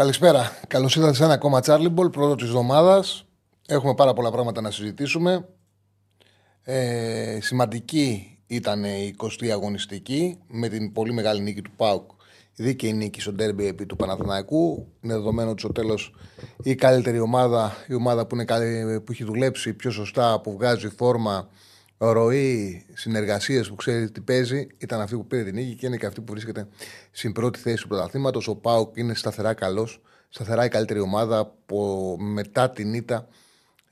Καλησπέρα. Καλώς ήρθατε σε ένα ακόμα Charlie Ball, πρώτο της εβδομάδας. Έχουμε πάρα πολλά πράγματα να συζητήσουμε. Ε, σημαντική ήταν η 20η αγωνιστική με την πολύ μεγάλη νίκη του ΠΑΟΚ. Δίκαιη νίκη στο ντέρμπι επί του Παναθηναϊκού. Είναι δεδομένο ότι στο τέλος η καλύτερη ομάδα, η ομάδα που, είναι, που έχει δουλέψει πιο σωστά, που βγάζει φόρμα, ροή, συνεργασίε που ξέρει τι παίζει, ήταν αυτή που πήρε την νίκη και είναι και αυτή που βρίσκεται στην πρώτη θέση του πρωταθλήματος. Ο Πάουκ είναι σταθερά καλός, σταθερά η καλύτερη ομάδα από μετά την ήττα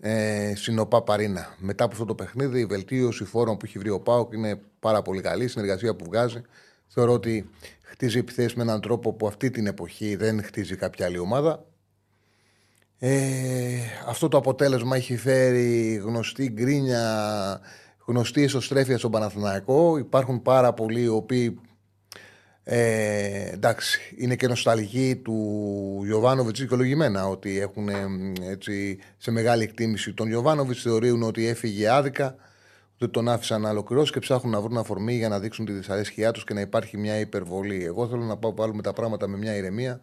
ε, στην ΟΠΑ Παρίνα. Μετά από αυτό το παιχνίδι, η βελτίωση φόρων που έχει βρει ο Πάουκ είναι πάρα πολύ καλή. Η συνεργασία που βγάζει θεωρώ ότι χτίζει επιθέσεις με έναν τρόπο που αυτή την εποχή δεν χτίζει κάποια άλλη ομάδα. Ε, αυτό το αποτέλεσμα έχει φέρει γνωστή γκρίνια γνωστή εσωστρέφειας στον Παναθηναϊκό. Υπάρχουν πάρα πολλοί οι οποίοι ε, εντάξει, είναι και νοσταλγοί του Ιωβάνοβιτ δικαιολογημένα ότι έχουν έτσι, σε μεγάλη εκτίμηση τον Ιωβάνοβιτ. Θεωρούν ότι έφυγε άδικα, ότι τον άφησαν να ολοκληρώσει και ψάχνουν να βρουν αφορμή για να δείξουν τη δυσαρέσκειά τους και να υπάρχει μια υπερβολή. Εγώ θέλω να πάω βάλουμε τα πράγματα με μια ηρεμία,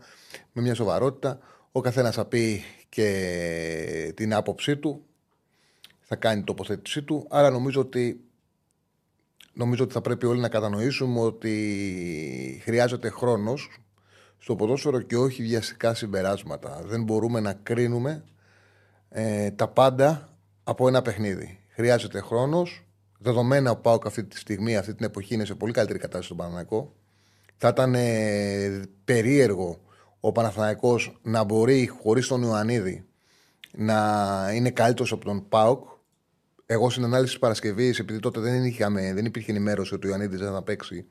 με μια σοβαρότητα. Ο καθένας θα πει και την άποψή του θα κάνει την τοποθέτησή του. Άρα νομίζω ότι, νομίζω ότι θα πρέπει όλοι να κατανοήσουμε ότι χρειάζεται χρόνος στο ποδόσφαιρο και όχι βιαστικά συμπεράσματα. Δεν μπορούμε να κρίνουμε ε, τα πάντα από ένα παιχνίδι. Χρειάζεται χρόνος. Δεδομένα ο Πάοκ αυτή τη στιγμή, αυτή την εποχή, είναι σε πολύ καλύτερη κατάσταση στον Παναναναϊκό. Θα ήταν ε, περίεργο ο Παναθηναϊκός να μπορεί χωρίς τον Ιωαννίδη να είναι καλύτερος από τον Πάοκ εγώ στην ανάλυση της Παρασκευής, επειδή τότε δεν, είχαμε, δεν υπήρχε ενημέρωση ότι ο Ιωαννίδης δεν θα παίξει,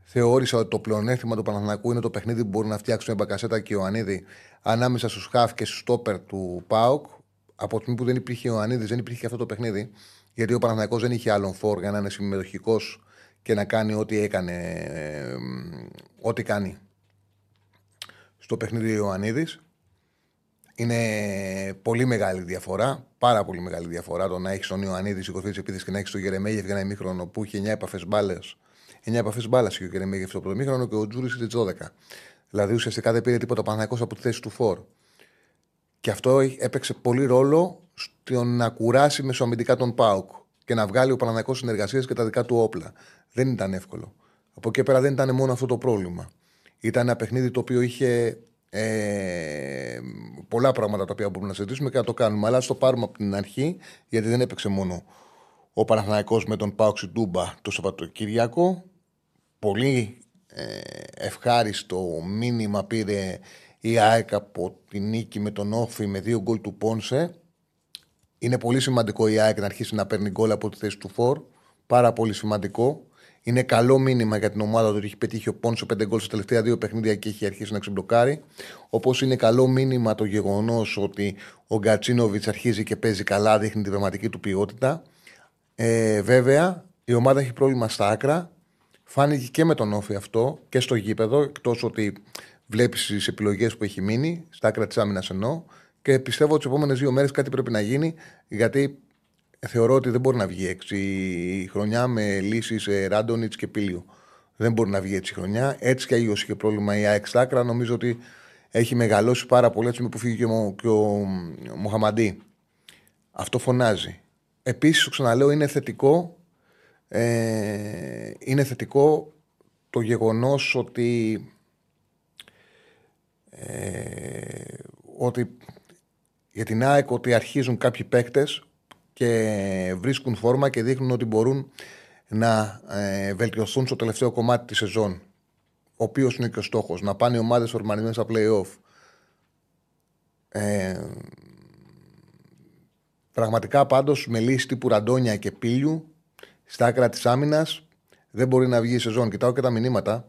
θεώρησα ότι το πλεονέκτημα του Παναθηνακού είναι το παιχνίδι που μπορούν να φτιάξουν η Μπακασέτα και ο Ιωαννίδη ανάμεσα στους χαφ και στους στόπερ του ΠΑΟΚ. Από τη στιγμή που δεν υπήρχε ο Ιωαννίδης, δεν υπήρχε και αυτό το παιχνίδι, γιατί ο Παναθηνακός δεν είχε άλλον φόρ για να είναι συμμετοχικός και να κάνει ό,τι έκανε, ε, ό,τι κάνει στο παιχνίδι ο Ιωαννίδης. Είναι πολύ μεγάλη διαφορά. Πάρα πολύ μεγάλη διαφορά το να έχεις τον Ιωαννίδη σηκωθεί τη επίθεση και να έχεις τον Γερεμέγεφ για ένα ημίχρονο που είχε 9 επαφές μπάλες. 9 επαφές μπάλες και ο Γερεμέγεφ στο πρώτο ημίχρονο και ο Τζούρι είχε 12. Δηλαδή ουσιαστικά δεν πήρε τίποτα Παναγικό από τη θέση του Φόρ. Και αυτό έπαιξε πολύ ρόλο στο να κουράσει μεσοαμυντικά τον Πάουκ και να βγάλει ο Παναγικό συνεργασίες και τα δικά του όπλα. Δεν ήταν εύκολο. Από εκεί πέρα δεν ήταν μόνο αυτό το πρόβλημα. Ήταν ένα παιχνίδι το οποίο είχε ε, πολλά πράγματα τα οποία μπορούμε να συζητήσουμε και να το κάνουμε. Αλλά ας το πάρουμε από την αρχή, γιατί δεν έπαιξε μόνο ο Παναθηναϊκός με τον Πάοξη Ντούμπα το Σαββατοκύριακο. Πολύ ε, ευχάριστο μήνυμα πήρε η ΑΕΚ από τη νίκη με τον Όφη με δύο γκολ του Πόνσε. Είναι πολύ σημαντικό η ΑΕΚ να αρχίσει να παίρνει γκολ από τη θέση του Φορ. Πάρα πολύ σημαντικό. Είναι καλό μήνυμα για την ομάδα ότι έχει πετύχει ο Πόνσο πέντε γκολ στα τελευταία δύο παιχνίδια και έχει αρχίσει να ξεμπλοκάρει. Όπως είναι καλό μήνυμα το γεγονός ότι ο Γκατσίνοβιτς αρχίζει και παίζει καλά, δείχνει την πραγματική του ποιότητα. Ε, βέβαια, η ομάδα έχει πρόβλημα στα άκρα. Φάνηκε και με τον Όφη αυτό και στο γήπεδο, εκτός ότι βλέπεις τις επιλογές που έχει μείνει, στα άκρα της άμυνας εννοώ. Και πιστεύω ότι τις επόμενες δύο μέρες κάτι πρέπει να γίνει, γιατί θεωρώ ότι δεν μπορεί να βγει έξι η χρονιά με λύσεις ε, Ράντονιτς και Πίλιο. Δεν μπορεί να βγει έτσι η χρονιά. Έτσι κι αλλιώς είχε πρόβλημα η ΑΕΚ Στάκρα. Νομίζω ότι έχει μεγαλώσει πάρα πολύ έτσι με που φύγει και ο, και ο Μοχαμαντή. Αυτό φωνάζει. Επίσης, το ξαναλέω, είναι θετικό. Ε, είναι θετικό το γεγονός ότι ε, ότι για την ΑΕΚ ότι αρχίζουν κάποιοι παίκτες και βρίσκουν φόρμα και δείχνουν ότι μπορούν να ε, βελτιωθούν στο τελευταίο κομμάτι της σεζόν. Ο οποίος είναι και ο στόχος. Να πάνε οι ομάδες ορμανισμένε στα playoff. Ε, πραγματικά πάντως με λύση τύπου Ραντόνια και Πίλιου στα άκρα της άμυνας δεν μπορεί να βγει η σεζόν. Κοιτάω και τα μηνύματα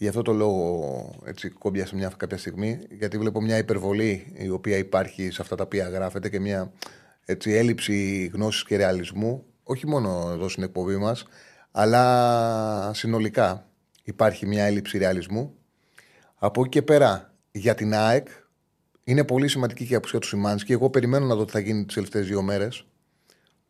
Γι' αυτό το λόγο έτσι κόμπιασε μια κάποια στιγμή, γιατί βλέπω μια υπερβολή η οποία υπάρχει σε αυτά τα οποία γράφεται και μια έτσι, έλλειψη γνώσης και ρεαλισμού, όχι μόνο εδώ στην εκπομπή μας, αλλά συνολικά υπάρχει μια έλλειψη ρεαλισμού. Από εκεί και πέρα, για την ΑΕΚ, είναι πολύ σημαντική και η απουσία του Σιμάνσκι. Εγώ περιμένω να δω τι θα γίνει τις τελευταίες δύο μέρες.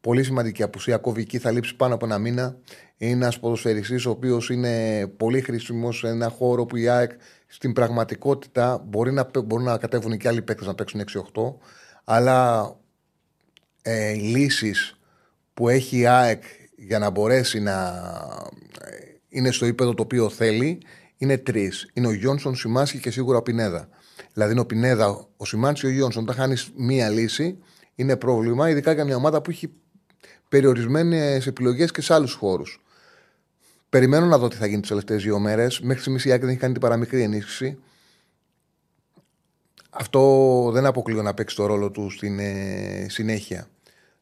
Πολύ σημαντική απουσία. Κοβική θα λείψει πάνω από ένα μήνα. Είναι ένας ποδοσφαιριστής ο οποίος είναι πολύ χρήσιμος σε ένα χώρο που η ΑΕΚ στην πραγματικότητα μπορεί να, μπορεί να κατέβουν και άλλοι παίκτες να παίξουν 6-8. Αλλά ε, οι λύσεις που έχει η ΑΕΚ για να μπορέσει να ε, είναι στο ύπεδο το οποίο θέλει είναι τρεις. Είναι ο Γιόνσον, Σιμάσκι και σίγουρα ο Πινέδα. Δηλαδή είναι ο Πινέδα, ο Σιμάνσκι και ο Γιόνσον. Όταν χάνεις μία λύση είναι πρόβλημα, ειδικά για μια ομάδα που έχει περιορισμένες επιλογές και σε άλλους χώρους. Περιμένω να δω τι θα γίνει τις τελευταίες δύο μέρες. Μέχρι στιγμής η Άκρη δεν έχει κάνει την παραμικρή ενίσχυση. Αυτό δεν αποκλείω να παίξει το ρόλο του στην ε, συνέχεια.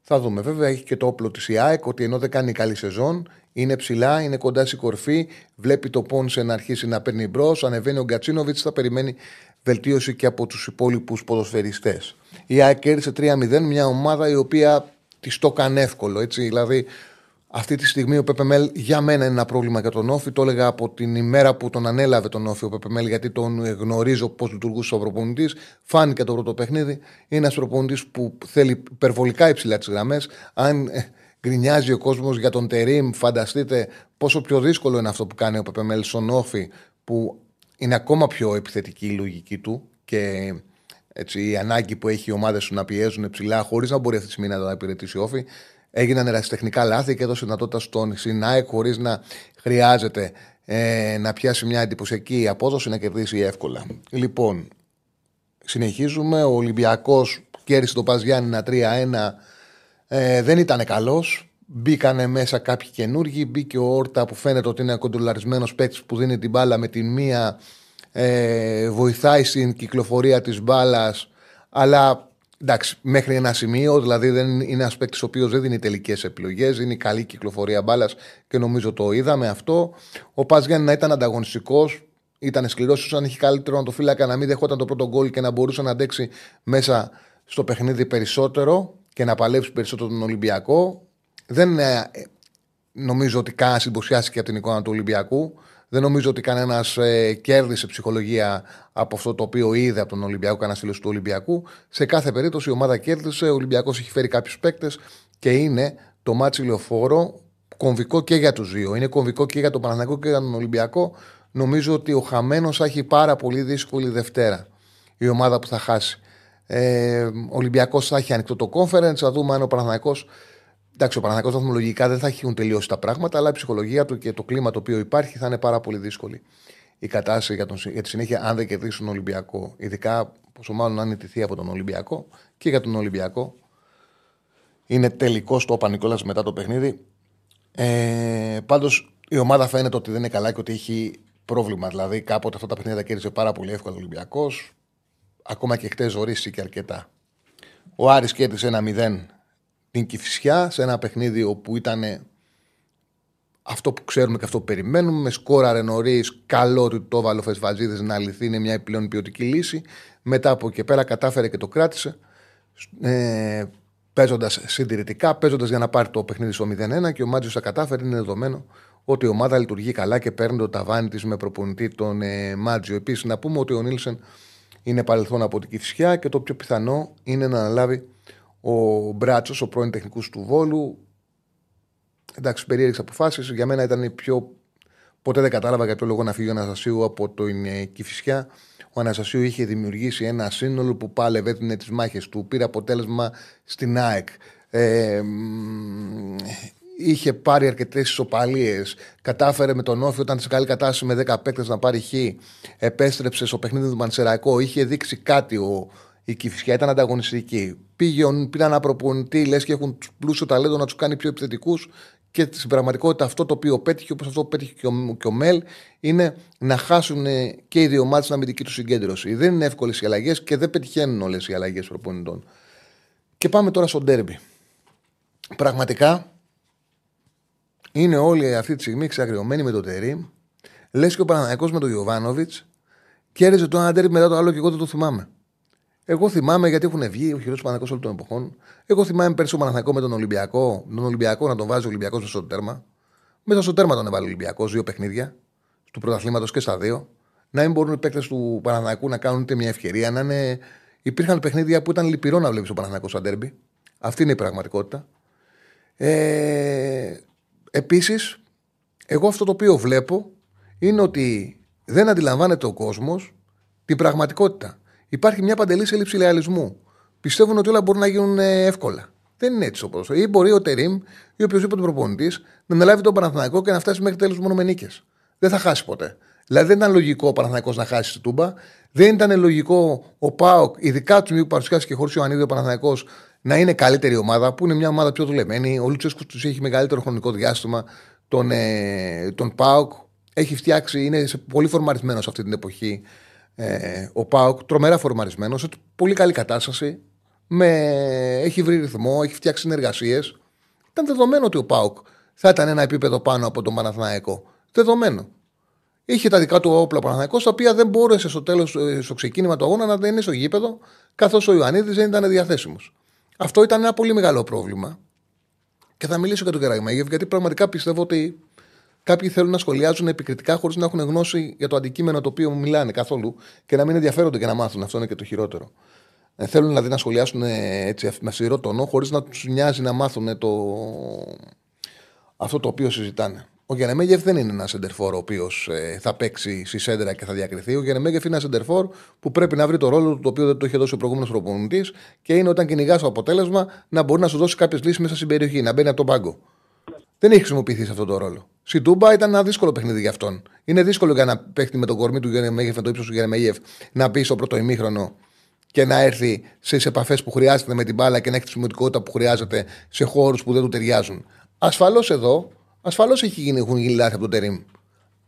Θα δούμε. Βέβαια έχει και το όπλο της ΙΑΕΚ ότι ενώ δεν κάνει καλή σεζόν, είναι ψηλά, είναι κοντά στην κορφή, βλέπει το Πόνσε να αρχίσει να παίρνει μπρος, ανεβαίνει ο Γκατσίνοβιτς, θα περιμένει βελτίωση και από τους υπόλοιπους ποδοσφαιριστές. Η ΑΕΚ κέρδισε 3-0, μια ομάδα η οποία της το έκανε εύκολο. Έτσι. Δηλαδή, αυτή τη στιγμή ο Πεπεμέλ για μένα είναι ένα πρόβλημα για τον Όφη. Το έλεγα από την ημέρα που τον ανέλαβε τον Όφη ο Πεπεμέλ, γιατί τον γνωρίζω πώς λειτουργούσε ο προπονητής. Φάνηκε το πρώτο παιχνίδι. Είναι ένας προπονητής που θέλει υπερβολικά υψηλά τις γραμμές. Αν ε, γκρινιάζει ο κόσμος για τον Τερήμ, φανταστείτε πόσο πιο δύσκολο είναι αυτό που κάνει ο Πεπεμέλ στον Όφη, που είναι ακόμα πιο επιθετική η λογική του και έτσι, η ανάγκη που έχει οι ομάδε του να πιέζουν ψηλά χωρίς να μπορεί αυτή τη στιγμή να τα υπηρετήσει όφη. Έγιναν ερασιτεχνικά λάθη και έδωσε δυνατότητα στον Σινάεκ χωρίς να χρειάζεται ε, να πιάσει μια εντυπωσιακή απόδοση να κερδίσει εύκολα. Λοιπόν, συνεχίζουμε. Ο Ολυμπιακός κέρδισε το Πας Γιάννη 3-1. Ε, δεν ήταν καλός. Μπήκανε μέσα κάποιοι καινούργοι. Μπήκε ο Όρτα που φαίνεται ότι είναι κοντολαρισμένο παίκτης που δίνει την μπάλα με την μία. Ε, βοηθάει στην κυκλοφορία της μπάλας. Αλλά εντάξει, μέχρι ένα σημείο. Δηλαδή δεν είναι ένας παίκτης ο οποίος δεν δίνει τελικές επιλογές. Είναι καλή κυκλοφορία μπάλας και νομίζω το είδαμε αυτό. Ο Πας να ήταν ανταγωνιστικός. Ήταν σκληρός, ίσως αν είχε καλύτερο να το φύλακα να μην δεχόταν το πρώτο γκολ και να μπορούσε να αντέξει μέσα στο παιχνίδι περισσότερο και να παλέψει περισσότερο τον Ολυμπιακό. Δεν ε, νομίζω ότι κανένα συμποσιάστηκε από την εικόνα του Ολυμπιακού. Δεν νομίζω ότι κανένας ε, κέρδισε ψυχολογία από αυτό το οποίο είδε από τον Ολυμπιακό, κανένας φίλος του Ολυμπιακού. Σε κάθε περίπτωση η ομάδα κέρδισε. Ο Ολυμπιακός έχει φέρει κάποιους παίκτες και είναι το ματς στη Λεωφόρο κομβικό και για τους δύο. Είναι κομβικό και για τον Παναθηναϊκό και για τον Ολυμπιακό. Νομίζω ότι ο χαμένος θα έχει πάρα πολύ δύσκολη Δευτέρα. Η ομάδα που θα χάσει. Ε, ο Ολυμπιακός θα έχει ανοιχτό το conference. Θα δούμε αν ο Παναθηναϊκό Εντάξει, ο Παναγιακό βαθμολογικά δεν θα έχουν τελειώσει τα πράγματα, αλλά η ψυχολογία του και το κλίμα το οποίο υπάρχει θα είναι πάρα πολύ δύσκολη η κατάσταση για, τον, για τη συνέχεια αν δεν κερδίσουν τον Ολυμπιακό. Ειδικά πόσο μάλλον αν ιτηθεί από τον Ολυμπιακό και για τον Ολυμπιακό. Είναι τελικός το Πανικόλα μετά το παιχνίδι. Ε, Πάντως η ομάδα φαίνεται ότι δεν είναι καλά και ότι έχει πρόβλημα. Δηλαδή κάποτε αυτά τα παιχνίδια κέρδισε πάρα πολύ εύκολα ο Ολυμπιακός. Ακόμα και χτες ζωρίστηκε αρκετά. Ο Άρης κέρδισε ένα 0 την Κυφσιά σε ένα παιχνίδι όπου ήταν αυτό που ξέρουμε και αυτό που περιμένουμε. Με σκόραρε νωρίς, καλό ότι το έβαλε ο Φεσβαζίδης να λυθεί, είναι μια πλέον ποιοτική λύση. Μετά από εκεί πέρα κατάφερε και το κράτησε. Ε, παίζοντας συντηρητικά, παίζοντας για να πάρει το παιχνίδι στο 0-1 και ο Μάτζιος θα κατάφερε. Είναι δεδομένο ότι η ομάδα λειτουργεί καλά και παίρνει το ταβάνι της με προπονητή τον ε, Μάτζιο. Επίσης, να πούμε ότι ο Νίλσεν είναι παρελθόν από την Κυφσιά και το πιο πιθανό είναι να αναλάβει ο Μπράτσος, ο πρώην τεχνικού του Βόλου. Εντάξει, περίεργες αποφάσεις. Για μένα ήταν η πιο. Ποτέ δεν κατάλαβα για ποιο λόγο να φύγει ο Αναστασίου από το Κυφυσιά. Ο Αναστασίου είχε δημιουργήσει ένα σύνολο που πάλευε έδινε τις μάχες του. Πήρε αποτέλεσμα στην ΑΕΚ. Ε, είχε πάρει αρκετές ισοπαλίες. Κατάφερε με τον Όφη όταν σε καλή κατάσταση με 10 παίκτες να πάρει χ. Επέστρεψε στο παιχνίδι του Μανσεραϊκό. Είχε δείξει κάτι ο, η Κυφυσιά ήταν ανταγωνιστική. Πήγαν, πήραν ένα προπονητή, λες και έχουν πλούσιο ταλέντο να τους κάνει πιο επιθετικούς. Και στην πραγματικότητα αυτό το οποίο πέτυχε, όπως αυτό που πέτυχε και ο, και ο Μέλ, είναι να χάσουν και οι δύο μάτια στην αμυντική τους συγκέντρωση. Δεν είναι εύκολες οι αλλαγές και δεν πετυχαίνουν όλες οι αλλαγές προπονητών. Και πάμε τώρα στο ντέρμπι. Πραγματικά είναι όλοι αυτή τη στιγμή εξαγριωμένοι με το τερί. Λες και ο Παναναναϊκό με τον Ιωβάνοβιτ κέρδιζε το ένα τέρμι μετά το άλλο και εγώ δεν το θυμάμαι. Εγώ θυμάμαι γιατί έχουν βγει ο χειρότερο Παναναναϊκό όλων των εποχών. Εγώ θυμάμαι πέρσι ο Παναναναϊκό με τον Ολυμπιακό, τον Ολυμπιακό να τον βάζει ο Ολυμπιακός στο τέρμα. Μέσα στο τέρμα τον έβαλε ο Ολυμπιακός, δύο παιχνίδια του πρωταθλήματος και στα δύο. Να μην μπορούν οι παίκτες του Παναναναϊκού να κάνουν ούτε μια ευκαιρία. Να είναι... Υπήρχαν παιχνίδια που ήταν λυπηρό να βλέπεις ο Παναναναϊκό σαν τέρμπι. Αυτή είναι η πραγματικότητα. Ε, Επίσης, εγώ αυτό το οποίο βλέπω είναι ότι δεν αντιλαμβάνεται ο κόσμος την πραγματικότητα. Υπάρχει μια παντελή έλλειψη ρεαλισμού. Πιστεύουν ότι όλα μπορούν να γίνουν ε, εύκολα. Δεν είναι έτσι όπως. Ή μπορεί ο Τερήμ ή οποιοδήποτε προπονητής να αναλάβει τον Παναθηναϊκό και να φτάσει μέχρι τέλου μόνο με νίκες. Δεν θα χάσει ποτέ. Δηλαδή δεν ήταν λογικό ο Παναθηναϊκός να χάσει τη τούμπα. Δεν ήταν λογικό ο Πάοκ, ειδικά του που παρουσιάσει και χωρίς ο Ανίδη ο Παναθηναϊκός, να είναι καλύτερη ομάδα, που είναι μια ομάδα πιο δουλεμένη. Ο Λουτσέσκου τους έχει μεγαλύτερο χρονικό διάστημα. Τον, ε, τον Πάοκ έχει φτιάξει, είναι σε πολύ φορμαρισμένος αυτή την εποχή. Ε, ο Πάοκ, τρομερά φορμαρισμένος, σε πολύ καλή κατάσταση. Με, έχει βρει ρυθμό, έχει φτιάξει συνεργασίες. Ήταν δεδομένο ότι ο Πάοκ θα ήταν ένα επίπεδο πάνω από τον Παναθηναϊκό. Δεδομένο. Είχε τα δικά του όπλα Παναθηναϊκός, τα οποία δεν μπόρεσε στο τέλος, ε, στο ξεκίνημα του αγώνα να δεν είναι στο γήπεδο, καθώς ο Ιωαννίδης δεν ήταν διαθέσιμος. Αυτό ήταν ένα πολύ μεγάλο πρόβλημα. Και θα μιλήσω για τον Καραγμέγεφ, γιατί πραγματικά πιστεύω ότι κάποιοι θέλουν να σχολιάζουν επικριτικά χωρίς να έχουν γνώση για το αντικείμενο το οποίο μιλάνε καθόλου και να μην ενδιαφέρονται και να μάθουν. Αυτό είναι και το χειρότερο. Ε, θέλουν δηλαδή να σχολιάσουν έτσι με αυστηρό τόνο, χωρίς να τους νοιάζει να μάθουν το... αυτό το οποίο συζητάνε. Ο Γερεμέγεφ δεν είναι ένα σεντερφόρ ο οποίος ε, θα παίξει στη σέντρα και θα διακριθεί. Ο Γερεμέγεφ είναι ένα σεντερφόρ που πρέπει να βρει το ρόλο του το οποίο δεν το είχε δώσει ο προηγούμενος προπονητής και είναι όταν κυνηγάς το αποτέλεσμα να μπορεί να σου δώσει κάποιες λύσεις μέσα στην περιοχή, να μπαίνει από τον πάγκο. Δεν έχει χρησιμοποιηθεί σε αυτόν τον ρόλο. Στην Τούμπα ήταν ένα δύσκολο παιχνίδι για αυτόν. Είναι δύσκολο για να παίχτη με τον κορμί του Γερεμέγεφ, με το ύψος του Γερεμέγεφ, να μπει στο πρώτο ημίχρονο και να έρθει στις επαφές που χρειάζεται με την μπάλα και να έχει τη σημαντικότητα που χρειάζεται σε χώρους που δεν του ταιριάζουν. Ασφαλώς εδώ Ασφαλώς έχουν γίνει λάθη από τον Τερήμ.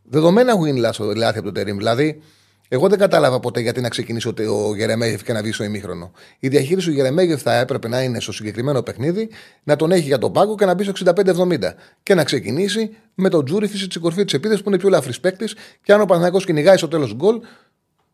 Δεδομένα έχουν γίνει λάθη από τον Τερήμ. Δηλαδή, εγώ δεν κατάλαβα ποτέ γιατί να ξεκινήσει ο Γερεμέγεφ και να βγει στο ημίχρονο. Η διαχείριση του Γερεμέγεφ θα έπρεπε να είναι στο συγκεκριμένο παιχνίδι, να τον έχει για τον πάγκο και να μπει στο 65-70. Και να ξεκινήσει με τον Τζούριφι στην κορφή της επίθεση που είναι πιο ελαφρύς παίκτης. Και αν ο Παναγιώ κυνηγάει στο τέλος γκολ,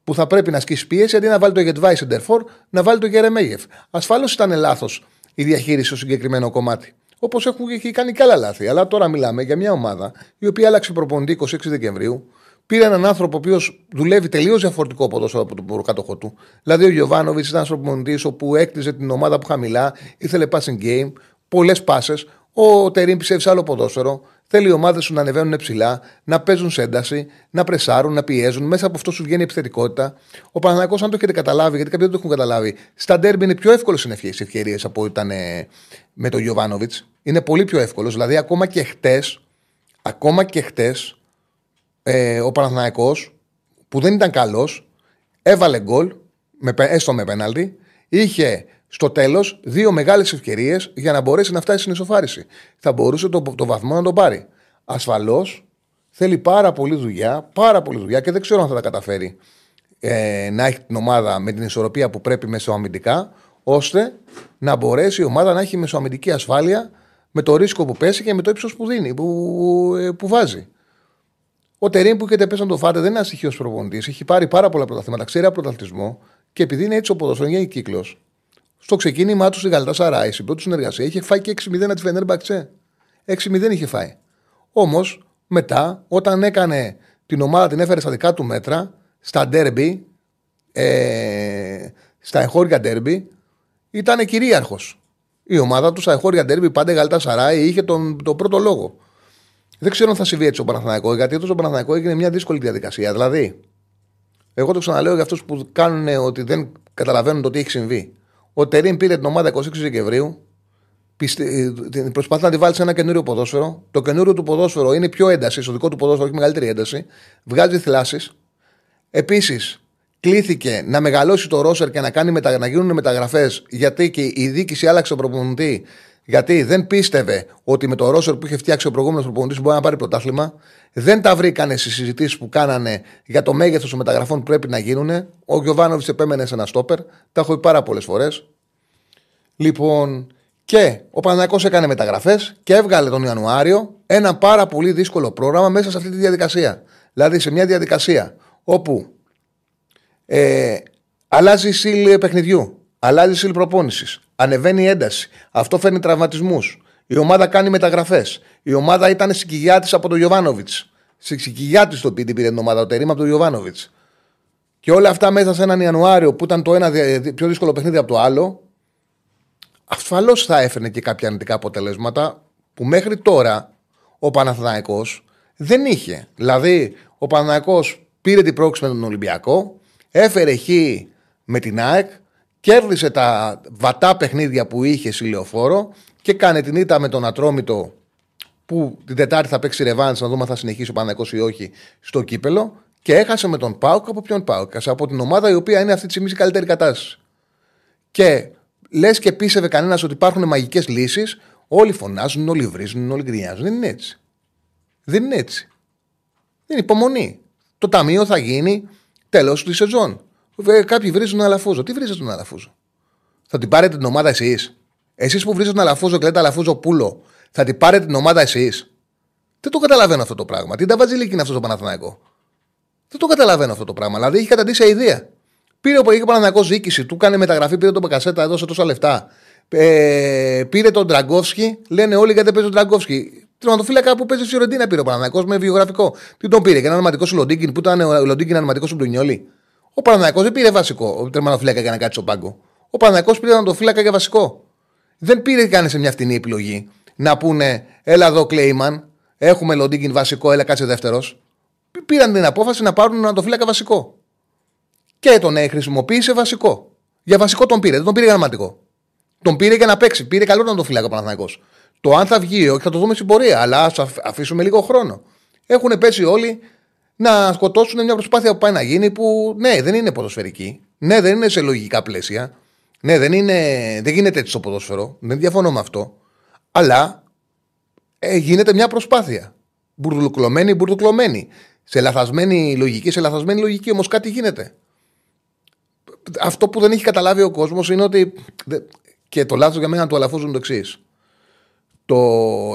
που θα πρέπει να ασκήσει πίεση, αντί να βάλει το Γετβάη Σεντερφόρ, να βάλει το Γερεμέγεφ. Ασφαλώς ήταν λάθος η διαχείριση στο συγκεκριμένο κομμάτι. Όπως έχει κάνει και άλλα λάθη. Αλλά τώρα μιλάμε για μια ομάδα η οποία άλλαξε προπονητή 26 Δεκεμβρίου. Πήρε έναν άνθρωπο ο οποίος δουλεύει τελείως διαφορετικό ποδόσφαιρο από τον προκάτοχό του. Δηλαδή ο Γιωβάνοβιτς ήταν ένας προπονητής όπου έκτιζε την ομάδα που χαμηλά, ήθελε passing game, πολλές πάσες. Ο Τερήμ πιστεύει σε άλλο ποδόσφαιρο. Θέλει οι ομάδες σου να ανεβαίνουν ψηλά, να παίζουν σε ένταση, να πρεσάρουν, να πιέζουν. Μέσα από αυτό σου βγαίνει η επιθετικότητα. Ο Παναγιακό, αν το έχετε καταλάβει, γιατί κάποιοι δεν το έχουν καταλάβει, στα ντέρμπι είναι πιο εύκολο οι ευκαιρίες από ό,τι ήταν ε, με τον Γιωβάνοβιτς. Είναι πολύ πιο εύκολος. Δηλαδή, ακόμα και χτες, ακόμα και χτες, ε, ο Παναθναϊκό, που δεν ήταν καλός, έβαλε γκολ, έστω με πέναλτι, είχε στο τέλος δύο μεγάλες ευκαιρίες για να μπορέσει να φτάσει στην ισοφάριση. Θα μπορούσε το, το βαθμό να τον πάρει. Ασφαλώς θέλει πάρα πολύ δουλειά, πάρα πολύ δουλειά και δεν ξέρω αν θα τα καταφέρει ε, να έχει την ομάδα με την ισορροπία που πρέπει μεσοαμυντικά, ώστε να μπορέσει η ομάδα να έχει μεσοαμυντική ασφάλεια με το ρίσκο που πέσει και με το ύψος που δίνει, που, ε, που βάζει. Ο Τερήμ που έχετε πέσει να το φάτε δεν είναι ένας στοιχείο προπονητής. Έχει πάρει πάρα πολλά πρωταθλήματα, ξέρει από πρωταθλητισμό και επειδή είναι έτσι ο ποδοσφαιρικό κύκλος, στο ξεκίνημά του στη Γαλατά Σαράι, στην πρώτη συνεργασία, είχε φάει και 6-0 από τη Φενέρμπαξε. 6-0 είχε φάει. Όμως, μετά, όταν έκανε την ομάδα, την έφερε στα δικά του μέτρα, στα ντέρμπι, ε, στα εγχώρια ντέρμπι, ήταν κυρίαρχος. Η ομάδα του στα εγχώρια ντέρμπι, πάντα η Γαλατά Σαράι, είχε τον, τον πρώτο λόγο. Δεν ξέρω αν θα συμβεί έτσι ο Παναθηναϊκό, γιατί αυτό ο Παναθηναϊκό έγινε μια δύσκολη διαδικασία. Δηλαδή, εγώ το ξαναλέω για αυτούς που κάνουν ότι δεν καταλαβαίνουν το τι έχει συμβεί. Ο Τερήμ πήρε την ομάδα 26 Δεκεμβρίου, ε, προσπαθεί να τη βάλει σε ένα καινούριο ποδόσφαιρο. Το καινούριο του ποδόσφαιρο είναι πιο ένταση, στο δικό του ποδόσφαιρο έχει μεγαλύτερη ένταση. Βγάζει θλάσεις. Επίσης, κλήθηκε να μεγαλώσει το ρόσερ και να, κάνει μετα... να γίνουν μεταγραφές, γιατί και η διοίκηση άλλαξε τον προπονητή. Γιατί δεν πίστευε ότι με το ρόσερ που είχε φτιάξει ο προηγούμενος προπονητής μπορεί να πάρει πρωτάθλημα. Δεν τα βρήκανε στις συζητήσεις που κάνανε για το μέγεθος των μεταγραφών που πρέπει να γίνουν. Ο Γιωβάνοβιτς επέμενε σε ένα στόπερ. Τα έχω πει πάρα πολλές φορές. Λοιπόν, και ο Παναγιακός έκανε μεταγραφές και έβγαλε τον Ιανουάριο ένα πάρα πολύ δύσκολο πρόγραμμα μέσα σε αυτή τη διαδικασία. Δηλαδή σε μια διαδικασία όπου ε, αλλάζει η σύλλη παιχνιδιού, αλλάζει η σύλλη προπόνησης, ανεβαίνει η ένταση, αυτό φέρνει τραυματισμούς. Η ομάδα κάνει μεταγραφές. Η ομάδα ήταν συγκυγιά τη από τον Ιωβάνοβιτ. Συγκυγιά τη το πήρε την ομάδα ο Τερήμα από τον Ιωβάνοβιτ. Και όλα αυτά μέσα σε έναν Ιανουάριο που ήταν το ένα πιο δύσκολο παιχνίδι από το άλλο, ασφαλώς θα έφερνε και κάποια αρνητικά αποτελέσματα που μέχρι τώρα ο Παναθηναϊκός δεν είχε. Δηλαδή, ο Παναθηναϊκός πήρε την πρόκληση με τον Ολυμπιακό, έφερε χ με την ΑΕΚ, κέρδισε τα βατά παιχνίδια που είχε στη λεωφόρο και κάνει την ήττα με τον Ατρόμητο που την Τετάρτη θα παίξει ρεβάνς να δούμε αν θα συνεχίσει ο Παναθηναϊκός ή όχι στο κύπελο και έχασε με τον Πάουκ από ποιον Πάουκ. Από την ομάδα η οποία είναι αυτή τη στιγμή σε καλύτερη κατάσταση. Και λες και πίστευε κανένας ότι υπάρχουν μαγικές λύσεις, όλοι φωνάζουν, όλοι βρίζουν, όλοι γκρινιάζουν. Δεν είναι έτσι. Δεν είναι έτσι. Δεν είναι υπομονή. Το ταμείο θα γίνει τέλος τη σεζόν. Κάποιοι βρίζουν τον Αλαφούζο. Τι βρίζετε τον Αλαφούζο. Θα την πάρετε την ομάδα εσείς; Εσείς που βρίζετε τον Αλαφούζο και λέτε Αλαφούζο πούλο, θα την πάρετε την ομάδα εσείς; Δεν το καταλαβαίνω αυτό το πράγμα. Τι τα βαζιλίκι είναι αυτός το Παναθηναϊκός; Δεν το καταλαβαίνω αυτό το πράγμα. Δηλαδή έχει καταντήσει ιδέα. Πήρε ο Παναθηναϊκός διοίκηση, του κάνει μεταγραφή, πήρε τον Μπακασέτα, έδωσε τόσα λεφτά. Ε, πήρε τον Τραγκόφσκι, λένε όλοι γιατί παίζει τον Τραγκόφσκι. Τερματοφύλακα που παίζει στη Φιωρεντίνα πήρε ο Παναθηναϊκός με βιογραφικό. Τι τον πήρε, και ένα ονοματικό σου Λοντίνκιν που ήταν ο Λοντίνκιν ονοματικό σου Μπρουνιόλη. Ο Παναθηναϊκό δεν πήρε βασικό ο τερματοφύλακα για να κάτσει στον πάγκο. Ο Παναθηναϊκό πήρε τερματοφύλακα για βασικό. Δεν πήρε καν σε μια φτηνή επιλογή να πούνε Έλα εδώ Κλέιμαν, έχουμε Λοντίνκιν βασικό, έλα κάτσε δεύτερος. Πήραν την απόφαση να πάρουν τερματοφύλακα βασικό. Και τον χρησιμοποίησε βασικό. Για βασικό τον πήρε, δεν τον πήρε για ονοματικό. Τον πήρε για να παίξει. Πήρε καλό να τον φυλάει ο Παναθηναϊκός. Το αν θα βγει, όχι θα το δούμε στην πορεία, αλλά ας αφήσουμε λίγο χρόνο. Έχουν πέσει όλοι να σκοτώσουν μια προσπάθεια που πάει να γίνει που ναι, δεν είναι ποδοσφαιρική. Ναι, δεν είναι σε λογικά πλαίσια. Ναι, δεν, είναι, δεν γίνεται έτσι στο ποδόσφαιρο. Δεν διαφωνώ με αυτό. Αλλά ε, γίνεται μια προσπάθεια. Μπουρδουκλωμένη, μπουρδουκλωμένη. Σε λαθασμένη λογική, σε λαθασμένη λογική όμως κάτι γίνεται. Αυτό που δεν έχει καταλάβει ο κόσμος είναι ότι. Και το λάθος για μένα του Αλαφούζου είναι το εξής. Το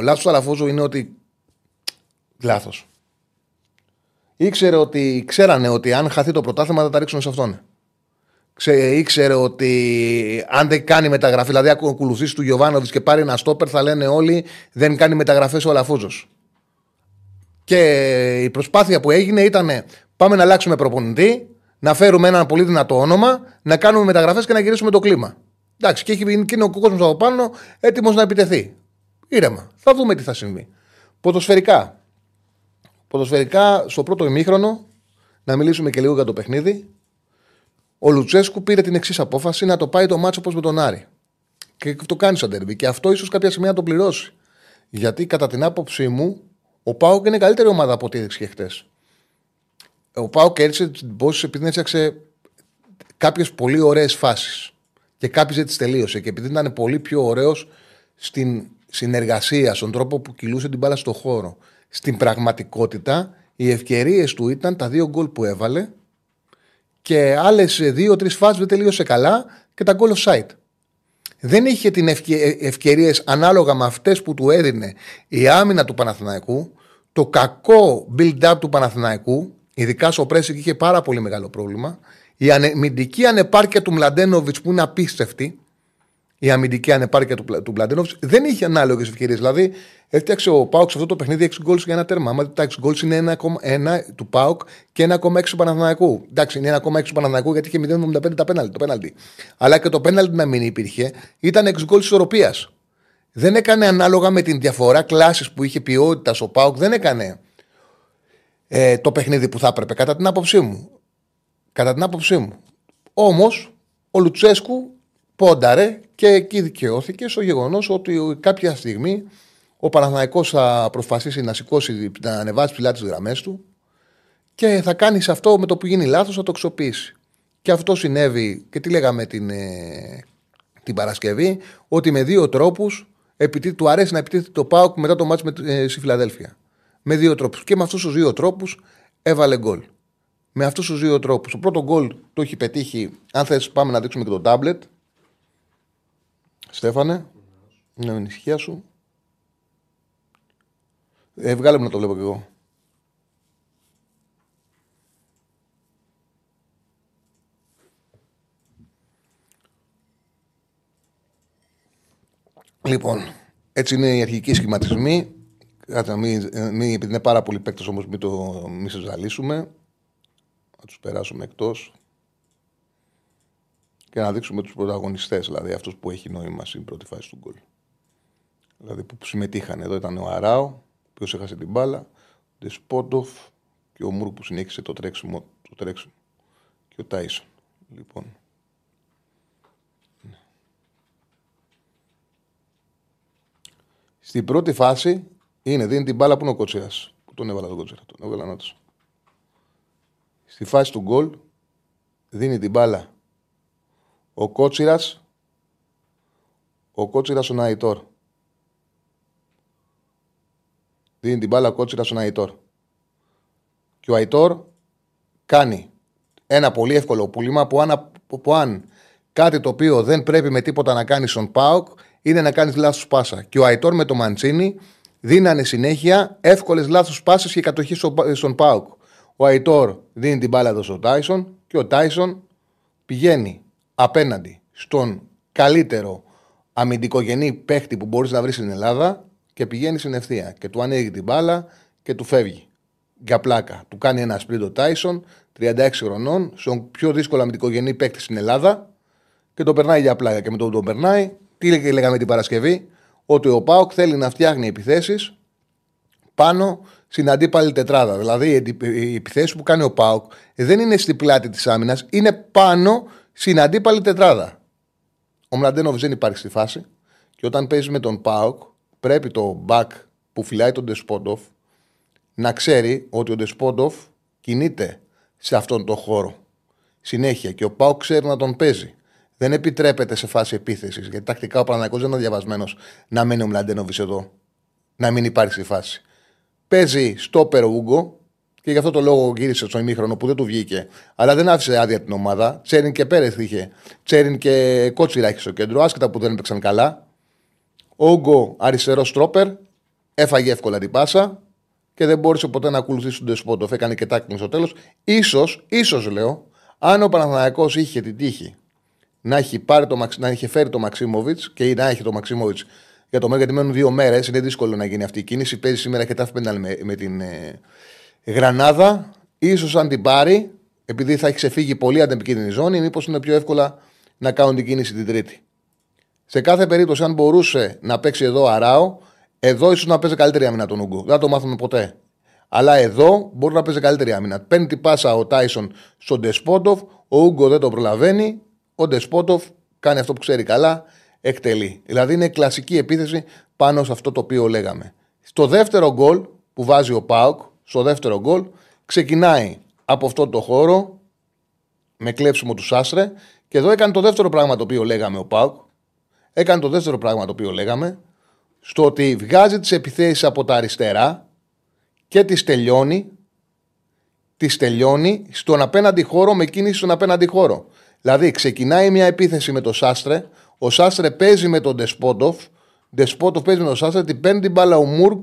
λάθος του Αλαφούζου είναι ότι. Λάθος. Ήξερε ότι, ξέρανε ότι αν χαθεί το πρωτάθλημα θα τα ρίξουν σε αυτόν. Ξέ, ήξερε ότι αν δεν κάνει μεταγραφή, δηλαδή ακολουθήσεις του Γιωβάνοβιτς και πάρει ένα στόπερ, θα λένε όλοι δεν κάνει μεταγραφέ ο Αλαφούζος. Και η προσπάθεια που έγινε ήταν πάμε να αλλάξουμε προπονητή, να φέρουμε ένα πολύ δυνατό όνομα, να κάνουμε μεταγραφές και να γυρίσουμε το κλίμα. Εντάξει, και, έχει, και είναι ο κόσμος από πάνω έτοιμος να επιτεθεί. Ήρεμα. Θα δούμε τι θα συμβεί. Ποδοσφαιρικά. Ποδοσφαιρικά, στο πρώτο ημίχρονο, να μιλήσουμε και λίγο για το παιχνίδι. Ο Λουτσέσκου πήρε την εξής απόφαση να το πάει το μάτσο όπως με τον Άρη. Και το κάνει σαν τερμπι. Και αυτό ίσως κάποια σημεία να το πληρώσει. Γιατί κατά την άποψή μου, ο Πάοκ είναι καλύτερη ομάδα από ό,τι έδειξε και χτες. Ο Πάοκ έριξε την πόση επειδή έφτιαξε κάποιες πολύ ωραίες φάσεις. Και κάποιες δεν τι τελείωσε. Και επειδή ήταν πολύ πιο ωραίος στην συνεργασία, στον τρόπο που κυλούσε την μπάλα στο χώρο. Στην πραγματικότητα, οι ευκαιρίες του ήταν τα δύο γκολ που έβαλε και άλλες δύο-τρεις φάσεις δεν τελείωσε καλά και τα γκολ offside. Δεν είχε την ευκαι... ευκαιρίες ανάλογα με αυτές που του έδινε η άμυνα του Παναθηναϊκού, το κακό build-up του Παναθηναϊκού, ειδικά στο pressing είχε πάρα πολύ μεγάλο πρόβλημα. Η αμυντική ανεπάρκεια του Μλαντένοβιτ που είναι απίστευτη, η αμυντική ανεπάρκεια του, του Μπλαντένοφ δεν είχε ανάλογες ευκαιρίες. Δηλαδή, έφτιαξε ο Πάουκ σε αυτό το παιχνίδι 6 γκολ για ένα τέρμα. Άμα τα 6 γκολ είναι 1,1 του Πάουκ και 1,6 του Παναθηναϊκού. Εντάξει, είναι 1,6 του Παναθηναϊκού γιατί είχε 0,75 τα πέναλτι, το πέναλτι. Αλλά και το πέναλτι να μην υπήρχε ήταν 6 γκολ ισορροπίας. Δεν έκανε ανάλογα με την διαφορά κλάσης που είχε ποιότητας ο Πάουκ, δεν έκανε ε, το παιχνίδι που θα έπρεπε, κατά την άποψή μου. Κατά την άποψή μου. Όμως, ο Λουτσέσκου πόνταρε και εκεί δικαιώθηκε στο γεγονός ότι κάποια στιγμή ο Παναθηναϊκός θα προσπαθήσει να σηκώσει, να ανεβάσει ψηλά τις γραμμές του και θα κάνει αυτό με το που γίνει λάθος, θα το αξιοποιήσει. Και αυτό συνέβη και τι λέγαμε την, ε, την Παρασκευή, ότι με δύο τρόπους του αρέσει να επιτίθεται το Πάουκ μετά το μάτς με, ε, στη Φιλαδέλφια. Με δύο τρόπους. Και με αυτούς τους δύο τρόπους έβαλε γκολ. Με αυτούς τους δύο τρόπους. Το πρώτο γκολ το έχει πετύχει. Αν θες, πάμε να δείξουμε και το τάμπλετ. Στέφανε, να μην ησυχία σου. Ε, βγάλε μου να το βλέπω κι εγώ. Λοιπόν, έτσι είναι οι αρχικοί σχηματισμοί. Κάτσε, ε, μην, επειδή είναι πάρα πολύ παίκτες όμως, μην, το, μη σε ζαλίσουμε. Να τους περάσουμε εκτός. Και να δείξουμε τους πρωταγωνιστές, δηλαδή αυτούς που έχει νόημα στην πρώτη φάση του γκολ. Δηλαδή που συμμετείχαν. Εδώ ήταν ο Αράο, ο οποίος έχασε την μπάλα, ο Ντεσπότοφ και ο Μούρ που συνέχισε το τρέξιμο, το τρέξιμο. Και ο Τάισον. Λοιπόν. Στην πρώτη φάση είναι, δίνει την μπάλα που είναι ο Κότσιρα. Που τον έβαλα τον Κότσιρα. Τον έβαλα να Στη φάση του γκολ δίνει την μπάλα ο Κότσιρας. Ο Κότσιρας ο Ναϊτόρ. Δίνει την μπάλα ο Κότσιρας ο Ναϊτόρ. Και ο Αϊτόρ κάνει ένα πολύ εύκολο πούλημα που αν, που αν κάτι το οποίο δεν πρέπει με τίποτα να κάνει στον Πάοκ είναι να κάνεις λάθος πάσα. Και ο Αϊτόρ με το Μαντσίνη δίνανε συνέχεια εύκολες λάθος πάσες και κατοχή στον Πάοκ. Ο Αϊτόρ δίνει την μπάλα εδώ στον Τάισον και ο Τάισον πηγαίνει απέναντι στον καλύτερο αμυντικογενή παίχτη που μπορείς να βρεις στην Ελλάδα και πηγαίνει στην ευθεία. Και του ανοίγει την μπάλα και του φεύγει. Για πλάκα. Του κάνει ένα σπίτι Τάισον, 36 χρονών, στον πιο δύσκολο αμυντικογενή παίχτη στην Ελλάδα και το περνάει για πλάκα. Και με το τον περνάει, τι λέγαμε την Παρασκευή, ότι ο Πάοκ θέλει να φτιάχνει επιθέσεις πάνω στην αντίπαλη τετράδα. Δηλαδή, οι επιθέσεις που κάνει ο ΠΑΟΚ δεν είναι στην πλάτη της άμυνας, είναι πάνω στην αντίπαλη τετράδα. Ο Μλαντένοβιτς δεν υπάρχει στη φάση και όταν παίζει με τον ΠΑΟΚ, πρέπει το μπακ που φυλάει τον Ντεσπόντοφ να ξέρει ότι ο Ντεσπόντοφ κινείται σε αυτόν τον χώρο συνέχεια και ο ΠΑΟΚ ξέρει να τον παίζει δεν επιτρέπεται σε φάση επίθεσης. Γιατί τακτικά ο Παναθηναϊκός δεν είναι διαβασμένος να μένει ο Μλαντένοβι εδώ. Να μην υπάρχει στη φάση. Παίζει στο Ούγκο και γι' αυτό το λόγο γύρισε στο ημίχρονο που δεν του βγήκε. Αλλά δεν άφησε άδεια την ομάδα. Τσέριν και Πέρεθ είχε. Τσέριν και Κότσιρα είχε στο κέντρο, άσχετα που δεν έπαιξαν καλά. Ούγκο αριστερό στρόπερ. Έφαγε εύκολα την πάσα και δεν μπόρεσε ποτέ να ακολουθήσει τον Ντεσπότοφ. Έκανε και τάκλινγκ στο τέλος. σω, ίσως λέω, αν ο Παναθηναϊκός είχε την τύχη να έχει, πάρει το, να έχει φέρει το Μαξίμοβιτς και να έχει το Μαξίμοβιτς για το μέλλον, γιατί μένουν δύο μέρες. Είναι δύσκολο να γίνει αυτή η κίνηση. Παίζει σήμερα και τα με, με την ε, Γρανάδα. σω αν την πάρει, επειδή θα έχει ξεφύγει πολύ αντεπικίνδυνη ζώνη, μήπως είναι πιο εύκολα να κάνουν την κίνηση την Τρίτη. Σε κάθε περίπτωση, αν μπορούσε να παίξει εδώ Αράο, εδώ ίσως να παίζει καλύτερη άμυνα τον Ούγκο. Δεν θα το μάθουμε ποτέ. Αλλά εδώ μπορεί να παίζει καλύτερη άμυνα. Παίρνει την πάσα ο Τάισον στον Ντεσπότοφ, ο Ούγκο δεν το προλαβαίνει, ο Ντεσπότοφ κάνει αυτό που ξέρει καλά, εκτελεί. Δηλαδή είναι κλασική επίθεση πάνω σε αυτό το οποίο λέγαμε. Στο δεύτερο γκολ που βάζει ο Πάουκ, στο δεύτερο γκολ, ξεκινάει από αυτό το χώρο με κλέψιμο του Σάστρε και εδώ έκανε το δεύτερο πράγμα το οποίο λέγαμε ο Πάουκ. Έκανε το δεύτερο πράγμα το οποίο λέγαμε στο ότι βγάζει τις επιθέσεις από τα αριστερά και τις τελειώνει τις τελειώνει στον απέναντι χώρο με κίνηση στον απέναντι χώρο. Δηλαδή ξεκινάει μια επίθεση με το Σάστρε, ο Σάστρε παίζει με τον Ντεσπότοφ, Ντεσπότοφ παίζει με τον Σάστρε, την παίρνει την μπάλα ο Μούρκ,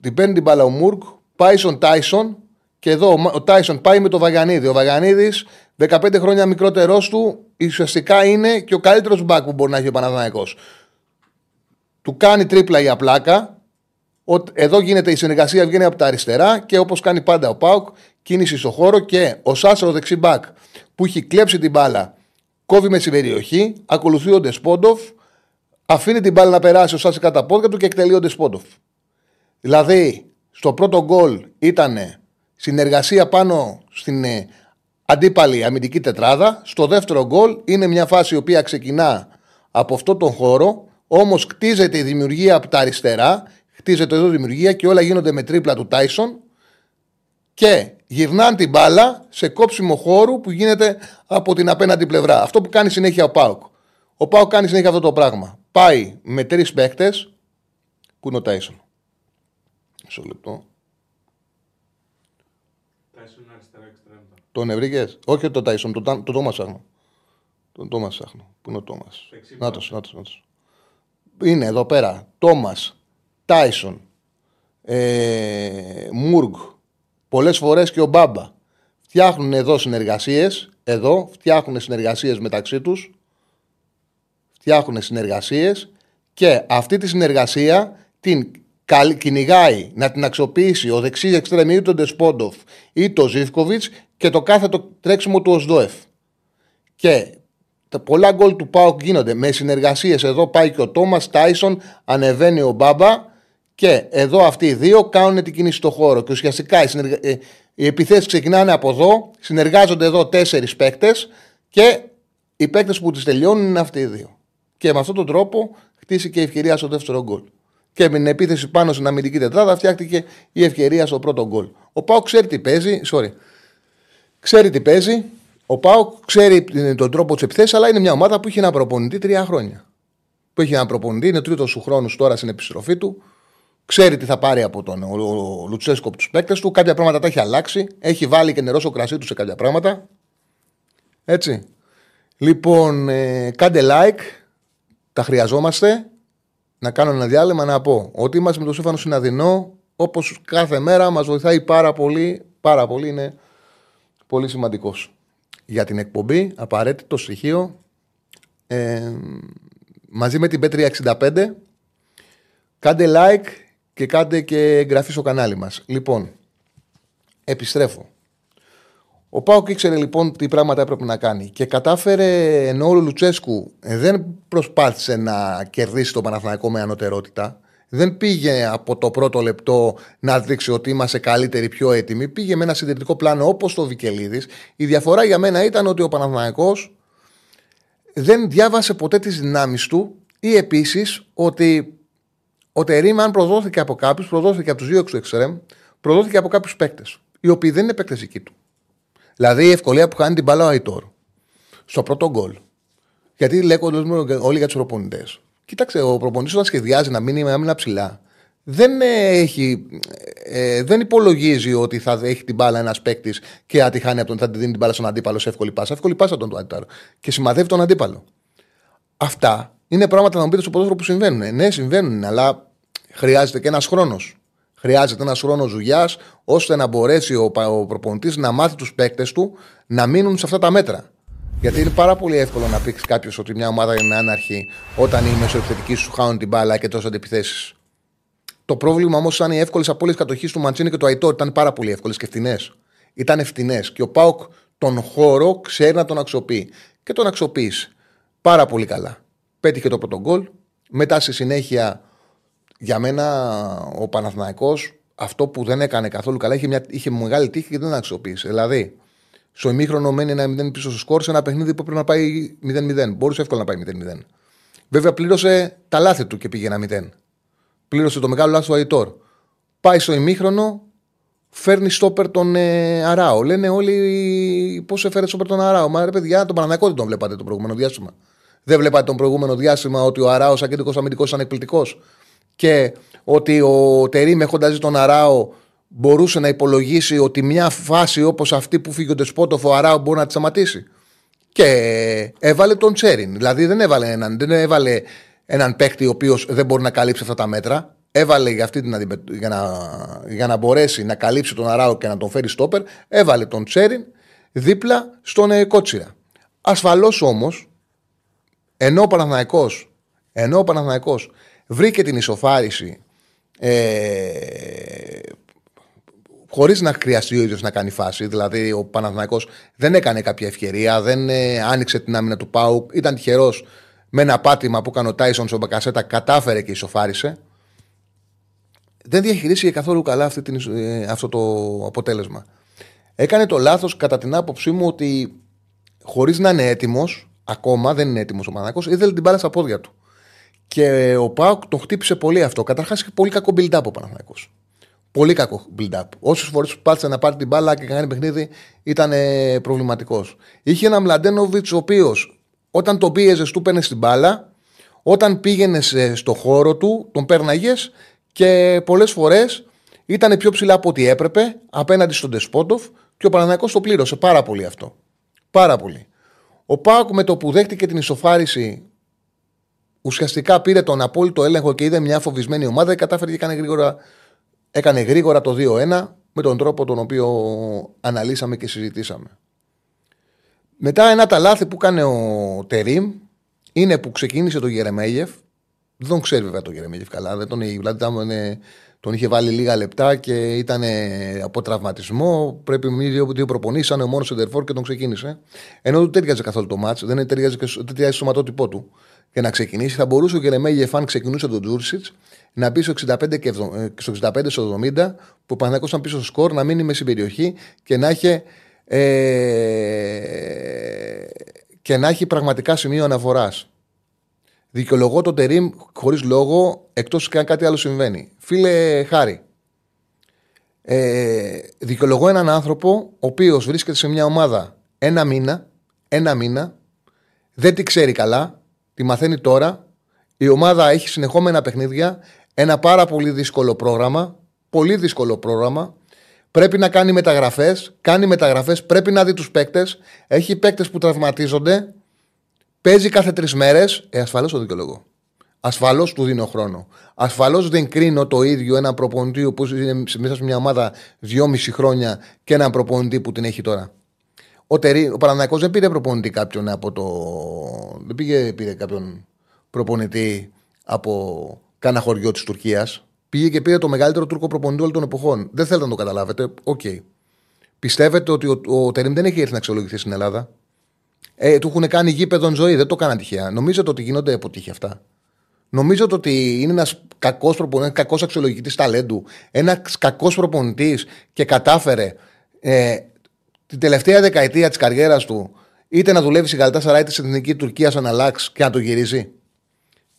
την παίρνει την μπάλα ο Μούρκ, πάει στον Τάισον και εδώ ο Τάισον πάει με τον Βαγανίδη. Ο Βαγανίδη, 15 χρόνια μικρότερό του, ουσιαστικά είναι και ο καλύτερος μπακ που μπορεί να έχει ο Παναδάκο. Του κάνει τρίπλα για πλάκα. Εδώ γίνεται η συνεργασία, βγαίνει από τα αριστερά και όπως κάνει πάντα ο Πάουκ, κίνηση στο χώρο και ο Σάστρο δεξί μπακ που έχει κλέψει την μπάλα, κόβει με στην περιοχή, ακολουθεί ο Ντεσπόντοφ, αφήνει την μπάλα να περάσει ο Σάση κατά πόδια του και εκτελεί ο Ντεσπόντοφ. Δηλαδή, στο πρώτο γκολ ήταν συνεργασία πάνω στην ε, αντίπαλη αμυντική τετράδα. Στο δεύτερο γκολ είναι μια φάση η οποία ξεκινά από αυτό τον χώρο, όμως κτίζεται η δημιουργία από τα αριστερά, χτίζεται εδώ η δημιουργία και όλα γίνονται με τρίπλα του Τάισον και γυρνάνε την μπάλα σε κόψιμο χώρου που γίνεται από την απέναντι πλευρά. Αυτό που κάνει συνέχεια ο Πάουκ. Ο Πάουκ κάνει συνέχεια αυτό το πράγμα. Πάει με τρεις παίκτες. Πού είναι ο Τάισον. Μισό λεπτό. Τάισον αριστερά εξτρέμτα. Τον ευρύγε. Όχι το Τάισον, τον το Τόμα Σάχνο. Τον Τόμα Σάχνο. Πού είναι ο Τόμα. Να το, να το. Είναι εδώ πέρα. Τόμα, Τάισον, ε, Μούργ, πολλές φορές και ο Μπάμπα. Φτιάχνουν εδώ συνεργασίες, εδώ φτιάχνουν συνεργασίες μεταξύ τους. φτιάχνουν συνεργασίες και αυτή τη συνεργασία την καλ- κυνηγάει να την αξιοποιήσει ο δεξί εξτρέμι ή τον Ντεσπόντοφ ή το Ζήφκοβιτς και το κάθε το τρέξιμο του Οσδόεφ. Και τα πολλά γκολ του Πάουκ γίνονται με συνεργασίες. Εδώ πάει και ο Τόμας Τάισον, ανεβαίνει ο Μπάμπα και εδώ αυτοί οι δύο κάνουν την κίνηση στο χώρο. Και ουσιαστικά οι, συνεργα... ε, οι επιθέσεις ξεκινάνε από εδώ, συνεργάζονται εδώ τέσσερις παίκτες και οι παίκτες που τις τελειώνουν είναι αυτοί οι δύο. Και με αυτόν τον τρόπο χτίστηκε η ευκαιρία στο δεύτερο γκολ. Και με την επίθεση πάνω στην αμυντική τετράδα φτιάχτηκε η ευκαιρία στο πρώτο γκολ. Ο Πάουκ ξέρει τι παίζει, sorry, ξέρει τι παίζει. Ο Πάουκ ξέρει τον τρόπο της επιθέσης, αλλά είναι μια ομάδα που έχει ένα προπονητή τρία χρόνια. Που έχει ένα προπονητή, είναι τρίτος σου χρόνου τώρα στην επιστροφή του. Ξέρει τι θα πάρει από τον ο, ο Λουτσέσκο από τους παίκτες του. Κάποια πράγματα τα έχει αλλάξει. Έχει βάλει και νερό στο κρασί του σε κάποια πράγματα. Έτσι. Λοιπόν, ε, κάντε like. Τα χρειαζόμαστε. Να κάνω ένα διάλειμμα να πω ότι είμαστε με τον Στέφανο Συναδεινό. Όπως κάθε μέρα μας βοηθάει πάρα πολύ. Πάρα πολύ είναι πολύ σημαντικός για την εκπομπή. Απαραίτητο στοιχείο. Ε, μαζί με την P365. Κάντε like και κάντε και εγγραφή στο κανάλι μας. Λοιπόν, επιστρέφω. Ο Πάοκ ήξερε λοιπόν τι πράγματα έπρεπε να κάνει και κατάφερε ενώ ο Λουτσέσκου δεν προσπάθησε να κερδίσει τον Παναθηναϊκό με ανωτερότητα. Δεν πήγε από το πρώτο λεπτό να δείξει ότι είμαστε καλύτεροι, πιο έτοιμοι. Πήγε με ένα συντηρητικό πλάνο όπως το Βικελίδης. Η διαφορά για μένα ήταν ότι ο Παναθηναϊκός δεν διάβασε ποτέ τις δυνάμεις του ή επίσης ότι ο Τερήμ, αν προδόθηκε από κάποιους, προδόθηκε από τους δύο εξω εξτρέμ, προδόθηκε από κάποιους παίκτες, οι οποίοι δεν είναι παίκτες εκεί του. Δηλαδή η ευκολία που χάνει την μπάλα ο Αϊτόρ στο πρώτο γκολ. Γιατί λέγονται όλοι για τους προπονητές. Κοίταξε, ο προπονητής όταν σχεδιάζει να μείνει με άμυνα ψηλά, δεν, έχει, ε, δεν υπολογίζει ότι θα έχει την μπάλα ένας παίκτης και θα τη χάνει από τον, θα τη δίνει την μπάλα στον αντίπαλο σε εύκολη πάσα. Εύκολη πάσα τον του Αϊτόρ. Και σημαδεύει τον αντίπαλο. Αυτά είναι πράγματα να μου πείτε στο ποδόσφαιρο που συμβαίνουν. Ναι, συμβαίνουν, αλλά χρειάζεται και ένας χρόνος. Χρειάζεται ένας χρόνος δουλειάς ώστε να μπορέσει ο, ο προπονητής να μάθει τους παίκτες του να μείνουν σε αυτά τα μέτρα. Γιατί είναι πάρα πολύ εύκολο να πει κάποιος ότι μια ομάδα είναι άναρχη όταν οι μεσοεπιθετικοί σου χάνουν την μπάλα και τόσο αντιπιθέσεις. Το πρόβλημα όμως ήταν οι εύκολες απόλυε κατοχής του Μαντσίνη και του Αϊτόρ. Ήταν πάρα πολύ εύκολες και φτηνές. Ήταν φτηνές. Και ο Πάοκ τον χώρο ξέρει να τον αξιοποιεί. Και τον αξιοποίησε πάρα πολύ καλά. Πέτυχε το πρώτο γκολ. Μετά στη συνέχεια για μένα ο Παναθηναϊκός αυτό που δεν έκανε καθόλου καλά είχε, μια, είχε μεγάλη τύχη και δεν αξιοποίησε. Δηλαδή, στο ημίχρονο μένει ένα 0 πίσω στο σκόρ σε ένα παιχνίδι που πρέπει να πάει 0-0. Μπορούσε εύκολα να πάει 0-0. Βέβαια, πλήρωσε τα λάθη του και πήγε ένα 0. Πλήρωσε το μεγάλο λάθος του Αϊτόρ. Πάει στο ημίχρονο, φέρνει στόπερ τον ε, Αράο. Λένε όλοι πώς έφερε στόπερ τον Αράο. Μα ρε παιδιά, τον Πανανακό δεν τον βλέπατε το προηγούμενο διάστημα. Δεν βλέπατε τον προηγούμενο διάστημα ότι ο Αράος σαν κεντρικός αμυντικός ήταν εκπληκτικός και ότι ο Τερήμ έχοντα δει τον Αράο μπορούσε να υπολογίσει ότι μια φάση όπως αυτή που φύγει ο Ντεσπότοφ ο Αράο μπορεί να τη σταματήσει. Και έβαλε τον Τσέριν. Δηλαδή δεν έβαλε έναν, δεν έβαλε έναν παίκτη ο οποίος δεν μπορεί να καλύψει αυτά τα μέτρα. Έβαλε για, αυτή την για, να, για να μπορέσει να καλύψει τον Αράο και να τον φέρει στόπερ, έβαλε τον Τσέριν δίπλα στον ε, Κότσιρα. Ασφαλώς όμως, ενώ ο Παναθηναϊκός, ενώ ο Παναθηναϊκός βρήκε την ισοφάριση ε, χωρίς να χρειαστεί ο ίδιος να κάνει φάση. Δηλαδή, ο Παναθηναϊκός δεν έκανε κάποια ευκαιρία, δεν ε, άνοιξε την άμυνα του Πάου. Ήταν τυχερός με ένα πάτημα που έκανε ο Τάισον στον Μπακασέτα, κατάφερε και ισοφάρισε. Δεν διαχειρίστηκε καθόλου καλά αυτή την, ε, αυτό το αποτέλεσμα. Έκανε το λάθος κατά την άποψή μου ότι χωρίς να είναι έτοιμος, ακόμα δεν είναι έτοιμος ο Παναθηναϊκός, ήθελε την μπάλα στα πόδια του. Και ο Πάοκ τον χτύπησε πολύ αυτό. Καταρχάς είχε πολύ κακό build-up ο Παναθυναϊκό. Πολύ κακό build-up. Όσες φορές που πάτησε να πάρει την μπάλα και κάνει παιχνίδι ήταν προβληματικός. Είχε ένα Μλαντένοβιτς ο οποίος όταν τον πίεζες, του παίρνες την μπάλα. Όταν πήγαινες στο χώρο του, τον πέρναγε και πολλές φορές ήταν πιο ψηλά από ό,τι έπρεπε απέναντι στον Τεσπότοφ και ο Παναναναϊκός το πλήρωσε πάρα πολύ αυτό. Πάρα πολύ. Ο Πάοκ με το που δέχτηκε την ισοφάριση ουσιαστικά πήρε τον απόλυτο έλεγχο και είδε μια φοβισμένη ομάδα και κατάφερε και έκανε γρήγορα, έκανε γρήγορα το 2-1 με τον τρόπο τον οποίο αναλύσαμε και συζητήσαμε. Μετά ένα τα λάθη που έκανε ο Τερίμ είναι που ξεκίνησε το Γερεμέγεφ. Δεν τον ξέρει βέβαια το Γερεμέγεφ καλά. Δεν τον, δηλαδή ήταν, ε, τον είχε βάλει λίγα λεπτά και ήταν ε, από τραυματισμό. Πρέπει με δύο, δύο προπονήσεις, ήταν ο μόνος εντερφόρ και τον ξεκίνησε. Ενώ δεν τέριαζε καθόλου το μάτς, δεν τέριαζε και δεν τέριαζε στο σωματότυπό του. Και να ξεκινήσει, θα μπορούσε ο Γερεμέγεφ, αν ξεκινούσε τον Τζούρσιτς, να μπει στο 65 και 70, ε, στο 65 στο 70, που ο Παναγιώτο ήταν πίσω στο σκορ, να μείνει με στην περιοχή και να είχε. Ε, και να έχει πραγματικά σημείο αναφοράς. Δικαιολογώ τον Τερήμ χωρίς λόγο, εκτός και αν κάτι άλλο συμβαίνει. Φίλε Χάρη, ε, δικαιολογώ έναν άνθρωπο ο οποίος βρίσκεται σε μια ομάδα ένα μήνα, ένα μήνα, δεν τη ξέρει καλά, τη μαθαίνει τώρα. Η ομάδα έχει συνεχόμενα παιχνίδια, ένα πάρα πολύ δύσκολο πρόγραμμα, πολύ δύσκολο πρόγραμμα. Πρέπει να κάνει μεταγραφές. Κάνει μεταγραφές. Πρέπει να δει τους παίκτες. Έχει παίκτες που τραυματίζονται. Παίζει κάθε τρεις μέρες. Ε, ασφαλώς το δικαιολογώ. Ασφαλώς του δίνω χρόνο. Ασφαλώς δεν κρίνω το ίδιο ένα προπονητή που είναι μέσα σε μια ομάδα δυόμιση χρόνια και έναν προπονητή που την έχει τώρα. Ο, Τερίμ, ο Παναθηναϊκός δεν πήρε προπονητή κάποιον από το. Δεν πήγε, πήρε κάποιον προπονητή από κάνα χωριό της Τουρκίας. Πήγε και πήρε το μεγαλύτερο Τούρκο προπονητή όλων των εποχών. Δεν θέλετε να το καταλάβετε. OK. Okay. Πιστεύετε ότι ο, ο Τερίμ δεν έχει έρθει να αξιολογηθεί στην Ελλάδα; Ε, του έχουν κάνει γήπεδο εν ζωή. Δεν το κάναν τυχαία. Νομίζετε ότι γίνονται από τύχη αυτά; Νομίζετε ότι είναι ένας κακός προπονητή, κακός αξιολογητής ταλέντου, ένας κακός προπονητής και κατάφερε ε, την τελευταία δεκαετία της καριέρας του είτε να δουλεύει στην Καλτά είτε στην εθνική Τουρκία σαν αλλάξ και να το γυρίζει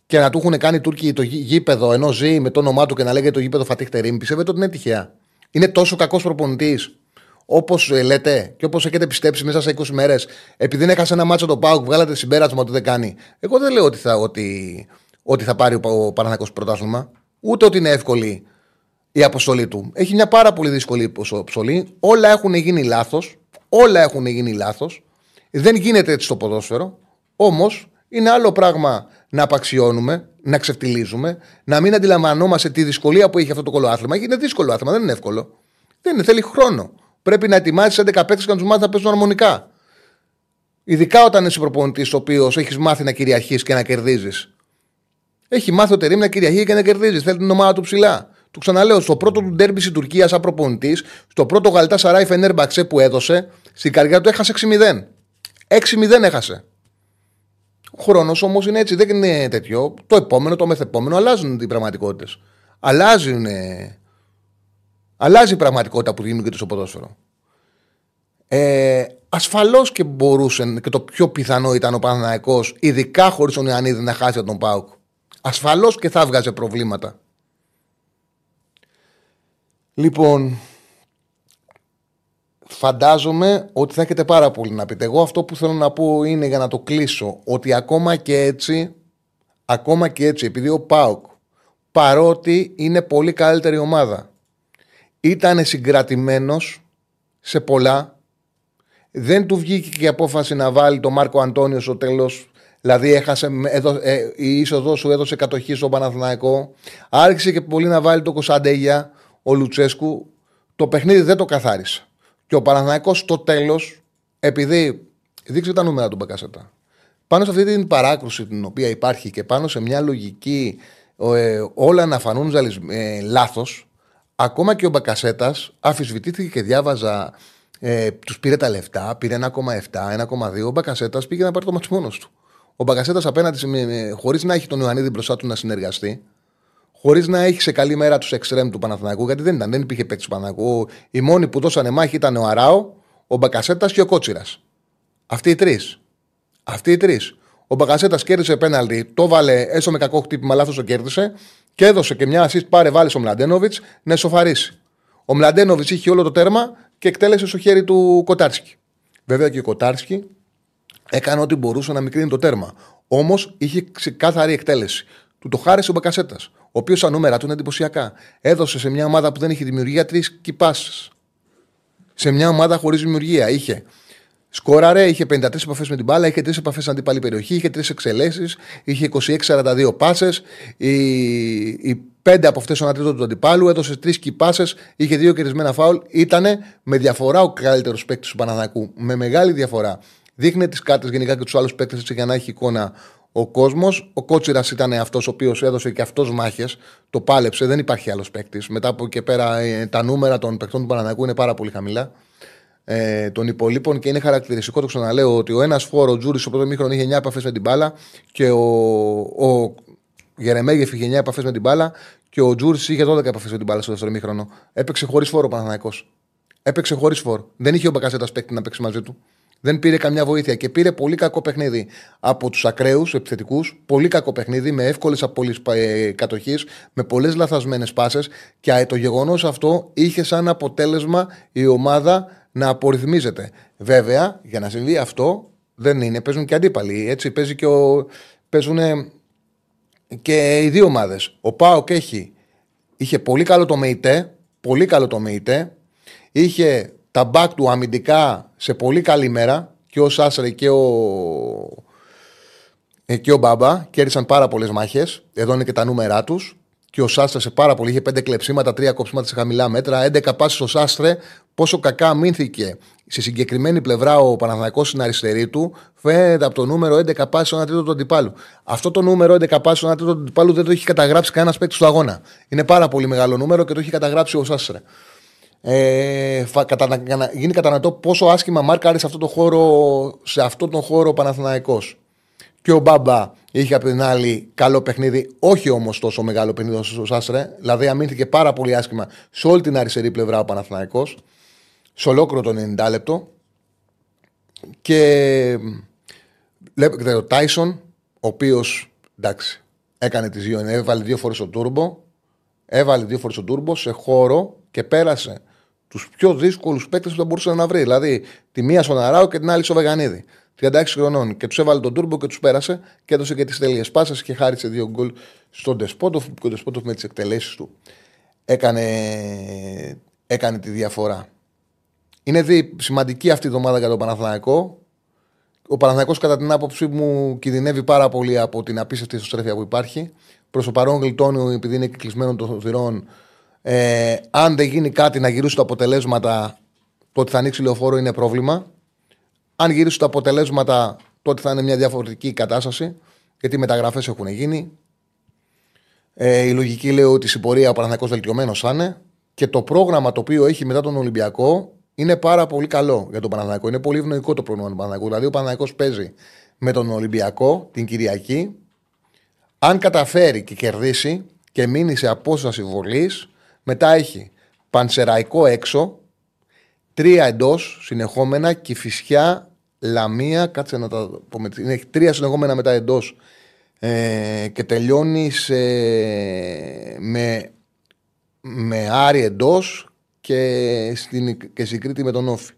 και να του έχουν κάνει οι Τούρκοι το γήπεδο ενώ ζει με το όνομά του και να λέγεται το γήπεδο Φατίχ Τερήμ, πιστεύετε ότι είναι τυχαία; Είναι τόσο κακός προπονητής όπως ε, λέτε και όπως έχετε πιστέψει μέσα σε 20 μέρες, επειδή δεν έχασε ένα μάτσο το Πάουκ, βγάλατε συμπέρασμα ότι δεν κάνει. Εγώ δεν λέω ότι θα, ότι, ότι θα πάρει ο Παναθανικό πρωτάθλημα, ούτε ότι είναι εύκολη η αποστολή του. Έχει μια πάρα πολύ δύσκολη αποστολή. Όλα έχουν γίνει λάθος. Όλα έχουν γίνει λάθος. Δεν γίνεται έτσι στο ποδόσφαιρο. Όμως είναι άλλο πράγμα να απαξιώνουμε, να ξεφτιλίζουμε, να μην αντιλαμβανόμαστε τη δυσκολία που έχει αυτό το κολοάθλημα. Είναι δύσκολο άθλημα, δεν είναι εύκολο. Δεν είναι, θέλει χρόνο. Πρέπει να ετοιμάσεις 11 παίκτες και να τους μάθεις να παίζουν αρμονικά. Ειδικά όταν είσαι προπονητής, ο οποίος έχεις μάθει να κυριαρχείς και να κερδίζεις. Έχει μάθει ο Τερήμ να κυριαρχεί και να κερδίζεις. Θέλει την ομάδα του ψηλά. Του ξαναλέω, στο πρώτο του ντέρμπι στην Τουρκία, σαν προπονητής, στο πρώτο γαλτά Σαράι Φενέρμπαξε που έδωσε, στην καρδιά του έχασε 6-0. 6-0 έχασε. Ο χρόνος όμως είναι έτσι, δεν είναι τέτοιο. Το επόμενο, το μεθεπόμενο αλλάζουν οι πραγματικότητες. Αλλάζουν. Αλλάζει η πραγματικότητα που δημιουργείται στο ποδόσφαιρο. Ε, Ασφαλώς και μπορούσε και το πιο πιθανό ήταν ο Παναναναϊκό, ειδικά χωρίς τον Ιωαννίδη, να χάσει τον Πάουκ. Ασφαλώς και θα βγάζει προβλήματα. Λοιπόν, φαντάζομαι ότι θα έχετε πάρα πολύ να πείτε. Εγώ αυτό που θέλω να πω είναι για να το κλείσω ότι ακόμα και έτσι, ακόμα και έτσι, επειδή ο Πάουκ παρότι είναι πολύ καλύτερη ομάδα, ήταν συγκρατημένος σε πολλά, δεν του βγήκε και η απόφαση να βάλει τον Μάρκο Αντώνιος στο τέλος Δηλαδή έχασε, ε, η είσοδο σου έδωσε κατοχή στον Παναθηναϊκό. Άρχισε και πολύ να βάλει το Κωνσταντέγια ο Λουτσέσκου. Το παιχνίδι δεν το καθάρισε. Και ο Παναθυναϊκό στο τέλος, επειδή δείξε τα νούμερα του Μπακασέτα, πάνω σε αυτή την παράκρουση την οποία υπάρχει και πάνω σε μια λογική ε, όλα να φανούν ε, λάθος, ακόμα και ο Μπακασέτας αφισβητήθηκε και διάβαζα. Ε, τους πήρε τα λεφτά, πήρε 1,7, 1,2. Ο Μπακασέτας πήγε να πάρει το μάτι μόνος του. Ο Μπακασέτας απέναντι, χωρίς να έχει τον Ιωαννίδη μπροστά του να συνεργαστεί, χωρίς να έχεις σε καλή μέρα τους εξτρέμ του Παναθηναϊκού, γιατί δεν ήταν, δεν υπήρχε παίκτης του Παναθηναϊκού. Οι μόνοι που δώσανε μάχη ήταν ο Αράο, ο Μπακασέτας και ο Κότσιρας. Αυτοί οι τρεις. Αυτοί οι τρεις. Ο Μπακασέτας κέρδισε πέναλτι, το βάλε έσω με κακό χτύπημα, λάθος το κέρδισε και έδωσε και μια assist πάρε βάλει ο Μλαντένοβιτς να εσωφαρίσει. Ο Μλαντένοβιτς είχε όλο το τέρμα και εκτέλεσε στο χέρι του Κοτάρσκι. Βέβαια και ο Κοτάρσκι έκανε ό,τι μπορούσε να μικρύνει το τέρμα. Όμως είχε ξεκάθαρη εκτέλεση. Του το χάρισε ο Μπακασέτας ο οποίος τα νούμερα του είναι εντυπωσιακά. Έδωσε σε μια ομάδα που δεν είχε δημιουργία τρεις κυπάσεις. Σε μια ομάδα χωρίς δημιουργία. Είχε σκόραρε, είχε 53 επαφές με την μπάλα, είχε 3 επαφές στην αντίπαλη περιοχή, είχε 3 εξελέσεις, είχε 26-42 πάσες. Οι, οι 5 από αυτές στον τρίτο του αντιπάλου, έδωσε 3 κυπάσε, είχε 2 κερδισμένα φάουλ. Ήταν με διαφορά ο καλύτερος παίκτης του Παναναναϊκού. Με μεγάλη διαφορά. Δείχνει τις κάρτες γενικά και τους άλλους παίκτες για να έχει εικόνα ο κόσμος. Ο Κότσιρας ήταν αυτός ο οποίος έδωσε και αυτός μάχες. Το πάλεψε, δεν υπάρχει άλλος παίκτης. Μετά από εκεί πέρα ε, τα νούμερα των παικτών του Παναναναϊκού είναι πάρα πολύ χαμηλά. Ε, των υπολείπων και είναι χαρακτηριστικό το ξαναλέω ότι ο ένας φόρο, ο Τζούρις, στο πρώτο μήχρονο είχε 9 επαφές με την μπάλα και ο, ο Γερεμέγεφ είχε 9 επαφές με την μπάλα και ο Τζούρις είχε 12 επαφές με την μπάλα στο δεύτερο μήχρονο. Έπαιξε χωρίς φόρο ο Παναναναϊκός. Έπαιξε χωρίς φόρο. Δεν είχε ο Μπακασέτας παίκτη να παίξει μαζί του. Δεν πήρε καμιά βοήθεια και πήρε πολύ κακό παιχνίδι από τους ακραίους επιθετικούς. Πολύ κακό παιχνίδι με εύκολες απολύσεις ε, κατοχής, με πολλές λαθασμένες πάσες. Και το γεγονός αυτό είχε σαν αποτέλεσμα η ομάδα να απορριθμίζεται. Βέβαια, για να συμβεί αυτό, δεν είναι. Παίζουν και αντίπαλοι. Έτσι, παίζει και ο, παίζουν και οι δύο ομάδες. Ο Πάοκ έχει. Είχε πολύ καλό το ΜΕΙΤΕ. Πολύ καλό το ΜΕΙΤΕ. Είχε τα μπακ του αμυντικά σε πολύ καλή μέρα και ο Σάσρε και ο, ε, και ο Μπάμπα κέρδισαν πάρα πολλές μάχες. Εδώ είναι και τα νούμερά τους. Και ο Σάστρε σε πάρα πολύ. Είχε πέντε κλεψίματα, τρία κοψίματα σε χαμηλά μέτρα. 11 πάσει στο Σάστρε. Πόσο κακά μήνθηκε σε συγκεκριμένη πλευρά ο Παναθανικό στην αριστερή του, φαίνεται από το νούμερο 11 πάσει στον τρίτο του αντιπάλου. Αυτό το νούμερο 11 πάσει στον τρίτο του αντιπάλου δεν το έχει καταγράψει κανένας παίκτης του αγώνα. Είναι πάρα πολύ μεγάλο νούμερο και το έχει καταγράψει ο Σάστρε ε, κατα, γίνει κατανοητό πόσο άσχημα μάρκαρε σε αυτό το χώρο, σε αυτό τον χώρο ο Παναθηναϊκός. Και ο Μπάμπα είχε από την άλλη καλό παιχνίδι, όχι όμως τόσο μεγάλο παιχνίδι όσο ο Σάστρε. Δηλαδή αμήνθηκε πάρα πολύ άσχημα σε όλη την αριστερή πλευρά ο Παναθηναϊκός, σε ολόκληρο το 90 λεπτό. Και βλέπετε ο Τάισον, ο οποίος εντάξει, έκανε τις δύο, έβαλε δύο φορές το τούρμπο. Έβαλε δύο φορές το τούρμπο σε χώρο και πέρασε τους πιο δύσκολους παίκτες που θα μπορούσε να βρει. Δηλαδή τη μία στον Αράου και την άλλη στο Βεγανίδη. 36 χρονών. Και τους έβαλε τον τούρμπο και τους πέρασε και έδωσε και τις τέλειε πάσες και χάρισε δύο γκολ στον Τεσπότοφ. Και ο Τεσπότοφ με τις εκτελέσεις του έκανε, έκανε τη διαφορά. Είναι δι, σημαντική αυτή η εβδομάδα για τον Παναθηναϊκό. Ο Παναθηναϊκός κατά την άποψή μου κινδυνεύει πάρα πολύ από την απίστευτη ισοστρέφεια που υπάρχει. Προς το παρόν γλιτώνει επειδή είναι κλεισμένο των θυρών ε, αν δεν γίνει κάτι να γυρίσουν τα αποτελέσματα, το ότι θα ανοίξει λεωφόρο είναι πρόβλημα. Αν γυρίσουν τα αποτελέσματα, τότε θα είναι μια διαφορετική κατάσταση. Γιατί οι μεταγραφές έχουν γίνει. Ε, η λογική λέει ότι στην πορεία ο Παναθηναϊκός βελτιωμένος θα είναι. Και το πρόγραμμα το οποίο έχει μετά τον Ολυμπιακό είναι πάρα πολύ καλό για τον Παναθηναϊκό. Είναι πολύ ευνοϊκό το πρόγραμμα του Παναθηναϊκού. Δηλαδή, ο Παναθηναϊκός παίζει με τον Ολυμπιακό την Κυριακή. Αν καταφέρει και κερδίσει και μείνει σε απόσταση βολής, μετά έχει Πανσεραϊκό έξω, τρία εντός συνεχόμενα και φυσιά Λαμία. Κάτσε να τα πούμε. Είναι τρία συνεχόμενα μετά εντός ε, και τελειώνει με, με Άρη εντός και, στην, και συγκρίτη με τον Όφη.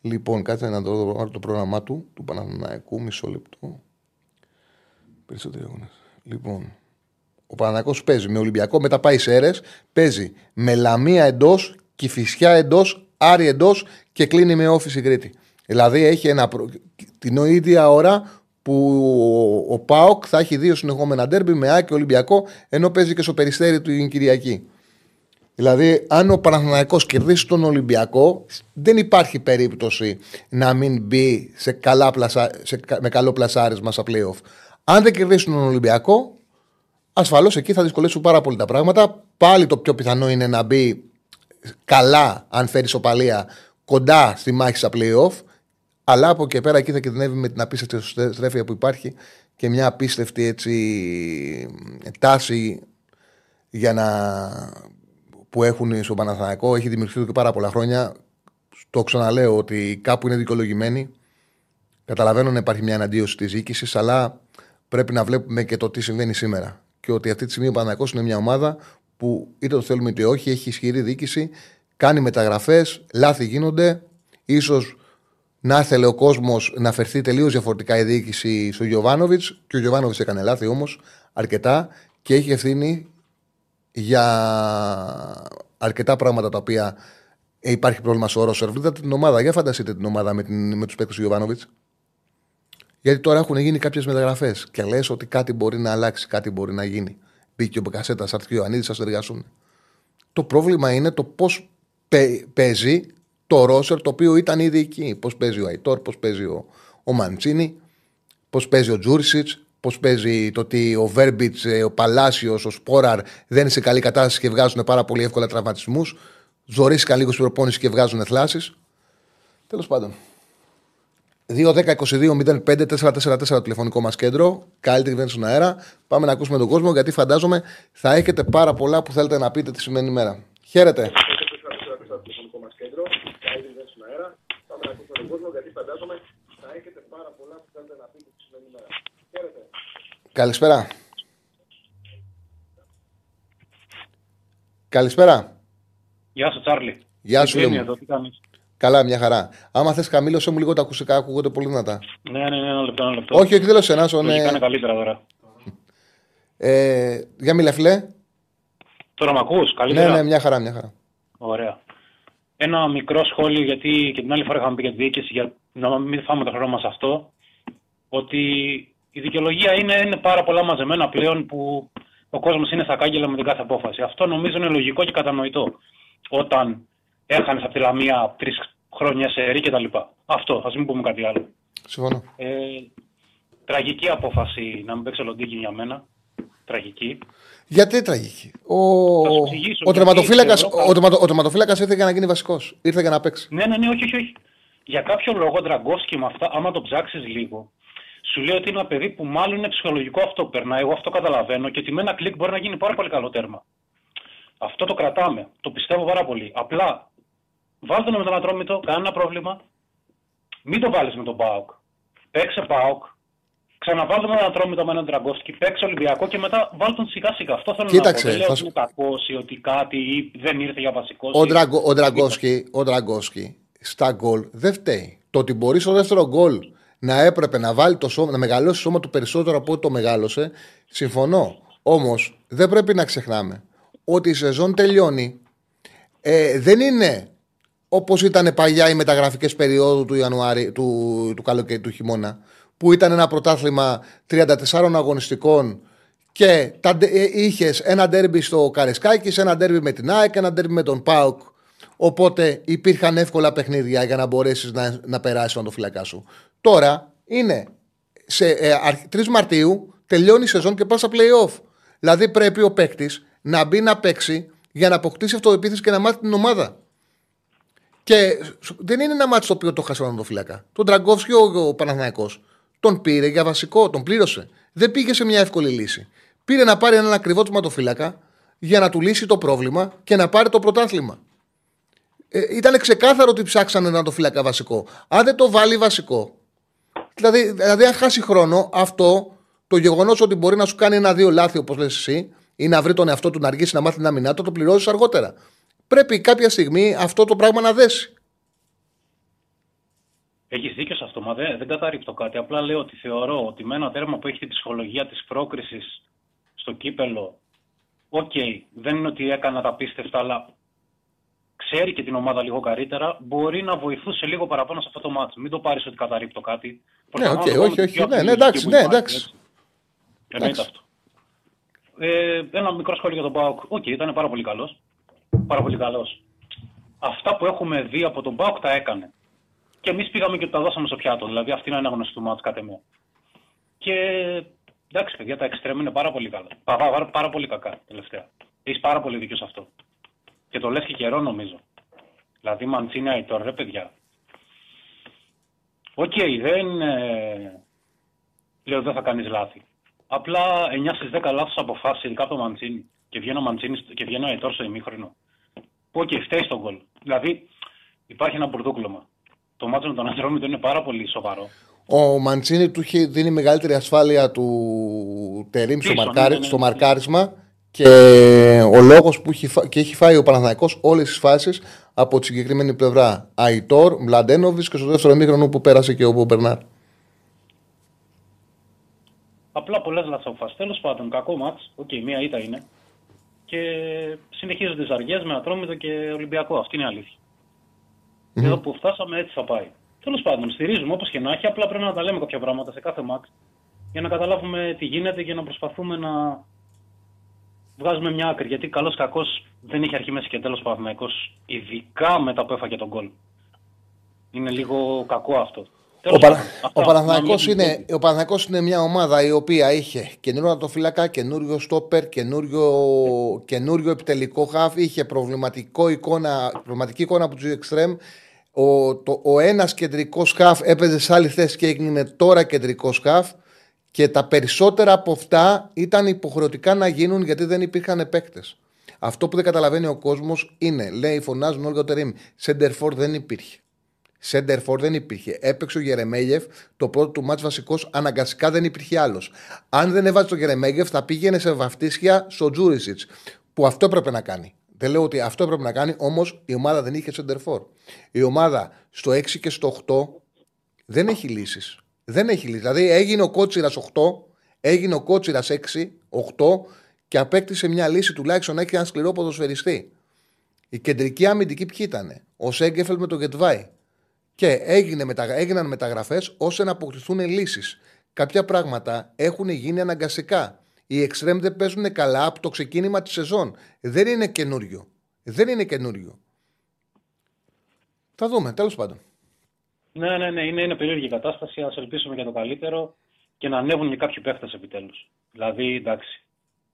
Λοιπόν, κάτσε να το δω το πρόγραμμά του, του Παναθηναϊκού, μισό λεπτό. Περισσότεροι αγώνες. Λοιπόν, ο Παναγιώ παίζει με Ολυμπιακό, μετά πάει σε αίρε. Παίζει με Λαμία εντός, Κυφυσιά εντός, Άρη εντός και κλείνει με όφηση Κρήτη. Δηλαδή έχει ένα, την ίδια ώρα που ο Πάοκ θα έχει δύο συνεχόμενα ντέρμπι με Άκη Ολυμπιακό, ενώ παίζει και στο περιστέρι του την Κυριακή. Δηλαδή, αν ο Παναθηναϊκός κερδίσει τον Ολυμπιακό, δεν υπάρχει περίπτωση να μην μπει σε καλά πλασα... σε... με καλό πλασάρισμα στα playoff. Αν δεν κερδίσει τον Ολυμπιακό, ασφαλώς εκεί θα δυσκολέσουν πάρα πολύ τα πράγματα. Πάλι το πιο πιθανό είναι να μπει καλά, αν φέρει σοπαλία, κοντά στη μάχη στα playoff. Αλλά από εκεί πέρα εκεί θα κινδυνεύει με την απίστευτη στρέφεια που υπάρχει και μια απίστευτη έτσι, τάση για να, που έχουν στο Παναθηναϊκό. Έχει δημιουργηθεί και πάρα πολλά χρόνια. Το ξαναλέω ότι κάπου είναι δικαιολογημένοι. Καταλαβαίνω να υπάρχει μια αναντίωση της διοίκησης, αλλά πρέπει να βλέπουμε και το τι συμβαίνει σήμερα και ότι αυτή τη στιγμή ο Παναγιώ είναι μια ομάδα που είτε το θέλουμε είτε όχι, έχει ισχυρή διοίκηση, κάνει μεταγραφές, λάθη γίνονται. ίσως να ήθελε ο κόσμος να φερθεί τελείως διαφορετικά η διοίκηση στο Γιωβάνοβιτς και ο Γιωβάνοβιτς έκανε λάθη όμως αρκετά και έχει ευθύνη για αρκετά πράγματα τα οποία υπάρχει πρόβλημα στο Ρόσερ. Βρείτε την ομάδα, για φανταστείτε την ομάδα με, με τους παίκτες του Γιωβάνοβιτς. Γιατί τώρα έχουν γίνει κάποιες μεταγραφές και λες ότι κάτι μπορεί να αλλάξει, κάτι μπορεί να γίνει. Μπήκε ο Μπεκασέτα, Αρτ και ο Ανίδη, θα συνεργαστούν. Το πρόβλημα είναι το πώς παίζει το ρόσερ το οποίο ήταν ήδη εκεί. Πώς παίζει ο Αϊτόρ, πώς παίζει ο, ο Μαντσίνη, πώς παίζει ο Τζούρισιτς, πώς παίζει το ότι ο Βέρμπιτς, ο Παλάσιος, ο Σπόραρ δεν είναι σε καλή κατάσταση και βγάζουν πάρα πολύ εύκολα τραυματισμούς. Ζωρίστηκαν λίγο στην προπόνηση και βγάζουν θλάσεις. Τέλος πάντων. 2-10-22-05-444 το τηλεφωνικό μας κέντρο. Καλύτερη κυβέρνηση στον αέρα. Πάμε να ακούσουμε τον κόσμο γιατί φαντάζομαι θα έχετε πάρα πολλά που θέλετε να πείτε τη σημερινή μέρα. Χαίρετε. Καλησπέρα. Καλησπέρα. Γεια σου, Τσάρλι. Γεια σου, Ευγένεια Λέμου. εδώ, τι κάνεις. Καλά, μια χαρά. Άμα θες καμήλωσέ μου λίγο τα ακουστικά, ακούγονται πολύ δυνατά. Ναι, ναι, ναι, ένα λεπτό, ένα λεπτό. Όχι, όχι, δεν λέω σε ένα. Λογικά είναι καλύτερα τώρα. Ε, για μιλά, φιλέ. Τώρα με ακούς, Ναι, καλύτερα; ναι, μια χαρά, μια χαρά. Ωραία. Ένα μικρό σχόλιο, γιατί και την άλλη φορά είχαμε πει για τη διοίκηση, για να μην φάμε το χρόνο μας αυτό, ότι η δικαιολογία είναι, είναι πάρα πολλά μαζεμένα πλέον που ο κόσμος είναι στα κάγκελα με την κάθε απόφαση. Αυτό νομίζω είναι λογικό και κατανοητό. Όταν έχανες από τη Λαμία τρεις χρόνια σε ρί κτλ. Αυτό, ας μην πούμε κάτι άλλο. Συμφωνώ. Ε, τραγική απόφαση να μην παίξει ο Λοντίκι για μένα. Τραγική. Γιατί τραγική; Ο, Θα σου εξηγήσω ο γιατί τερματοφύλακας, θεωρώ ο, καλό. τερματο, ο τερματοφύλακας ήρθε για να γίνει βασικός. Ήρθε για να παίξει. Ναι, ναι, ναι, όχι, όχι, όχι. Για κάποιο λόγο ο Ντραγκόφσκι με αυτά, άμα το ψάξεις λίγο, σου λέει ότι είναι ένα παιδί που μάλλον είναι ψυχολογικό αυτό που περνάει. Εγώ αυτό καταλαβαίνω και ότι με ένα κλικ μπορεί να γίνει πάρα πολύ καλό τέρμα. Αυτό το κρατάμε. Το πιστεύω πάρα πολύ. Απλά βάλτε τον με τον Ατρόμητο, κανένα πρόβλημα. Μην το βάλεις με τον Πάοκ. Παίξε Πάοκ. Ξαναβάλτε με τον Ατρόμητο με έναν Τραγκόφσκι. Παίξε Ολυμπιακό και μετά βάλτε τον σιγά σιγά. Αυτό θέλω Κοίταξε, να πω. Δεν λέω θα ότι σου- είναι κακός ή ότι κάτι ή δεν ήρθε για βασικό. Ο, Ντραγκο, ο, Ντραγκόσκι, ο Ντραγκόσκι στα γκολ δεν φταίει. Το ότι μπορείς στο δεύτερο γκολ να έπρεπε να, βάλει το σώμα, να μεγαλώσει το σώμα του περισσότερο από ό,τι το μεγάλωσε, συμφωνώ. Όμως δεν πρέπει να ξεχνάμε ότι η σεζόν τελειώνει. Ε, δεν είναι όπως ήταν παλιά οι μεταγραφικές περίοδου του Ιανουάρη, του, του καλοκαίρι, του χειμώνα, που ήταν ένα πρωτάθλημα 34 αγωνιστικών και είχες ένα ντέρμπι στο Καρεσκάκης, ένα ντέρμπι με την ΑΕΚ, ένα ντέρμπι με τον ΠΑΟΚ. Οπότε υπήρχαν εύκολα παιχνίδια για να μπορέσεις να, να περάσεις το φυλακά σου. Τώρα είναι σε ε, αρχ- 3 Μαρτίου τελειώνει η σεζόν και πας στα playoff. Δηλαδή πρέπει ο παίκτης να μπει να παίξει για να αποκτήσει αυτοεπίθεση και να μάθει την ομάδα. Και σου- δεν είναι ένα μάτι το οποίο το χάσανε το φυλακά. Τον Τραγκόφσκι ο, ο Παναθηναϊκός τον πήρε για βασικό, τον πλήρωσε. Δεν πήγε σε μια εύκολη λύση. Πήρε να πάρει έναν ακριβό ματοφύλακα για να του λύσει το πρόβλημα και να πάρει το πρωτάθλημα. Ε, ήταν ξεκάθαρο ότι ψάξανε να το φύλακα βασικό. Αν δεν το βάλει βασικό, δηλαδή, δηλαδή αν χάσει χρόνο, αυτό το γεγονός ότι μπορεί να σου κάνει ένα-δύο λάθη, όπως λες εσύ, ή να βρει τον εαυτό του να αργήσει να μάθει την αμυνά του, το πληρώσεις αργότερα. Πρέπει κάποια στιγμή αυτό το πράγμα να δέσει. Έχεις δίκιο σε αυτό, μα δεν, δεν καταρρίπτω κάτι. Απλά λέω ότι θεωρώ ότι με ένα τέρμα που έχει την ψυχολογία της πρόκρισης στο κύπελο, οκ, δεν είναι ότι έκανε τα απίστευτα, αλλά ξέρει και την ομάδα λίγο καλύτερα, μπορεί να βοηθούσε λίγο παραπάνω σε αυτό το ματς. Μην το πάρεις ότι καταρρίπτω κάτι. Ναι, οκ, Προσπαθώ να το όχι, κάνω όχι, πιο ναι, ναι, απλή εντάξει, που ναι, υπάρχει, εντάξει. έτσι. Εννοείται Εντάξει. αυτό. Ε, ένα μικρό σχόλιο για τον ΠΑΟΚ. Οκ, ήταν πάρα πολύ καλός. Πάρα πολύ καλός. Αυτά που έχουμε δει από τον ΠΑΟΚ τα έκανε. Και εμείς πήγαμε και τα δώσαμε στο πιάτο. Δηλαδή αυτή είναι ανάγνωση του ματς κατά με. Και εντάξει, παιδιά, τα εξτρέμ είναι πάρα πολύ καλά. Πα- πα- Πάρα, πάρα πολύ κακά τελευταία. Έχει πάρα πολύ δίκιο σε αυτό. Και το λες και καιρό νομίζω. Δηλαδή Μαντσίνη Αϊτόρ, ρε παιδιά. Οκ, δεν ε, λέω δεν θα κάνεις λάθη. Απλά 9 στις 10 λάθος αποφάσεις, ειδικά από το Μαντσίνη. Και βγαίνει ο Μαντσίνης και βγαίνει ο Αϊτόρ στο ημίχρονο. Που οκ, φταίει στο γκολ. Δηλαδή υπάρχει ένα μπουρδούκλωμα. Το ματς με τον Ατρόμητο είναι πάρα πολύ σοβαρό. Ο Μαντσίνη του έχει δίνει μεγαλύτερη ασφάλεια του Τερίμ στο, Πίσω, μαρκάρι- ναι, ναι, ναι, στο ναι. μαρκάρισμα και ο λόγος που έχει, φά- και έχει φάει ο Παναθηναϊκός όλες τις φάσεις από τη συγκεκριμένη πλευρά. Αϊτόρ, Μλαντένοβιτς και στο δεύτερο ημίχρονο που πέρασε και ο Μπερνάρ. Απλά πολλές λαθοφάσεις. Τέλος πάντων, κακό ματς. Οκ, μία ήττα είναι. Και συνεχίζονται τι αργίε με Ατρόμητο και Ολυμπιακό. Αυτή είναι η αλήθεια. Και εδώ που φτάσαμε έτσι θα πάει. Τέλος πάντων, στηρίζουμε όπως και να έχει. Απλά πρέπει να τα λέμε κάποια πράγματα σε κάθε μάτς για να καταλάβουμε τι γίνεται και να προσπαθούμε να βγάζουμε μια άκρη. Γιατί καλός κακός δεν έχει αρχή, μέση και τέλος Παναθηναϊκός, ειδικά μετά που έφαγε τον γκολ. Είναι λίγο κακό αυτό. Τέλος Ο, Παρα... πάντων, ο, αυτά. Παναθηναϊκός Να μην- είναι, ο Παναθηναϊκός είναι μια ομάδα η οποία είχε καινούριο ατοφυλακά, καινούριο στόπερ, καινούριο, καινούριο επιτελικό χαφ, είχε προβληματικό εικόνα, προβληματική εικόνα από τους εξτρέμ. Ο, το, ο ένας κεντρικός χαφ έπαιζε σε άλλη θέση και έγινε τώρα κεντρικός χαφ και τα περισσότερα από αυτά ήταν υποχρεωτικά να γίνουν γιατί δεν υπήρχαν παίκτες. Αυτό που δεν καταλαβαίνει ο κόσμος είναι, λέει, φωνάζουν όλοι ο Τερήμ, Σέντερφορ δεν υπήρχε. Σέντερφορ δεν υπήρχε. Έπαιξε ο Γερεμέγεφ το πρώτο του μάτς βασικός, αναγκαστικά δεν υπήρχε άλλος. Αν δεν έβαζε τον Γερεμέγεφ, θα πήγαινε σε βαφτίσια στο Τζούρισιτς. Που αυτό έπρεπε να κάνει. Δεν λέω ότι αυτό έπρεπε να κάνει, όμως η ομάδα δεν είχε Σέντερφορ. Η ομάδα στο 6 και στο 8 δεν έχει λύσεις. Δεν έχει λύσεις. Δηλαδή έγινε ο Κότσιρας 8, έγινε ο Κότσιρας 6, 8 και απέκτησε μια λύση τουλάχιστον να έχει ένα σκληρό ποδοσφαιριστή. Η κεντρική αμυντική ποιοι ήταν, ο Σέγκεφελ με τον Γετβάη. Και έγινε μετα... έγιναν μεταγραφές ώστε να αποκτηθούν λύσεις. Κάποια πράγματα έχουν γίνει αναγκαστικά. Οι εξτρέμ δεν παίζουν καλά από το ξεκίνημα της σεζόν. Δεν είναι καινούριο. Δεν είναι καινούριο. Θα δούμε, τέλος πάντων. Ναι, ναι, ναι, είναι, είναι περίεργη η κατάσταση. Α ελπίσουμε για το καλύτερο και να ανέβουν και κάποιοι παίχτες επιτέλους. Δηλαδή, εντάξει,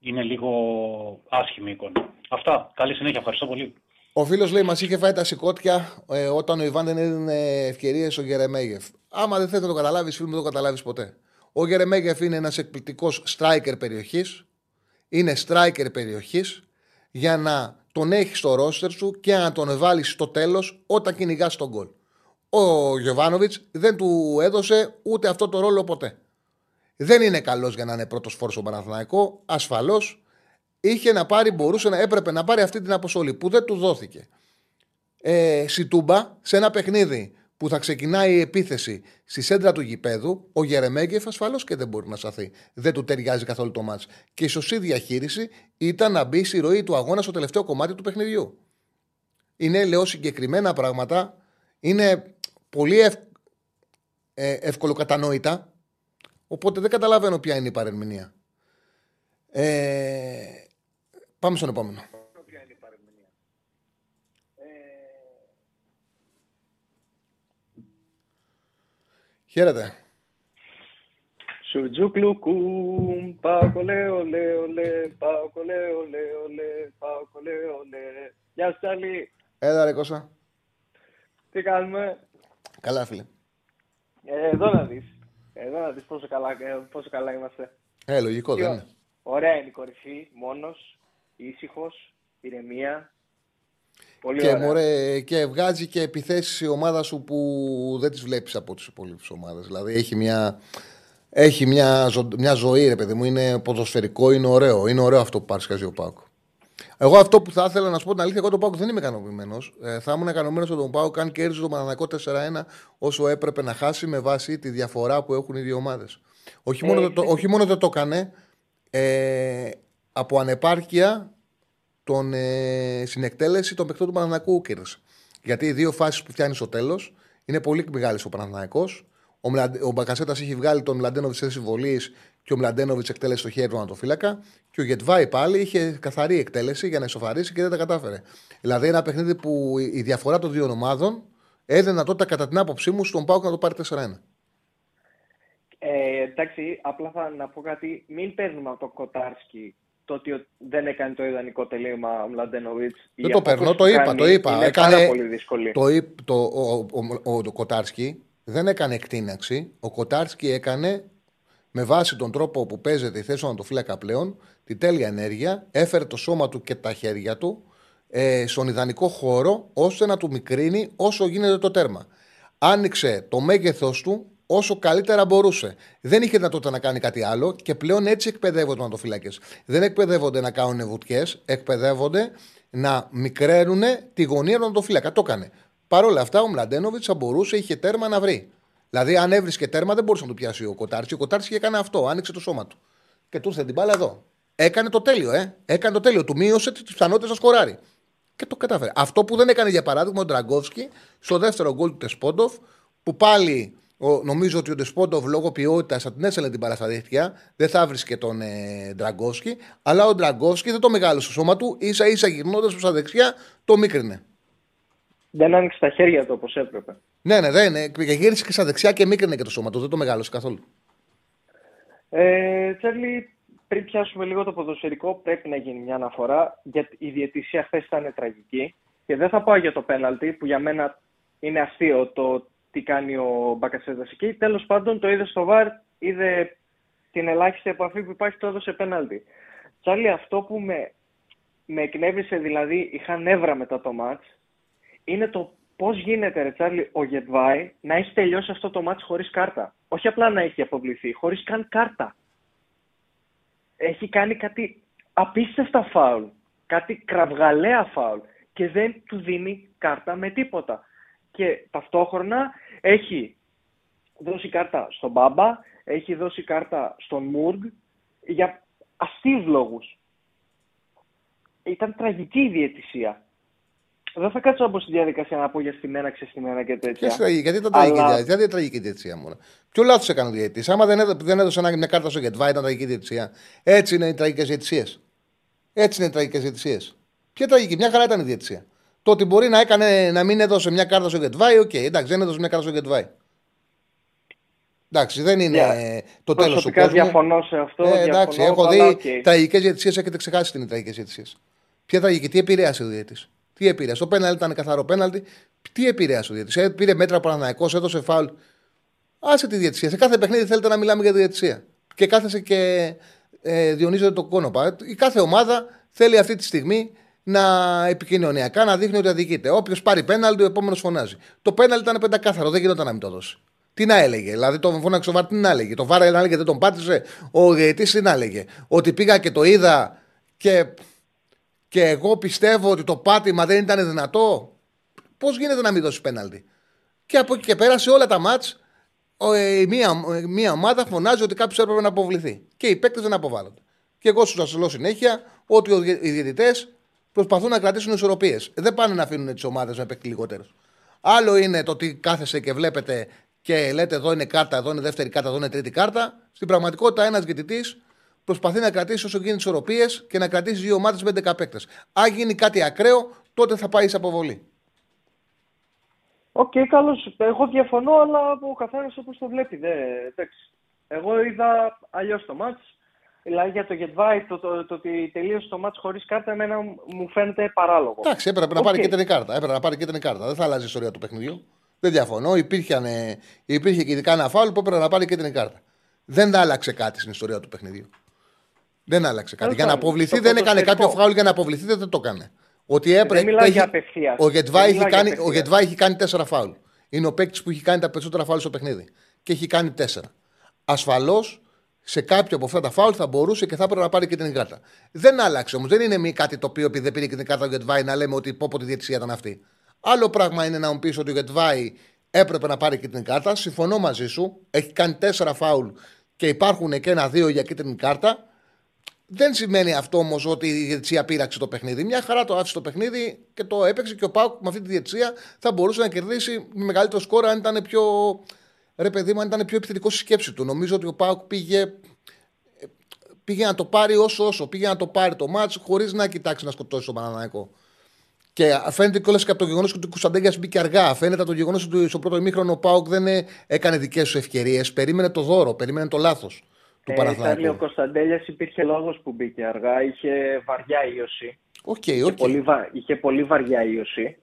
είναι λίγο άσχημη η εικόνα. Αυτά. Καλή συνέχεια. Ευχαριστώ πολύ. Ο φίλος λέει: Μας είχε φάει τα σηκώτια ε, όταν ο Ιβάν δεν έδινε ευκαιρίες στο Γερεμέγεφ. Άμα δεν θε να το καταλάβεις, φίλο μου, δεν το καταλάβεις ποτέ. Ο Γερεμέγεφ είναι ένας εκπληκτικός striker περιοχής. Είναι striker περιοχής για να τον έχεις στο ρόστερ σου και να τον βάλεις στο τέλος όταν κυνηγάς τον γκολ. Ο Γιωβάνοβιτς δεν του έδωσε ούτε αυτό το ρόλο ποτέ. Δεν είναι καλός για να είναι πρώτος φόρο στον Παναθηναϊκό, ασφαλώς. Είχε να πάρει, μπορούσε να έπρεπε να πάρει αυτή την αποστολή που δεν του δόθηκε. Ε, Σιτούμπα, σε ένα παιχνίδι που θα ξεκινάει η επίθεση στη σέντρα του γηπέδου, ο Γερεμέγεφ ασφαλώς και δεν μπορεί να σταθεί. Δεν του ταιριάζει καθόλου το μάτς. Και η σωστή διαχείριση ήταν να μπει στη ροή του αγώνα στο τελευταίο κομμάτι του παιχνιδιού. Είναι, λέω, συγκεκριμένα πράγματα. Είναι πολύ ευ... ε, εύκολο κατανόητα. Οπότε δεν καταλαβαίνω ποια είναι η παρερμηνία. Ε, πάμε στον επόμενο. Χαίρετε. Σουτζούκλου κουμ, πάω κολέ, ολέ, ολέ, πάω κολέ, ολέ, ολέ, πάω κολέ, ολέ. Γεια σου Τσάλι, Έλα ρε Κώστα. τι κάνουμε; Καλά φίλε. Ε, εδώ να δεις, εδώ να δεις πόσο καλά, ε, πόσο καλά είμαστε. Ε, λογικό δεν Τι είναι. Ωραία είναι η κορυφή, μόνος, ήσυχος, ηρεμία. Πολύ Και, ωραία. μωρέ, και βγάζει και επιθέσεις η ομάδα σου που δεν τις βλέπεις από τις υπόλοιπες ομάδες. Δηλαδή έχει μια, έχει μια, ζω- μια ζωή ρε παιδί μου, είναι ποδοσφαιρικό, είναι ωραίο. Είναι ωραίο αυτό που παρασκευάζει ο Πάουκ. Εγώ αυτό που θα ήθελα να σου πω την αλήθεια, εγώ τον Πάουκ δεν είμαι ικανοποιημένος. Ε, θα ήμουν ικανοποιημένος με τον Πάουκ αν κέρδιζε τον Παναναναϊκό 4-1 όσο έπρεπε να χάσει με βάση τη διαφορά που έχουν οι δύο ομάδες. Όχι, μόνο δεν το- όχι μόνο δεν το έκανε, ε, από ανεπάρκεια τον, ε, στην εκτέλεση των παιχτών του Παναναναϊκού κέρδισε. Γιατί οι δύο φάσεις που φτιάχνει στο τέλος είναι πολύ μεγάλες ο Παναναναϊκό. Ο, Μλαντε- ο Μπακασέτας έχει βγάλει τον Μλαντένοβιτ σε θέση βολή και ο Μλαντένοβιτ εκτέλεσε το χέρι του ανατοφύλακα. Και ο Γετβάη πάλι είχε καθαρή εκτέλεση για να ισοφαρίσει και δεν τα κατάφερε. Δηλαδή ένα παιχνίδι που η η διαφορά των δύο ομάδων έδινε δυνατότητα κατά την άποψή μου στον Πάουκ να το πάρει 4-1. Ε, εντάξει, απλά θα να πω κάτι. Μην παίρνουμε από το Κοτάρσκι το ότι ο- δεν έκανε το ιδανικό τελείωμα ο Μλαντένοβιτ. Δεν το παίρνω, το είπα, το είπα. Είναι Έκανε- πάρα πολύ δύσκολη. Το, είπ- το, ο, ο, ο, ο Κοτάρσκι δεν έκανε εκτείναξη. Ο Κοτάρσκι έκανε με βάση τον τρόπο που παίζεται η θέση του ανατοφύλακα πλέον τη τέλεια ενέργεια, έφερε το σώμα του και τα χέρια του ε, στον ιδανικό χώρο ώστε να του μικρύνει όσο γίνεται το τέρμα. Άνοιξε το μέγεθος του όσο καλύτερα μπορούσε. Δεν είχε δυνατότητα να κάνει κάτι άλλο και πλέον έτσι εκπαιδεύονται οι ματοφυλάκε. Δεν εκπαιδεύονται να κάνουν βουτιές, εκπαιδεύονται να μικραίνουν τη γωνία του ματοφυλάκα. Το έκανε. Παρ' όλα αυτά, ο Μλαντένοβιτς θα μπορούσε, είχε τέρμα να βρει. Δηλαδή, αν έβρισκε τέρμα, δεν μπορούσε να του πιάσει ο Κοτάρτσι. Ο Κοτάρτσι έκανε αυτό, άνοιξε το σώμα του. Και του ήρθε την μπάλα εδώ. Έκανε το τέλειο, ε. Έκανε το τέλειο. Του μείωσε τις πιθανότητες να σκοράρει. Και το κατάφερε. Αυτό που δεν έκανε για παράδειγμα ο Ντραγκόφσκι στο δεύτερο γκολ του Τεσπόντοφ, που πάλι ο, νομίζω ότι ο Τεσπόντοφ λόγω ποιότητας θα την έσελε την μπάλα στα δίχτυα, δεν θα βρίσκε τον ε, Ντραγκόφσκι, αλλά ο Ντραγκόφσκι δεν το μεγάλωσε στο σώμα του, ίσα ίσα γυρνώντας προς τα δεξιά, το μίκρινε. Δεν άνοιξε τα χέρια του όπως έπρεπε. Ναι, ναι, δεν είναι. Και γύρισε και στα δεξιά και μίκρινε και το σώμα του. Δεν το μεγάλωσε καθόλου. Ε, Τσέρλι, πριν πιάσουμε λίγο το ποδοσφαιρικό, πρέπει να γίνει μια αναφορά. Γιατί η διαιτησία χθες ήταν τραγική. Και δεν θα πάω για το πέναλτι, που για μένα είναι αστείο το τι κάνει ο Μπακασέτα εκεί. Τέλος πάντων, το είδε στο βαρ, είδε την ελάχιστη επαφή που υπάρχει, το έδωσε πέναλτι. Τσάρλι, αυτό που με, με εκνεύρισε, δηλαδή είχα νεύρα μετά το μάτς, είναι το πώς γίνεται, ρε Τσάρλι, ο Γετβάη να έχει τελειώσει αυτό το μάτς χωρίς κάρτα. Όχι απλά να έχει αποβληθεί, χωρίς καν κάρτα. Έχει κάνει κάτι απίστευτα φάουλ. Κάτι κραυγαλαία φάουλ. Και δεν του δίνει κάρτα με τίποτα. Και ταυτόχρονα έχει δώσει κάρτα στον Μπάμπα, έχει δώσει κάρτα στον Μουργκ για αστείου λόγους. Ήταν τραγική η διαιτησία. Δεν θα κάτσω από στη διαδικασία να πω για στημένα, ξεστημένα και τέτοια. Ποια τραγική, γιατί ήταν τραγική, Αλλά- Αλλά... γιατί ήταν τραγική διαιτησία μόνο. Ποιο λάθος έκανε ο διαιτητή. Άμα δεν έδωσε, δεν έδωσε ένα- μια κάρτα στο Γετβά, ήταν τραγική διαιτησία. Έτσι είναι οι τραγικές διαιτησίες. Έτσι είναι οι τραγικές διαιτησίες. Ποια τραγική, μια χαρά ήταν η διαιτησία. Το ότι μπορεί να, έκανε, να μην έδωσε μια κάρτα στο Γετβάη, οκ, εντάξει, δεν έδωσε μια κάρτα στο Γέντβαϊ. Εντάξει, δεν είναι Για- ε, το τέλος του Προσωπικά κόσμου. διαφωνώ σε αυτό. Ε, εντάξει, διαφωνώ, έχω αλλά δει οκ. τραγικές διαιτησίες, έχετε ξεχάσει την τραγικές διαιτησίες. Ποια τραγική, τι επηρέασε ο διαιτητής; Τι επηρέασε. Το πέναλτι ήταν καθαρό πέναλτι. Τι επηρέασε ο διαιτητής. Ε, πήρε μέτρα Παναθηναϊκό, έδωσε φάουλ. Άσε τη διαιτησία. Σε κάθε παιχνίδι θέλετε να μιλάμε για διαιτησία. Και κάθεσαι και ε, διονύζεται το κόνοπα. Η κάθε ομάδα θέλει αυτή τη στιγμή να επικοινωνιακά να δείχνει ότι αδικείται. Όποιος πάρει πέναλτι, ο επόμενος φωνάζει. Το πέναλτι ήταν πεντακάθαρο, δεν γινόταν να μην το δώσει. Τι να έλεγε, δηλαδή το φώναξε ο Βάρ, τι να έλεγε. Το Βάρ να έλεγε δεν τον πάτησε. Ο διαιτητή τι να έλεγε. Ότι πήγα και το είδα και, και εγώ πιστεύω ότι το πάτημα δεν ήταν δυνατό. Πώς γίνεται να μην δώσει πέναλτι; Και από εκεί και πέρα σε όλα τα μάτς ο, ε, μία, ε, μία ομάδα φωνάζει ότι κάποιος έπρεπε να αποβληθεί. Και οι παίκτες δεν αποβάλλονται. Και εγώ σου σα λέω συνέχεια ότι ο- οι διαιτητές προσπαθούν να κρατήσουν ισορροπίες. Δεν πάνε να αφήνουν τις ομάδες να παίξει λιγότερου. Άλλο είναι το ότι κάθεσε και βλέπετε και λέτε εδώ είναι κάρτα, εδώ είναι δεύτερη κάρτα, εδώ είναι τρίτη κάρτα. Στην πραγματικότητα, ένας διαιτητής προσπαθεί να κρατήσει όσο γίνει ισορροπίες και να κρατήσει δύο ομάδες με 11 παίκτες. Αν γίνει κάτι ακραίο, τότε θα πάει σε αποβολή. Οκ, καλώς. Εγώ διαφωνώ, αλλά ο καθένας όπως το βλέπει. Δεν... εντάξει. Εγώ είδα αλλιώς το ματς. Δηλαδή για το Γέντβαϊ, το, το, το, ότι τελείωσε το ματς χωρίς κάρτα, εμένα μου φαίνεται παράλογο. Εντάξει, έπρεπε να Οκ. πάρει κίτρινη κάρτα. Έπρεπε να πάρει κίτρινη κάρτα. Δεν θα αλλάζει η ιστορία του παιχνιδιού. Δεν διαφωνώ. Υπήρχαν, ε, υπήρχε και ειδικά ένα φάουλ που έπρεπε να πάρει κίτρινη κάρτα. Δεν άλλαξε κάτι στην ιστορία του παιχνιδιού. Δεν άλλαξε κάτι. Τέλος Για να πάντων, αποβληθεί στο δεν έκανε ποδοσφαιρικό. κάποιο φάουλ για να αποβληθεί δεν το έκανε. Ότι έπρεπε. μιλάω έχει- για απευθείας. Ο Γετβάη Δεν έχει, μιλάω για κάνει, ο απευθείας. Γετβάη έχει κάνει τέσσερα φάουλ. Είναι ο παίκτης που έχει κάνει τα περισσότερα φάουλ στο παιχνίδι. Και έχει κάνει τέσσερα. Ασφαλώς σε κάποιο από αυτά τα φάουλ θα μπορούσε και θα έπρεπε να πάρει και την κάρτα. Δεν άλλαξε όμως. Δεν είναι μη κάτι το οποίο επειδή δεν πήρε και την κάρτα ο Γετβάη να λέμε ότι πω πω τη διαιτησία ήταν αυτή. Άλλο πράγμα είναι να μου πεις ότι ο Γετβάη έπρεπε να πάρει και την κάρτα. Συμφωνώ μαζί σου. Έχει κάνει τέσσερα φάουλ και υπάρχουν και ένα-δύο για κίτρινη κάρτα. Δεν σημαίνει αυτό όμως ότι η διαιτησία πείραξε το παιχνίδι. Μια χαρά το άφησε το παιχνίδι και το έπαιξε και ο Πάουκ με αυτή τη διαιτησία θα μπορούσε να κερδίσει με μεγαλύτερο σκόρ αν ήταν πιο. Ρε παιδί μου, αν ήταν πιο επιθετικό στη σκέψη του. Νομίζω ότι ο Πάουκ πήγε, πήγε να το πάρει όσο όσο. Πήγε να το πάρει το μάτς χωρίς να κοιτάξει να σκοτώσει τον Παναναναϊκό. Και φαίνεται κιόλα και από το γεγονός ότι ο Κωνσταντέγια μπήκε αργά. Φαίνεται από το γεγονός ότι στο πρώτο ημίχρονο ο Πάουκ δεν ε, έκανε δικές του ευκαιρίες. Περίμενε το δώρο, περίμενε το λάθος του Ε, Τσάρλι, ο Παναθηναϊκού. Κωνσταντέλια υπήρχε λόγος που μπήκε αργά. Είχε βαριά ίωση. Οκ, Είχε, οκ. πολύ, βα... είχε πολύ βαριά ίωση.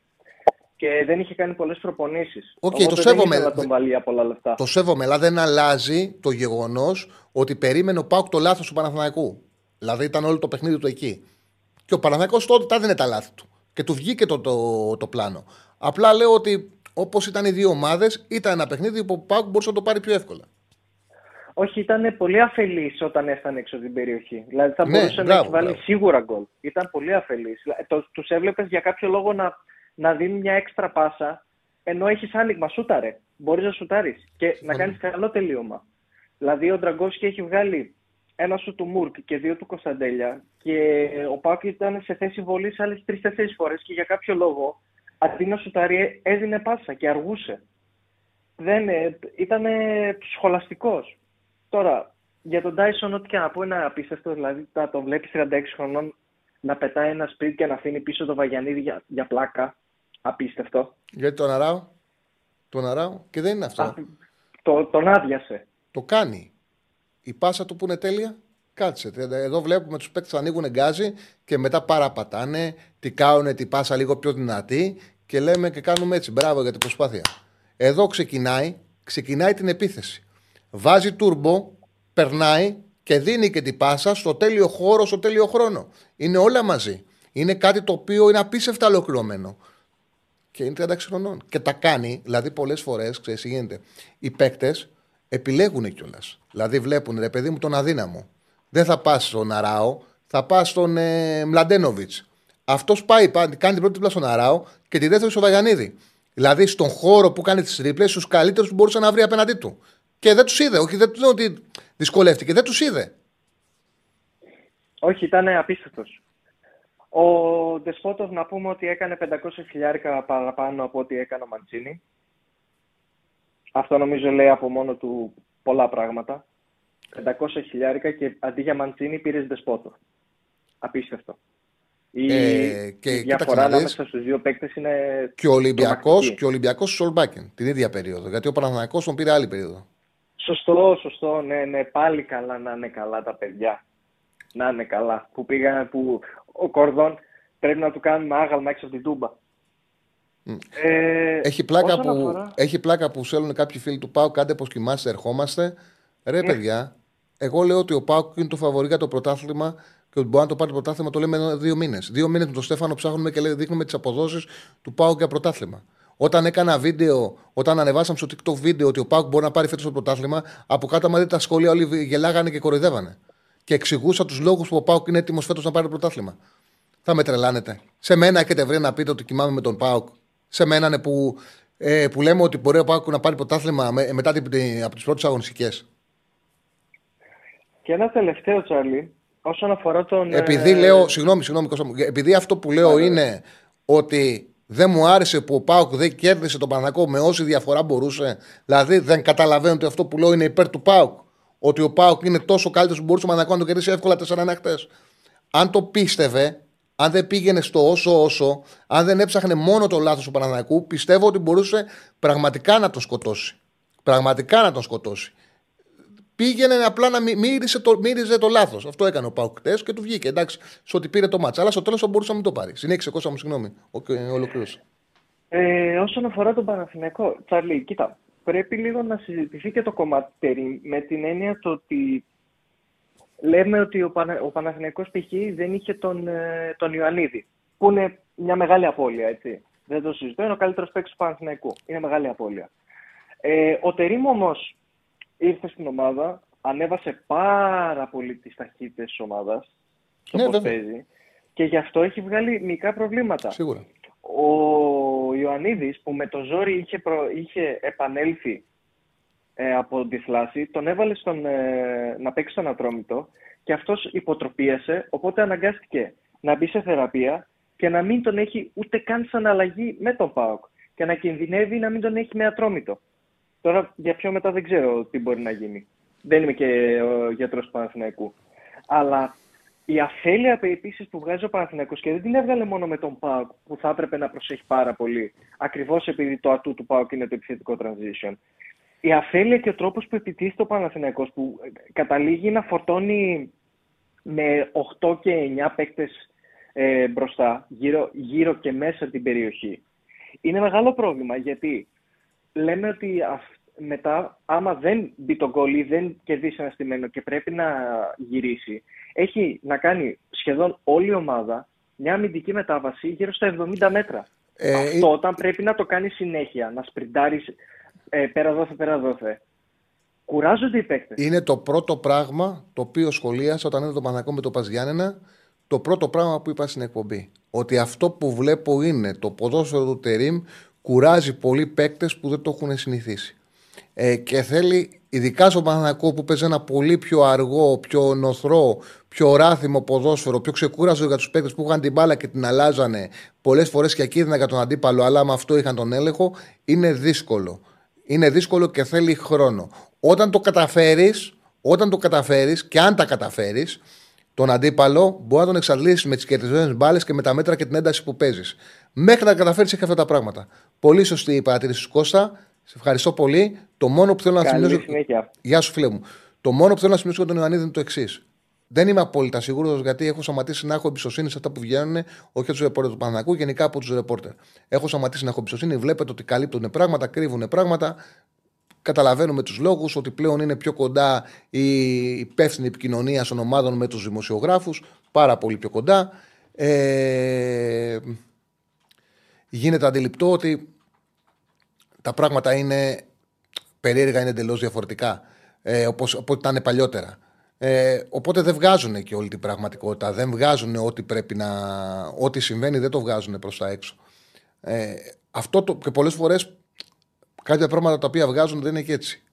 Και δεν είχε κάνει πολλές προπονήσεις. Οκ, Οπότε το δεν σέβομαι. ήθελα να τον βάλει για πολλά λεφτά. Το σέβομαι, αλλά δεν αλλάζει το γεγονός ότι περίμενε ο ΠΑΟΚ το λάθος του Παναθηναϊκού. Δηλαδή ήταν όλο το παιχνίδι του εκεί. Και ο Παναθηναϊκός τότε τα έδινε τα λάθη του. Και του βγήκε το, το, το πλάνο. Απλά λέω ότι όπως ήταν οι δύο ομάδες, ήταν ένα παιχνίδι που ο ΠΑΟΚ μπορούσε να το πάρει πιο εύκολα. Όχι, ήταν πολύ αφελής όταν έφτανε έξω από την περιοχή. Δηλαδή θα Ναι, μπορούσε να μπράβο, έχει βάλει μπράβο. σίγουρα γκολ. Ήταν πολύ αφελής. Τους έβλεπες για κάποιο λόγο να, να δίνει μια έξτρα πάσα ενώ έχεις άνοιγμα. Σούταρε. Μπορείς να σουτάρεις και να κάνεις καλό τελείωμα. Δηλαδή ο Ντραγκόφσκι έχει βγάλει ένα σου του Μουρκ και δύο του Κωνσταντέλια και ο Πάκ ήταν σε θέση βολής άλλες τρει-τέσσερι φορές και για κάποιο λόγο αντί να σουτάρει έδινε πάσα και αργούσε. Δεν, ήταν σχολαστικός. Τώρα, για τον Τάισον, ό,τι και να πω είναι απίστευτο. Δηλαδή, να τον βλέπεις 36 χρονών να πετάει ένα σπίτι και να αφήνει πίσω το Βαγιανίδη για, για πλάκα. Απίστευτο. Γιατί τον αράω. τον Αράο και δεν είναι αυτό. Α, το, τον άδειασε. Το κάνει. Η πάσα του που είναι τέλεια, κάτσε. Εδώ βλέπουμε τους παίκτες ανοίγουν γκάζι και μετά παραπατάνε, τι κάνουν, τι πάσα λίγο πιο δυνατή και λέμε και κάνουμε έτσι. Μπράβο για την προσπάθεια. Εδώ ξεκινάει, ξεκινάει την επίθεση. Βάζει τουρμπο, περνάει και δίνει και την πάσα στο τέλειο χώρο, στο τέλειο χρόνο. Είναι όλα μαζί. Είναι κάτι το οποίο είναι απίστευτα ολοκληρωμένο. Και είναι 36 χρονών. Και τα κάνει, δηλαδή πολλές φορές, ξέρεις, γίνεται. Οι παίκτες επιλέγουν κιόλας. Δηλαδή βλέπουν, ρε παιδί μου, τον αδύναμο. Δεν θα πας στον Αράο, θα πας στον ε, Μλαντένοβιτς. Αυτός πάει, πάει, κάνει την πρώτη πλάση στον Αράο και τη δεύτερη στο Βαγιανίδη. Δηλαδή στον χώρο που κάνει τις τρίπλες, στου καλύτερους που μπορούσε να βρει απέναντί του. Και δεν τους είδε. Όχι, δεν του ότι δυσκολεύτηκε, δεν τους είδε. Όχι, ήταν απίστευτος. Ο Δεσπότος να πούμε ότι έκανε 500 χιλιάρικα παραπάνω από ό,τι έκανε ο Μαντσίνη. Αυτό νομίζω λέει από μόνο του πολλά πράγματα. 500 χιλιάρικα και αντί για Μαντσίνη πήρες Δεσπότο. Απίστευτο. Η, Ε, και η διαφορά κοίταξε να δεις. ανάμεσα στους δύο παίκτες είναι. Και ο Ολυμπιακό τρομακτική. και ο Ολυμπιακός στο Σολμπάκεν την ίδια περίοδο. Γιατί ο Παναθηναϊκός τον πήρε άλλη περίοδο. Σωστό, σωστό. Ναι, ναι, πάλι καλά να είναι καλά τα παιδιά. Να είναι καλά. Που πήγαν, που ο Κορδόν πρέπει να του κάνουμε άγαλμα έξω από την τούμπα. Ε, Έχει πλάκα, όσον που, αφορά- έχει πλάκα που στέλνουν κάποιοι φίλοι του Πάου, κάντε πως κοιμάστε, ερχόμαστε. Ρε παιδιά, εγώ λέω ότι ο Πάου είναι το φαβορή για το πρωτάθλημα και ότι μπορεί να το πάρει το πρωτάθλημα το λέμε εδώ δύο μήνες. Δύο μήνες με τον Στέφανο ψάχνουμε και λέει- δείχνουμε τις αποδόσεις του Πάου για πρωτάθλημα. Όταν έκανα βίντεο, όταν ανεβάσαμε στο TikTok βίντεο ότι ο Πάουκ μπορεί να πάρει φέτος το πρωτάθλημα, από κάτω, άμα δείτε τα σχόλια, όλοι γελάγανε και κοροϊδεύανε. Και εξηγούσα τους λόγους που ο Πάουκ είναι έτοιμος φέτος να πάρει το πρωτάθλημα. Θα με τρελάνετε. Σε μένα έχετε βρει να πείτε ότι κοιμάμαι με τον Πάουκ. Σε μένα είναι που, ε, που λέμε ότι μπορεί ο Πάουκ να πάρει πρωτάθλημα με, μετά την, την- από τις πρώτες αγωνιστικές. Και ένα τελευταίο, Τσάρλι, όσον αφορά τον. Επειδή ε, λέω, συγγνώμη, συγγνώμη, Κώστα μου, επειδή αυτό που λέω είναι ότι δεν μου άρεσε που ο Πάουκ δεν κέρδισε τον Παναγό με όση διαφορά μπορούσε. Δηλαδή δεν καταλαβαίνω ότι αυτό που λέω είναι υπέρ του Πάουκ. Ότι ο Πάουκ είναι τόσο καλύτερος που μπορούσε ο Παναγό να τον κερδίσει εύκολα 4-1 χτες. Αν το πίστευε, αν δεν πήγαινε στο όσο όσο, αν δεν έψαχνε μόνο το λάθος του Παναθηναϊκού, πιστεύω ότι μπορούσε πραγματικά να τον σκοτώσει. Πραγματικά να τον σκοτώσει. Πήγαινε απλά να μυ- μύρισε το, μύριζε το λάθος. Αυτό έκανε ο ΠΑΟΚ χτες και του βγήκε. Εντάξει, στο ότι πήρε το ματς. Αλλά στο τέλος θα μπορούσε να μην το πάρει. Συνέχισε, Κώστα μου, συγγνώμη. Οκ, ολοκλήρωσε. Ε, όσον αφορά τον Παναθηναϊκό, Τσάρλι, κοίτα, πρέπει λίγο να συζητηθεί και το κομμάτι με την έννοια το ότι λέμε ότι ο, Πανα... ο Παναθηναϊκός π.χ. δεν είχε τον, ε, τον Ιωαννίδη, που είναι μια μεγάλη απώλεια, έτσι. Δεν το συζητώ, είναι ο καλύτερος παίκτης του Παναθηναϊκού. Είναι μεγάλη απώλεια. Ε, ο Τερίμ όμως ήρθε στην ομάδα, ανέβασε πάρα πολύ τις ταχύτητες της ομάδας, στο Ναι, πώς βέβαια. παίζει, και γι' αυτό έχει βγάλει μικρά προβλήματα. Σίγουρα. Ο Ιωαννίδης που με το ζόρι είχε, προ- είχε επανέλθει ε, από τη θλάση, τον έβαλε στον, ε, να παίξει στον Ατρόμητο και αυτός υποτροπίασε, οπότε αναγκάστηκε να μπει σε θεραπεία και να μην τον έχει ούτε καν σαν αλλαγή με τον ΠΑΟΚ και να κινδυνεύει να μην τον έχει με Ατρόμητο. Τώρα για πιο μετά δεν ξέρω τι μπορεί να γίνει. Δεν είμαι και ο γιατρός του Παναθηναϊκού. Αλλά η αφέλεια επίσης που βγάζει ο Παναθηναϊκός και δεν την έβγαλε μόνο με τον Πάουκ που θα έπρεπε να προσέχει πάρα πολύ, ακριβώς επειδή το ατού του Πάουκ είναι το επιθετικό transition. Η αφέλεια και ο τρόπος που επιτίθεται ο Παναθηναϊκός που ε, καταλήγει να φορτώνει με 8 και 9 παίκτες ε, μπροστά, γύρω, γύρω και μέσα την περιοχή, είναι μεγάλο πρόβλημα γιατί λέμε ότι αυ- μετά, άμα δεν μπει το γκολ ή δεν κερδίσει ένα στημένο και πρέπει να γυρίσει, έχει να κάνει σχεδόν όλη η ομάδα μια αμυντική μετάβαση γύρω στα 70 μέτρα. Ε, Αυτό όταν πρέπει να το κάνει συνέχεια, να σπριντάρεις ε, πέρα δόθε, πέρα δόθε. Κουράζονται οι παίκτες. Είναι το πρώτο πράγμα το οποίο σχολίασα όταν είδα τον Παναγό με το Παζιάννενα. Το πρώτο πράγμα που είπα στην εκπομπή. Ότι αυτό που βλέπω είναι το ποδόσφαιρο του Τερήμ κουράζει πολλοί παίκτες που δεν το έχουν συνηθίσει. Ε, και θέλει, ειδικά στον Παναγό που παίζει ένα πολύ πιο αργό, πιο νοθρό, πιο ράθιμο ποδόσφαιρο, πιο ξεκούραστο για τους παίκτες που είχαν την μπάλα και την αλλάζανε πολλές φορές και ακίνδυνα για τον αντίπαλο, αλλά με αυτό είχαν τον έλεγχο, είναι δύσκολο. Είναι δύσκολο και θέλει χρόνο. Όταν το καταφέρεις, όταν το καταφέρεις και αν τα καταφέρεις, τον αντίπαλο μπορεί να τον εξαντλήσεις με τις κερδισμένες μπάλες και με τα μέτρα και την ένταση που παίζεις. Μέχρι να καταφέρεις έχει αυτά τα πράγματα. Πολύ σωστή η παρατήρηση του Κώστα. Σε ευχαριστώ πολύ. Το μόνο που θέλω να Καλή σημειώσω. συνέχεια. Γεια σου, φίλε μου. Το μόνο που θέλω να σημειώσω για τον Ιωαννίδη είναι το εξής. Δεν είμαι απόλυτα σίγουρος γιατί έχω σταματήσει να έχω εμπιστοσύνη σε αυτά που βγαίνουν, όχι τους ρεπόρτερ του Παναγικού, γενικά από τους ρεπόρτερ. Έχω σταματήσει να έχω εμπιστοσύνη. Βλέπετε ότι καλύπτουν πράγματα, κρύβουν πράγματα. Καταλαβαίνουμε τους λόγους ότι πλέον είναι πιο κοντά η υπεύθυνη επικοινωνία των ομάδων με τους δημοσιογράφους. Πάρα πολύ πιο κοντά. Ε, γίνεται αντιληπτό ότι τα πράγματα είναι περίεργα, είναι εντελώς διαφορετικά ε, όπως, από ό,τι ήταν παλιότερα. Ε, οπότε δεν βγάζουν και όλη την πραγματικότητα. Δεν βγάζουν ό,τι πρέπει να. Ό,τι συμβαίνει δεν το βγάζουν προς τα έξω. Ε, αυτό το, και πολλές φορές κάποια πράγματα τα οποία βγάζουν δεν είναι και έτσι.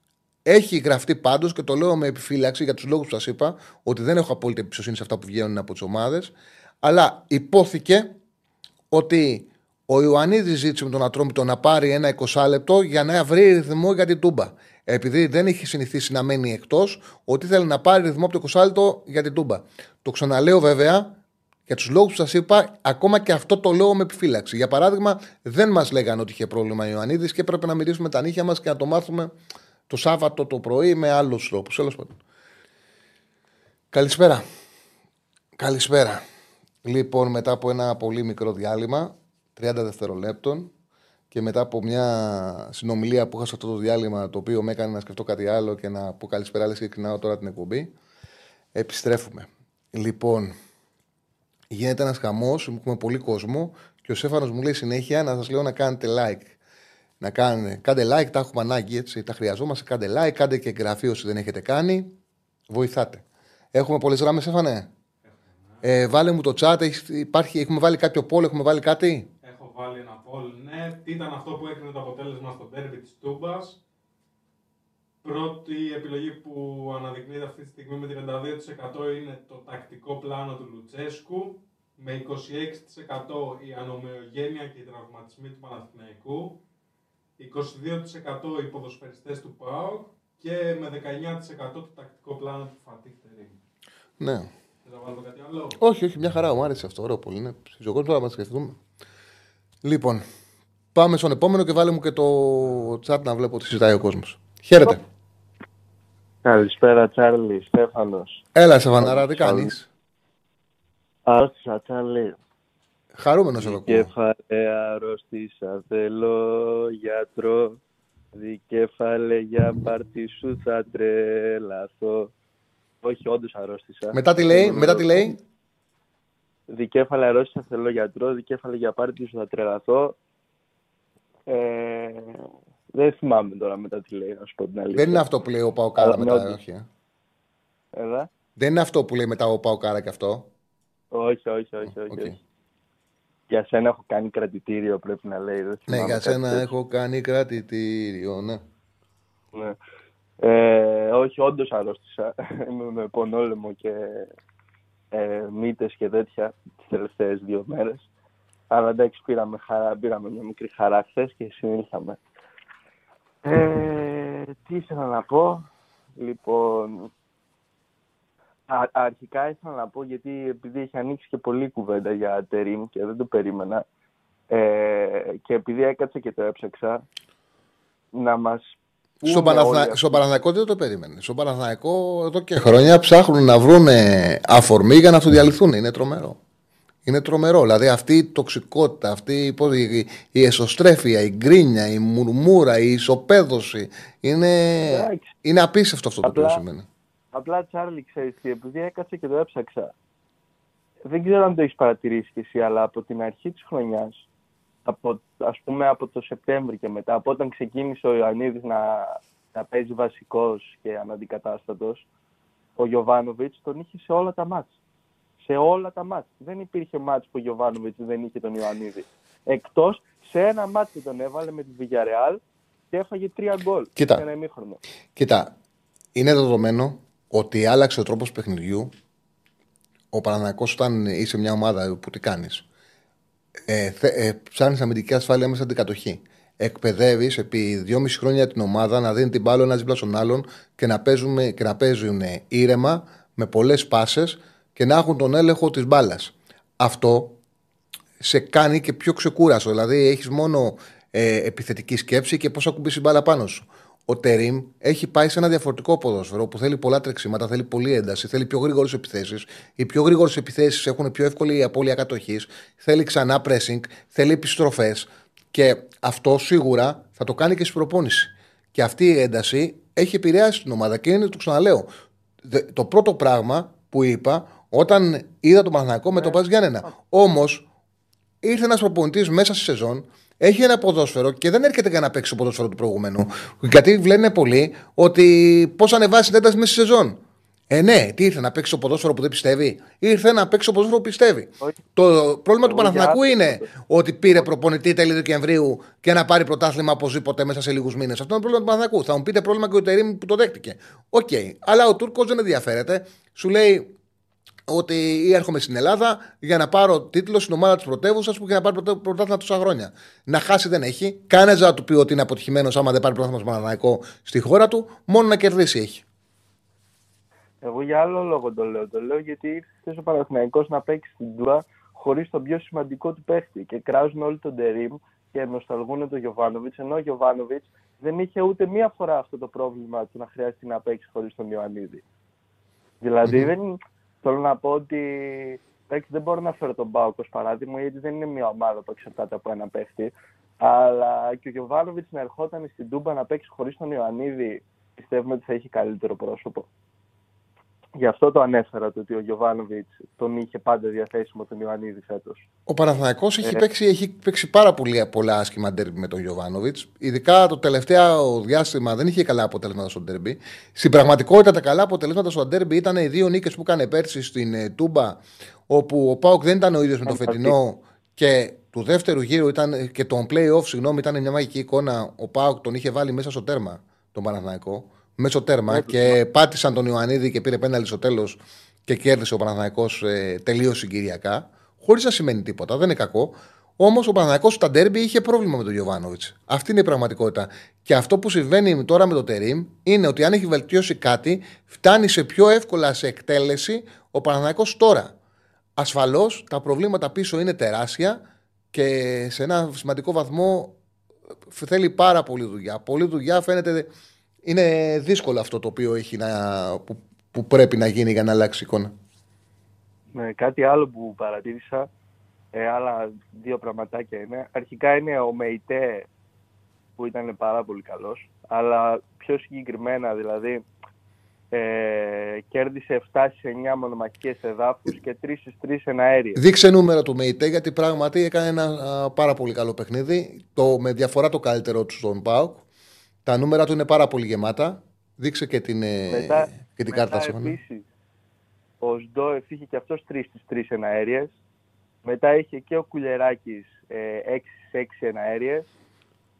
Έχει γραφτεί πάντως και το λέω με επιφύλαξη για τους λόγους που σας είπα, ότι δεν έχω απόλυτη εμπιστοσύνη σε αυτά που βγαίνουν από τις ομάδες. Αλλά υπόθηκε ότι ο Ιωαννίδης ζήτησε με τον Ατρόμητο να πάρει ένα 20 λεπτό για να βρει ρυθμό για την Τούμπα. Επειδή δεν είχε συνηθίσει να μένει εκτός, ότι ήθελε να πάρει ρυθμό από το 20 λεπτό για την Τούμπα. Το ξαναλέω βέβαια, για τους λόγους που σας είπα, ακόμα και αυτό το λέω με επιφύλαξη. Για παράδειγμα, δεν μας λέγανε ότι είχε πρόβλημα ο Ιωαννίδης και έπρεπε να μυρίσουμε τα νύχια μας και να το μάθουμε το Σάββατο το πρωί με άλλους τρόπους. Τέλος πάντων. Καλησπέρα. Καλησπέρα. Λοιπόν, μετά από ένα πολύ μικρό διάλειμμα, 30 δευτερολέπτων, και μετά από μια συνομιλία που είχα σε αυτό το διάλειμμα, το οποίο με έκανε να σκεφτώ κάτι άλλο και να πω καλησπέρα, λες και ξεκινάω τώρα την εκπομπή, επιστρέφουμε. Λοιπόν, γίνεται ένας χαμός, έχουμε πολύ κόσμο και ο Σέφανο μου λέει συνέχεια να σας λέω να κάνετε like. Να κάνετε, κάντε like, τα έχουμε ανάγκη έτσι, τα χρειαζόμαστε. Κάντε like, κάντε και εγγραφή όσοι δεν έχετε κάνει. Βοηθάτε. Έχουμε πολλές γράμμε, Σέφανε. Ε, βάλε μου το chat, έχεις- υπάρχει, έχουμε βάλει κάποιο πόλ, έχουμε βάλει κάτι; Έχω βάλει ένα poll, ναι. Τι ήταν αυτό που έκρινε το αποτέλεσμα στο derby της Τούμπας. Πρώτη επιλογή που αναδεικνύεται αυτή τη στιγμή με 32% είναι το τακτικό πλάνο του Λουτσέσκου. Με 26% η ανομοιογένεια και οι τραυματισμοί του Παναθηναϊκού. 22% οι ποδοσφαιριστές του ΠΑΟΚ και με 19% το τακτικό πλάνο του Φατίχ Τερίμ. Ναι. Θες να βάλω κάτι άλλο; Όχι, όχι, μια χαρά μου άρεσε αυτό. Ωραίο πολύ. Είναι ψυχικό τώρα να μα σκεφτούμε. Λοιπόν, πάμε στον επόμενο και βάλε μου και το chat να βλέπω τι συζητάει ο κόσμος. Χαίρετε. Καλησπέρα, Τσάρλι. Στέφανος. Έλα, Σεβανάρα, τι κάνεις; Άρρωστησα, Τσάρλι. Χαρούμενος εδώ ακούω. Δικέφαλε, αρρώστησα, θέλω γιατρό. Δικέφαλε, για πάρτι σου θα τρελαθώ. Όχι, όντως αρρώστησα. Μετά τι λέει, μετά τι λέει; Δικέφαλε, αρρώστησα, θέλω γιατρό. Δικέφαλε, για πάρτι σου θα τρελαθώ. Ε, δεν θυμάμαι τώρα μετά τι λέει, να σου πω την αλήθεια. Δεν είναι αυτό που λέει ο Παοκάρα Αλλά μετά, όντως. όχι. ε. Έλα. Δεν είναι αυτό που λέει μετά ο Παοκάρα και αυτό. Όχι, όχι, όχι. όχι, Οκ. όχι. Για σένα έχω κάνει κρατητήριο, πρέπει να λέει. δεν Ναι, θυμάμαι για κάτι σένα τέτοιο. έχω κάνει κρατητήριο, ναι. Ναι. Ε, όχι, όντως αρρώστησα. Είμαι με πονόλεμο και ε, μύτες και τέτοια τις τελευταίες δύο μέρες. Αλλά εντάξει, πήραμε, χαρά, πήραμε μια μικρή χαρά χθες και συνήλθαμε. Ε, τι ήθελα να πω; Λοιπόν, α, αρχικά ήθελα να πω γιατί επειδή έχει ανοίξει και πολλή κουβέντα για Τερίμ και δεν το περίμενα ε, και επειδή έκατσα και το έψαξα να μας Στον, πούμε Παναθα... όλοι στον Παναθηναϊκό δεν το περίμενες. Στον Παναθηναϊκό εδώ και χρόνια ψάχνουν να βρουν αφορμή για να αυτοδιαλυθούν. Είναι τρομερό. Είναι τρομερό. Δηλαδή αυτή η τοξικότητα, αυτή πώς, η, η εσωστρέφεια, η γκρίνια, η μουρμούρα, η ισοπαίδωση. Είναι, Εντάξει. είναι απίστευτο αυτό το οποίο Απλά- σημαίνει. Απλά Τσάρλι, ξέρεις τι, επειδή έκατσα και το έψαξα. Δεν ξέρω αν το έχεις παρατηρήσει κι εσύ, αλλά από την αρχή της χρονιάς, από, ας πούμε από το Σεπτέμβρη και μετά, από όταν ξεκίνησε ο Ιωαννίδης να, να παίζει βασικός και αναντικατάστατος, ο Γιωβάνοβιτς τον είχε σε όλα τα μάτς. Σε όλα τα μάτς. Δεν υπήρχε μάτς που ο Γιωβάνοβιτς δεν είχε τον Ιωαννίδη. Εκτός σε ένα μάτς που τον έβαλε με τη Villarreal και έφαγε τρία γκολ Κοίτα. σε ένα ημίχρονο. Κοίτα, είναι δεδομένο ότι άλλαξε ο τρόπος παιχνιδιού. Ο Παναναναϊκός όταν είσαι μια ομάδα που τι κάνεις. Ε, θε- ε, Ψάχνεις αμυντική ασφάλεια μέσα στην κατοχή. Εκπαιδεύεις επί δυόμιση χρόνια την ομάδα να δίνει την μπάλα ένας δίπλα στον άλλον και να, παίζουμε, και να παίζουν ήρεμα με πολλές πάσες και να έχουν τον έλεγχο της μπάλας. Αυτό σε κάνει και πιο ξεκούραστο. Δηλαδή έχεις μόνο ε, επιθετική σκέψη και πώ θα κουμπίσει μπάλα πάνω σου. Ο Τερήμ έχει πάει σε ένα διαφορετικό ποδόσφαιρο που θέλει πολλά τρεξίματα, θέλει πολλή ένταση, θέλει πιο γρήγορες επιθέσεις. Οι πιο γρήγορες επιθέσεις έχουν πιο εύκολη απώλεια κατοχής, θέλει ξανά pressing, θέλει επιστροφές και αυτό σίγουρα θα το κάνει και στην προπόνηση. Και αυτή η ένταση έχει επηρεάσει την ομάδα και είναι, το ξαναλέω, το πρώτο πράγμα που είπα όταν είδα τον Παναθηναϊκό με τον Πας Γιάννενα. Όμως ήρθε ένας προπονητής μέσα στη σεζόν έχει ένα ποδόσφαιρο και δεν έρχεται για να παίξει το ποδόσφαιρο του προηγούμενου. Γιατί λένε πολλοί ότι πώς ανεβάσει την ένταση μέσα στη σεζόν. Ε, ναι, τι ήρθε να παίξει το ποδόσφαιρο που δεν πιστεύει; Ήρθε να παίξει το ποδόσφαιρο που πιστεύει. Το πρόβλημα του Παναθηνακού είναι ότι πήρε προπονητή τέλη Δεκεμβρίου και να πάρει πρωτάθλημα οπωσδήποτε μέσα σε λίγους μήνες. Αυτό είναι το πρόβλημα του Παναθηνακού. Θα μου πείτε πρόβλημα και ο Τερήμ που το δέχτηκε. OK. Okay. Αλλά ο Τούρκος δεν ενδιαφέρεται. Σου λέει ότι έρχομαι στην Ελλάδα για να πάρω τίτλο στην ομάδα της πρωτεύουσας που έχει να πάρει πρωτάθλημα τόσα χρόνια. Να χάσει δεν έχει. Κανένας δεν θα του πει ότι είναι αποτυχημένος άμα δεν πάρει πρωτάθλημα στο στη χώρα του. Μόνο να κερδίσει έχει. Εγώ για άλλο λόγο το λέω. Το λέω γιατί ήρθε ο Παναθηναϊκός να παίξει στην Τούμπα χωρίς τον πιο σημαντικό του παίχτη. Και κράζουν όλοι τον Τερίμ και νοσταλγούν τον Γιοβάνοβιτς. Ενώ ο Γιοβάνοβιτς δεν είχε ούτε μία φορά αυτό το πρόβλημα του να χρειάζεται να παίξει χωρίς τον Ιωαννίδη. Δηλαδή δεν, Θέλω να πω ότι δεν μπορώ να φέρω τον Μπάουκ ως παράδειγμα, γιατί δεν είναι μια ομάδα που εξαρτάται από ένα παίχτη. Αλλά και ο Γιωβάνοβιτς να ερχόταν στην Τούμπα να παίξει χωρίς τον Ιωαννίδη, πιστεύουμε ότι θα έχει καλύτερο πρόσωπο. Γι' αυτό το ανέφερα το ότι ο Γιωβάνοβιτς τον είχε πάντα διαθέσιμο τον Ιωαννίδη φέτος. Ο Παναθηναϊκός έχει, ε... παίξει, έχει παίξει πάρα πολύ, πολλά άσχημα ντέρμπι με τον Γιωβάνοβιτς. Ειδικά το τελευταίο διάστημα δεν είχε καλά αποτελέσματα στο ντέρμπι. Στην πραγματικότητα τα καλά αποτελέσματα στο ντέρμπι ήταν οι δύο νίκες που έκανε πέρσι στην ε, Τούμπα, όπου ο Πάουκ δεν ήταν ο ίδιος με το φετινό και του δεύτερου γύρου ήταν και τον playoff, συγγνώμη, ήταν μια μαγική εικόνα. Ο Πάουκ τον είχε βάλει μέσα στο τέρμα τον Παναθηναϊκό μέσω τέρμα ναι, και πάτησαν τον Ιωαννίδη και πήρε πέναλι στο τέλος και κέρδισε ο Παναθανικό ε, τελείως συγκυριακά. Χωρίς να σημαίνει τίποτα, δεν είναι κακό. Όμως ο Παναθανικό στα ντέρμπι είχε πρόβλημα με τον Γιωβάνοβιτς. Αυτή είναι η πραγματικότητα. Και αυτό που συμβαίνει τώρα με το Τερήμ είναι ότι αν έχει βελτιώσει κάτι, φτάνει σε πιο εύκολα σε εκτέλεση ο Παναθανικό τώρα. Ασφαλώς τα προβλήματα πίσω είναι τεράστια και σε ένα σημαντικό βαθμό θέλει πάρα πολύ δουλειά. Πολύ δουλειά φαίνεται είναι δύσκολο αυτό το οποίο έχει να, που, που πρέπει να γίνει για να αλλάξει εικόνα. Ναι, κάτι άλλο που παρατήρησα, ε, άλλα δύο πραγματάκια είναι. Αρχικά είναι ο Μεϊτέ που ήταν πάρα πολύ καλός, αλλά πιο συγκεκριμένα δηλαδή ε, κέρδισε 7 σε 9 μονομαχικές εδάφους και 3 στις 3 εναέριες. Δείξε νούμερα του Μεϊτέ γιατί πράγματι έκανε ένα α, πάρα πολύ καλό παιχνίδι, το, με διαφορά το καλύτερο του στον ΠΑΟΚ. Τα νούμερα του είναι πάρα πολύ γεμάτα. Δείξε και την, ε, μετά, και την κάρτα σου. Επίσης, ο Σντόεφ είχε και αυτός 3 στις 3 εναέριες. Μετά είχε και ο Κουλεράκης ε, 6 στις 6 εναέριες.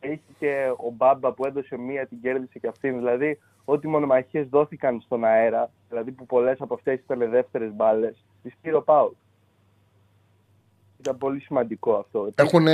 Είχε και ο Μπάμπα που έδωσε μία, την κέρδισε και αυτήν. Δηλαδή, ό,τι μονομαχίες δόθηκαν στον αέρα, δηλαδή που πολλές από αυτές ήταν δεύτερες μπάλες, τις πήρε ο Πάουκ. Ήταν πολύ σημαντικό αυτό. Έχουν,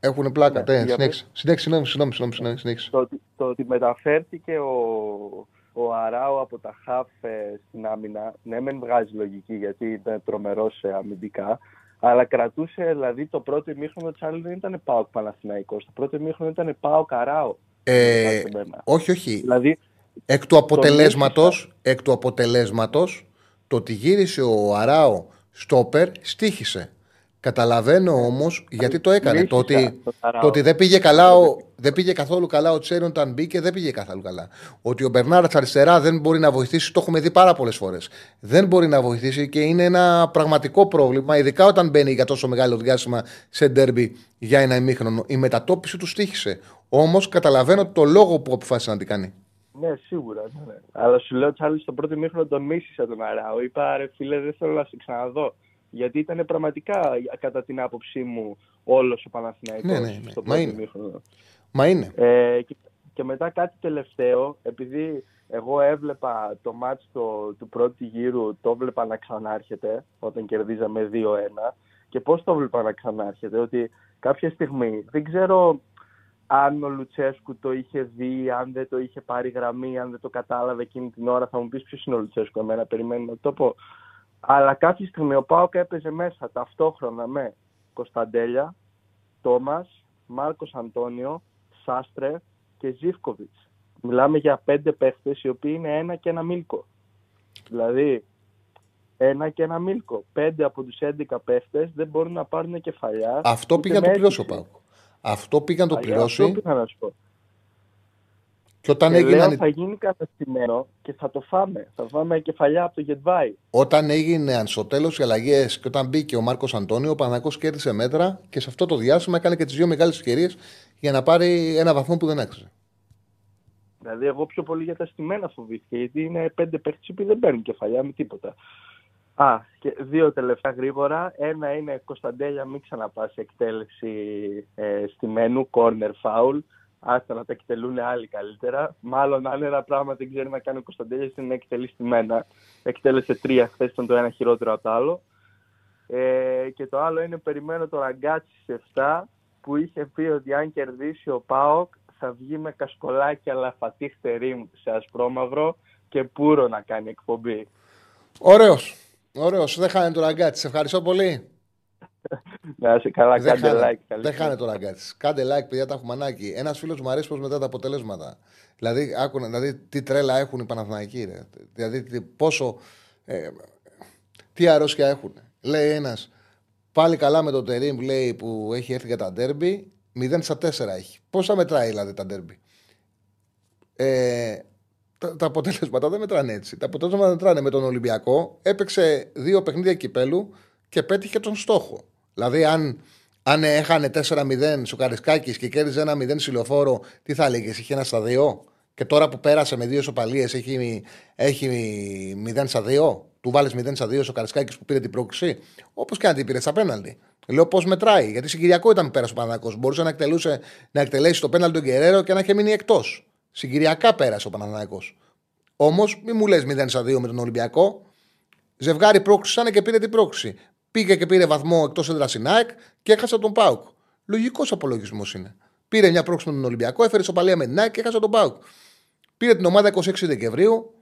έχουν πλάκα. Ναι, συνέχισε. Συνέχισε, συγγνώμη, συγγνώμη, συνέχισε. Το, το ότι μεταφέρθηκε ο, ο Αράου από τα χαφ ε, στην άμυνα, ναι, μεν βγάζει λογική γιατί ήταν τρομερός αμυντικά, αλλά κρατούσε δηλαδή το πρώτο ημίχρονο τη άλλη δεν ήταν πάω Παναθηναϊκός. Το πρώτο ημίχρονο ήταν πάω Καράο. Ε, όχι, όχι. Δηλαδή, εκ του αποτελέσματος, εκ του αποτελέσματος, το ότι γύρισε ο Αράο στόπερ στήχησε. Καταλαβαίνω όμως γιατί το έκανε. Το ότι, το ότι δεν, πήγε καλά ο, δεν πήγε καθόλου καλά ο Τσέρον όταν μπήκε, δεν πήγε καθόλου καλά. Ότι ο Μπερνάρτ αριστερά δεν μπορεί να βοηθήσει, το έχουμε δει πάρα πολλές φορές. Δεν μπορεί να βοηθήσει και είναι ένα πραγματικό πρόβλημα, ειδικά όταν μπαίνει για τόσο μεγάλο διάστημα σε ντέρμπι για ένα ημίχρονο. Η μετατόπιση του στήχησε. Όμως καταλαβαίνω το λόγο που αποφάσισε να την κάνει. Ναι, σίγουρα. Ναι, ναι. Αλλά σου λέω, Τσάρλι, στο πρώτο ημίχρονο τον μίσησα τον Αράο. Είπα, ρε φίλε, δεν θέλω να σε ξαναδώ. Γιατί ήταν πραγματικά, κατά την άποψή μου, όλος ο Παναθηναϊκός ναι, ναι, ναι. στο Μα πρώτο είναι. Μα είναι. Ε, και, και, μετά κάτι τελευταίο, επειδή εγώ έβλεπα το μάτς το, του πρώτου γύρου, το έβλεπα να ξανάρχεται όταν κερδίζαμε 2-1 και πώς το έβλεπα να ξανάρχεται, ότι κάποια στιγμή δεν ξέρω αν ο Λουτσέσκου το είχε δει, αν δεν το είχε πάρει γραμμή, αν δεν το κατάλαβε εκείνη την ώρα, θα μου πεις ποιος είναι ο Λουτσέσκου, εμένα περιμένει να το πω. Αλλά κάποια στιγμή ο Πάοκ έπαιζε μέσα ταυτόχρονα με Κωνσταντέλια, Τόμας, Μάρκος Αντώνιο, Σάστρε και Ζήφκοβιτς. Μιλάμε για πέντε παίχτες οι οποίοι είναι ένα και ένα μίλκο. Δηλαδή, ένα και ένα μίλκο. Πέντε από τους 11 παίχτες δεν μπορούν να πάρουν κεφαλιά. Αυτό ούτε πήγα να το με πληρώσει ο αίτηση. Πάουκ. Αυτό πήγα να το Παλιά, πληρώσει Αυτό πήγα να σου πω. Και όταν Και λέω, έγιναν θα γίνει καταστημένο και θα το φάμε. Θα φάμε κεφαλιά από το Γετβάη. Όταν έγινε στο τέλος οι αλλαγές και όταν μπήκε ο Μάρκος Αντώνιο, ο Παναγό κέρδισε μέτρα και σε αυτό το διάστημα έκανε και τις δύο μεγάλες ευκαιρίες για να πάρει ένα βαθμό που δεν άξιζε. Δηλαδή, εγώ πιο πολύ για τα στημένα φοβήθηκα, γιατί είναι πέντε παίχτε που δεν παίρνουν κεφαλιά με τίποτα. Α, και δύο τελευταία γρήγορα. Ένα είναι Κωνσταντέλια, μην ξαναπάσει εκτέλεση ε, στημένου, corner foul. Άστα να τα εκτελούν άλλοι καλύτερα. Μάλλον αν ένα πράγμα δεν ξέρει να κάνει ο Κωνσταντέλια είναι να εκτελεί στημένα. Εκτέλεσε τρία χθες, ήταν το ένα χειρότερο από το άλλο. Ε, και το άλλο είναι περιμένω το ραγκάτσι σε 7 που είχε πει ότι αν κερδίσει ο ΠΑΟΚ θα βγει με κασκολάκι αλλά φατίχτε ρίμ σε ασπρόμαυρο και πουρο να κάνει εκπομπή. Ωραίος. Ωραίος. Δεν χάνε το ραγκάτι. Σε ευχαριστώ πολύ. Να είσαι καλά, Δεν κάντε χάνε, like. καλή δεν χάνε το ραγκάτι. Κάντε like, παιδιά, τα έχουμε ανάγκη. Ένας φίλος μου αρέσει πω μετά τα αποτελέσματα. Δηλαδή, άκουνα, δηλαδή, τι τρέλα έχουν οι Παναθηναϊκοί. Ρε. Δηλαδή, τι- πόσο. Ε, τι αρρώστια έχουν. Λέει ένας, πάλι καλά με τον Τερήμ λέει, που έχει έρθει για τα ντέρμπι. 0 στα 4 έχει. Πόσα μετράει δηλαδή τα ντέρμπι; Ε, τα, τα αποτελέσματα δεν μετράνε έτσι. Τα αποτελέσματα μετράνε με τον Ολυμπιακό. Έπαιξε δύο παιχνίδια κυπέλου και πέτυχε τον στόχο. Δηλαδή, αν, αν έχανε 4-0 στο Καρισκάκη και κέρδιζε ένα 0 συλλοφόρο, τι θα έλεγε, είχε ένα στα δύο; Και τώρα που πέρασε με δύο σοπαλίε έχει, έχει 0 στα 2. Του βάλει 0 στα 2 στο Καρισκάκη που πήρε την πρόκληση. Όπως και αν την πήρε στα πέναλτι. Λέω πώς μετράει; Γιατί συγκυριακό ήταν που πέρασε ο Παναθηναϊκός. Μπορούσε να, εκτελούσε, να εκτελέσει το πέναλτι του Γκερέρο και να είχε μείνει εκτός. Συγκυριακά πέρασε ο Παναθηναϊκός. Όμως, μην μου λες 0 στα 2 με τον Ολυμπιακό. Ζευγάρι πρόκληση ήταν και πήρε την πρόκληση. Πήγε και πήρε βαθμό εκτός έδρας στην ΑΕΚ και έχασε τον Πάουκ. Λογικός απολογισμός είναι. Πήρε μια πρόκληση με τον Ολυμπιακό, έφερε σοπαλία με την ΑΕΚ και έχασε τον Πάουκ. Πήρε την ομάδα 26 Δεκεμβρίου.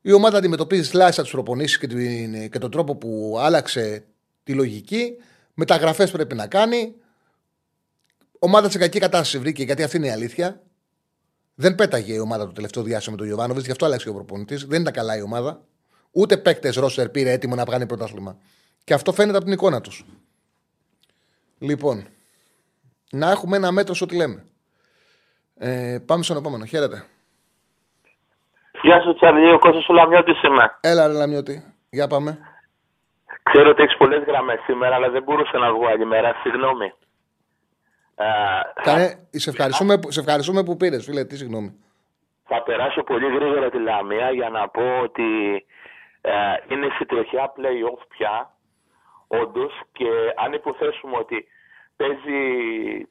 Η ομάδα αντιμετωπίζει σλάσσα του προπονήσεις και, την- και τον τρόπο που άλλαξε τη λογική. Μεταγραφές πρέπει να κάνει. Ομάδα σε κακή κατάσταση βρήκε, γιατί αυτή είναι η αλήθεια. Δεν πέταγε η ομάδα το τελευταίο διάστημα με τον Ιωβάνοβιτ, γι' αυτό άλλαξε ο προπονητής. Δεν ήταν καλά η ομάδα. Ούτε παίκτες ρόστερ πήρε έτοιμο να βγάλει πρωτάθλημα. Και αυτό φαίνεται από την εικόνα τους. Λοιπόν, να έχουμε ένα μέτρο σε ό,τι λέμε. Ε, πάμε στον επόμενο. Χαίρετε. Γεια σου Τσαρλί, ο Κώστας Σουλαμιώτης είμαι. Έλα, ρε Λαμιώτη. Για πάμε. Ξέρω ότι έχεις πολλές γραμμές σήμερα, αλλά δεν μπορούσα να βγω άλλη μέρα. Συγγνώμη. Ε, Κάνε, σε, ευχαριστούμε, που- σε ευχαριστούμε που πήρες, φίλε. Τι συγγνώμη. θα περάσω πολύ γρήγορα τη Λαμία για να πω ότι ε, είναι στη τροχιά play-off πια, όντως, και αν υποθέσουμε ότι παίζει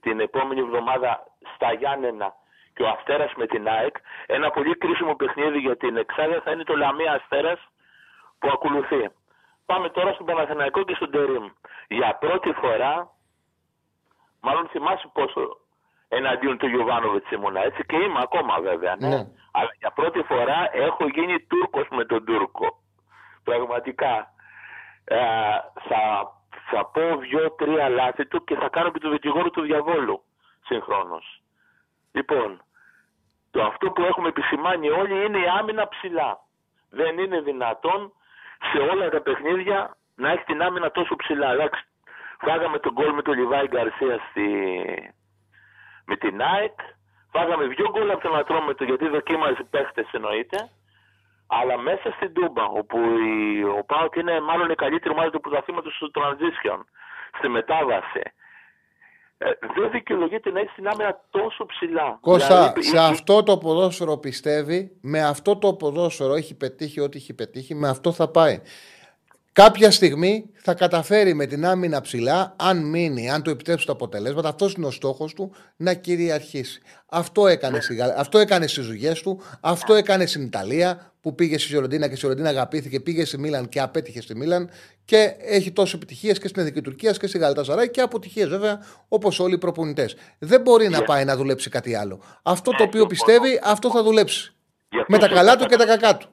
την επόμενη εβδομάδα στα Γιάννενα και ο Αστέρας με την ΑΕΚ, ένα πολύ κρίσιμο παιχνίδι για την Εξάδια θα είναι το Λαμία Αστέρας που ακολουθεί. Πάμε τώρα στον Παναθηναϊκό και στον Τερίμ. Για πρώτη φορά, μάλλον θυμάσαι πόσο εναντίον του Γιωβάνοβιτς ήμουνα, έτσι και είμαι ακόμα βέβαια, ναι. Ναι. Αλλά για πρώτη φορά έχω γίνει Τούρκος με τον Τούρκο. Πραγματικά. Ε, θα, θα πω δυο-τρία λάθη του και θα κάνω και του δικηγόρου του διαβόλου συγχρόνως. Λοιπόν, το αυτό που έχουμε επισημάνει όλοι είναι η άμυνα ψηλά. Δεν είναι δυνατόν σε όλα τα παιχνίδια να έχει την άμυνα τόσο ψηλά. Εντάξει, φάγαμε τον γκολ με τον Λιβάη Γκαρσία στη... με την ΑΕΚ. Φάγαμε δύο γκολ από τον Ατρόμετο γιατί δοκίμαζε παίχτες εννοείται. Αλλά μέσα στην Τούμπα, όπου η, ο Πάοκ είναι μάλλον η καλύτερη ομάδα του πρωταθλήματος στο transition, στη μετάβαση. Ε, δεν δικαιολογείται να έχει την άμυνα τόσο ψηλά. Κώστα, Δηλαδή, σε η- η- αυτό το ποδόσφαιρο πιστεύει, με αυτό το ποδόσφαιρο έχει πετύχει ό,τι έχει πετύχει, με αυτό θα πάει. Κάποια στιγμή θα καταφέρει με την άμυνα ψηλά, αν μείνει, αν του επιτρέψει τα αποτελέσματα, αυτός είναι ο στόχος του, να κυριαρχήσει. Αυτό έκανε, στη Γαλλ- αυτό έκανε στις δουλειέ του, αυτό έκανε στην Ιταλία, που πήγε στη Φιωρεντίνα και στη Φιωρεντίνα αγαπήθηκε, πήγε στη Μίλαν και απέτυχε στη Μίλαν και έχει τόσο επιτυχίες και στην Εθνική Τουρκίας και στη Γαλατασαράη και αποτυχίες βέβαια, όπως όλοι οι προπονητές. Δεν μπορεί να πάει να δουλέψει κάτι άλλο. Αυτό το οποίο πιστεύει, αυτό θα δουλέψει. γι' αυτό Με τα σου καλά είπα, του και τα κακά του.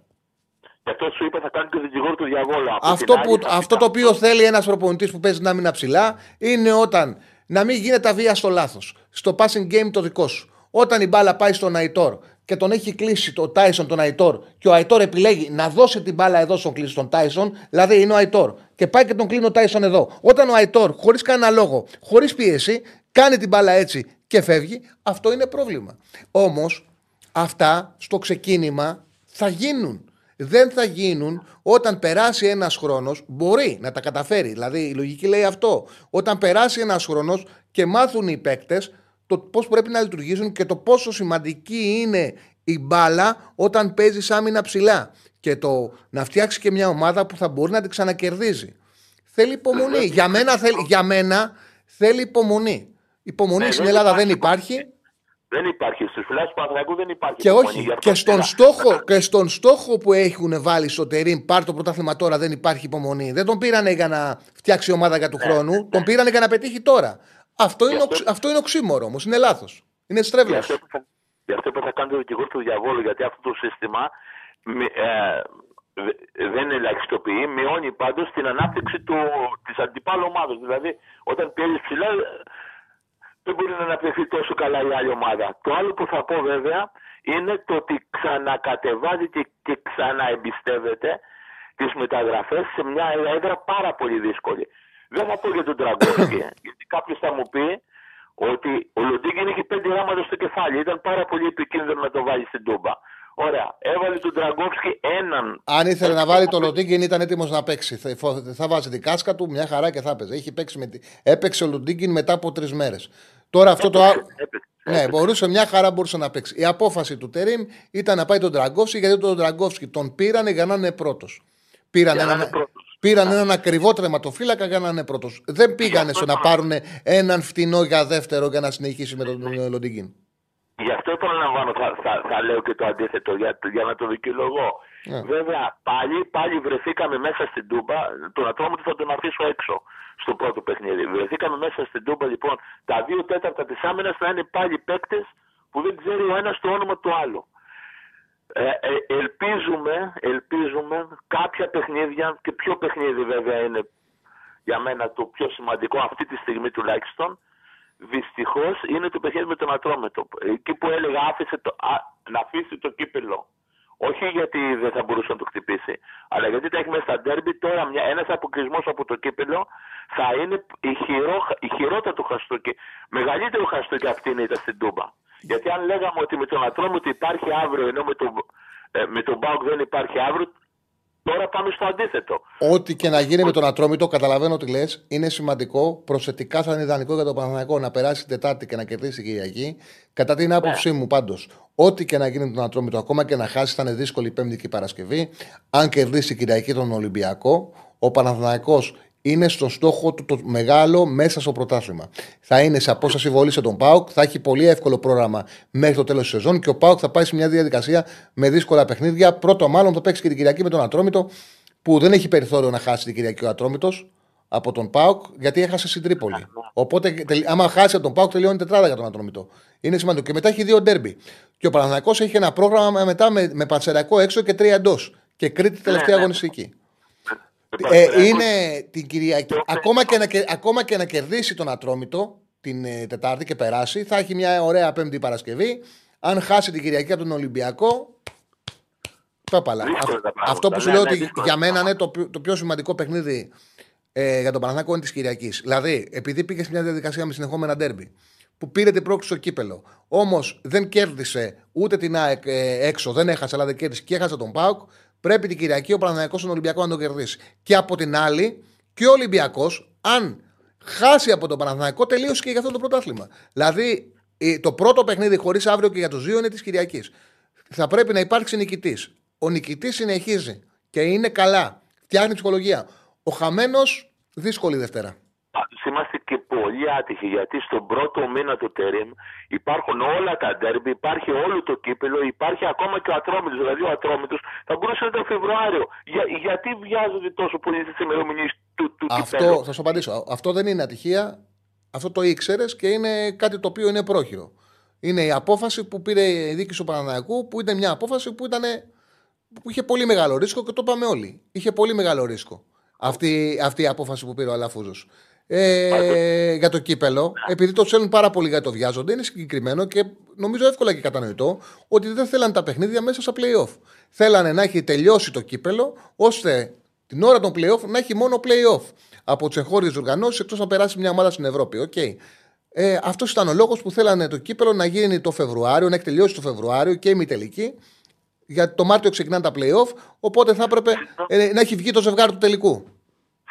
Γι' αυτό σου είπα θα κάνει το δικηγόρο του διαβόλου. Από Αυτό, την που, άλλη, θα αυτό το κοιτάξω- οποίο θέλει ένας προπονητής που παίζει να μην ψηλά είναι όταν να μην γίνεται βία στο λάθος. Στο passing game το δικό σου. Όταν η μπάλα πάει στον Αϊτόρ και τον έχει κλείσει το Τάισον τον Αϊτόρ και ο Αϊτόρ επιλέγει να δώσει την μπάλα εδώ στον κλείσει τον Τάισον, δηλαδή είναι ο Αϊτόρ και πάει και τον κλείνει ο Τάισον εδώ. Όταν ο Αϊτόρ, χωρίς κανένα λόγο, χωρίς πίεση, κάνει την μπάλα έτσι και φεύγει, αυτό είναι πρόβλημα. Όμως αυτά στο ξεκίνημα θα γίνουν. Δεν θα γίνουν όταν περάσει ένας χρόνος. Μπορεί να τα καταφέρει. Δηλαδή η λογική λέει αυτό. Όταν περάσει ένας χρόνος και μάθουν οι παίκτες το πώς πρέπει να λειτουργήσουν και το πόσο σημαντική είναι η μπάλα όταν παίζεις άμυνα ψηλά. Και το να φτιάξεις και μια ομάδα που θα μπορεί να την ξανακερδίζει. Θέλει υπομονή. για, μένα, θέλει, για μένα θέλει υπομονή. Υπομονή Ναι, στην δεν Ελλάδα δεν υπάρχει. υπάρχει. Δεν υπάρχει. Στους φιλάθλους του Παναθηναϊκού δεν υπάρχει. Και υπομονή. όχι, Γι' αυτό και στον, πήρα. στόχο, και στον στόχο που έχουν βάλει στο Τερίμ, πάρ το πρωτάθλημα τώρα, δεν υπάρχει υπομονή. Δεν τον πήρανε για να φτιάξει ομάδα για του Ναι, χρόνου, τον πήρανε για να πετύχει τώρα. Αυτό είναι, Γι' αυτό- οξ- αυτό είναι οξύμορο όμως, είναι λάθος. Είναι Γι' στρέβλο. αυτό που θα- γι' αυτό που θα κάνει το δικηγόρο του διαβόλου, γιατί αυτό το σύστημα μη- ε, δε- δεν ελαχιστοποιεί, μειώνει πάντως την ανάπτυξη του, της αντιπάλου ομάδας. Δηλαδή, όταν πιέζεις ψηλά, ε, δεν μπορεί να αναπτυχθεί τόσο καλά η άλλη ομάδα. Το άλλο που θα πω βέβαια είναι το ότι ξανακατεβάζει και, και ξαναεμπιστεύεται τις μεταγραφές σε μια έδρα πάρα πολύ δύσκολη. Δεν θα πω για τον Τραγκόφσκι, γιατί κάποιος θα μου πει ότι ο Λοντίγκιν είχε πέντε γράμματα στο κεφάλι. Ήταν πάρα πολύ επικίνδυνο να το βάλει στην τούμπα. Ωραία. Έβαλε τον Τραγκόφσκι έναν. Αν ήθελε να βάλει το Λοντίγκιν, ήταν έτοιμος να παίξει. Θα, φο- θα βάζει την κάσκα του, μια χαρά και θα έπαιζε. Έχει παίξει με, τη- έπαιξε ο Λοντίγκιν μετά από τρεις μέρες. Τώρα αυτό το. α- Έπαιξε. Ναι, μπορούσε μια χαρά μπορούσε να παίξει. Η απόφαση του Τερήμ ήταν να πάει τον Τραγκόφσκι γιατί τον Τραγκόφσκι τον πήρανε για να είναι πρώτος. Πήραν, Για να έναν, είναι πρώτος. Πήραν έναν ακριβό τρεματοφύλακα για να είναι πρώτος. Δεν πήγανε στο να πάρουν έναν φτηνό για δεύτερο για να συνεχίσει με τον ε, Λοντίγκιν. Γι' αυτό επαναλαμβάνω, θα, θα, θα λέω και το αντίθετο για, για να το δικαιολογώ. Ναι. Βέβαια, πάλι, πάλι βρεθήκαμε μέσα στην Τούμπα. Τον Ατρόμητο θα τον αφήσω έξω στο πρώτο παιχνίδι. Βρεθήκαμε μέσα στην Τούμπα, λοιπόν, τα δύο τέταρτα της άμυνας θα είναι πάλι παίκτες που δεν ξέρει ο ένας το όνομα του άλλου. Ε, ε, ελπίζουμε, ελπίζουμε κάποια παιχνίδια και ποιο παιχνίδι βέβαια είναι για μένα το πιο σημαντικό αυτή τη στιγμή τουλάχιστον Δυστυχώς είναι το παιχνίδι με τον Ατρόμετο. Εκεί που έλεγα άφησε το, α, να αφήσει το κύπελο. Όχι γιατί δεν θα μπορούσε να το χτυπήσει, αλλά γιατί τα έχει μέσα στα ντέρμπι. Τώρα ένας αποκλεισμός από το κύπελο θα είναι η, χειρό, η χειρότατο χαστούκι. Μεγαλύτερο χαστούκι αυτή είναι ήταν στην Τούμπα. Γιατί αν λέγαμε ότι με τον Ατρόμετο υπάρχει αύριο, ενώ με τον, ε, με τον Μπάουκ δεν υπάρχει αύριο, τώρα πάμε στο αντίθετο. Ό,τι και να γίνει με τον Ατρόμητο, καταλαβαίνω τι λες, είναι σημαντικό. Προσεκτικά θα είναι ιδανικό για τον Παναθηναϊκό να περάσει την Τετάρτη και να κερδίσει την Κυριακή. Κατά την άποψή μου, πάντως, ό,τι και να γίνει με τον Ατρόμητο, ακόμα και να χάσει, θα είναι δύσκολη η Πέμπτη και η Παρασκευή. Αν κερδίσει η Κυριακή τον Ολυμπιακό, ο Παναθηναϊκός είναι στον στόχο του το μεγάλο μέσα στο πρωτάθλημα. Θα είναι σε απόσταση βολής σε τον Πάουκ, θα έχει πολύ εύκολο πρόγραμμα μέχρι το τέλος της σεζόν και ο Πάουκ θα πάει σε μια διαδικασία με δύσκολα παιχνίδια. Πρώτο, μάλλον θα παίξει και την Κυριακή με τον Ατρόμητο, που δεν έχει περιθώριο να χάσει την Κυριακή ο Ατρόμητος από τον Πάουκ, γιατί έχασε στην Τρίπολη. Οπότε, τελ- άμα χάσει από τον Πάουκ, τελειώνει τετράδα για τον Ατρόμητο. Είναι σημαντικό. Και μετά έχει δύο ντέρμπι. Και ο Παναθηναϊκός έχει ένα πρόγραμμα μετά με, με Πανσεραϊκό έξω και τρία εντός. Και Κρήτη τελευταία ναι. αγωνιστική. Ε, Παναθηναϊκός- είναι την Κυριακή. Ακόμα και, να, κε- ακόμα και να κερδίσει τον Ατρόμητο την ε, Τετάρτη και περάσει, θα έχει μια ωραία Πέμπτη Παρασκευή. Αν χάσει την Κυριακή από τον Ολυμπιακό. Πάπαλα. Δύσκολα Αυτό, τα πράγματα. αυτό που σου Ναι, λέω ναι, ότι δύσκολα για τα μένα είναι το, πιο- το πιο σημαντικό παιχνίδι ε, για τον Παναθηναϊκό είναι της Κυριακής. Δηλαδή, επειδή πήγες σε μια διαδικασία με συνεχόμενα ντέρμπι, που πήρε την πρόκληση στο κύπελο, όμως δεν κέρδισε ούτε την ΑΕΚ ε, έξω, δεν έχασε, αλλά δεν κέρδισε και έχασε τον ΠΑΟΚ, πρέπει την Κυριακή ο Παναθηναϊκός στον Ολυμπιακό να τον κερδίσει. Και από την άλλη, και ο Ολυμπιακός, αν χάσει από τον Παναθηναϊκό, τελείωσε και για αυτό το πρωτάθλημα. Δηλαδή, ε, το πρώτο παιχνίδι χωρίς αύριο και για τους δύο είναι της Κυριακής. Θα πρέπει να υπάρξει νικητής. Ο νικητής συνεχίζει και είναι καλά. Φτιάχνει ψυχολογία. Ο χαμένος, δύσκολη Δευτέρα. Πάντως είμαστε και πολύ άτυχοι γιατί στον πρώτο μήνα του Τερίμ υπάρχουν όλα τα ντέρμπι, υπάρχει όλο το κύπελο, υπάρχει ακόμα και ο Ατρόμητος. Δηλαδή ο Ατρόμητος θα μπορούσε να ήταν Φεβρουάριο. Για, γιατί βιάζονται τόσο πολύ στις ημερομηνίες του, του Αυτό, κυπέλου. θα σου απαντήσω. Αυτό δεν είναι ατυχία. Αυτό το ήξερες και είναι κάτι το οποίο είναι πρόχειρο. Είναι η απόφαση που πήρε η δίκη του Παναναναϊκού, που ήταν μια απόφαση που, ήταν, που είχε πολύ μεγάλο ρίσκο και το είπαμε όλοι. Είχε πολύ μεγάλο ρίσκο αυτή, αυτή η απόφαση που πήρε ο Αλαφούζος. Ε, για το κύπελο, επειδή το θέλουν πάρα πολύ για το βιάζονται, είναι συγκεκριμένο και νομίζω εύκολα και κατανοητό ότι δεν θέλαν τα παιχνίδια μέσα στα playoff. Θέλανε να έχει τελειώσει το κύπελο, ώστε την ώρα των playoff να έχει μόνο playoff από τι εγχώριε οργανώσεις εκτός να περάσει μια ομάδα στην Ευρώπη. Okay. Ε, Αυτός ήταν ο λόγος που θέλανε το κύπελο να γίνει το Φεβρουάριο, να έχει τελειώσει το Φεβρουάριο και η τελική. Γιατί το Μάρτιο ξεκινάνε τα playoff, οπότε θα έπρεπε ε, να έχει βγει το ζευγάρι του τελικού.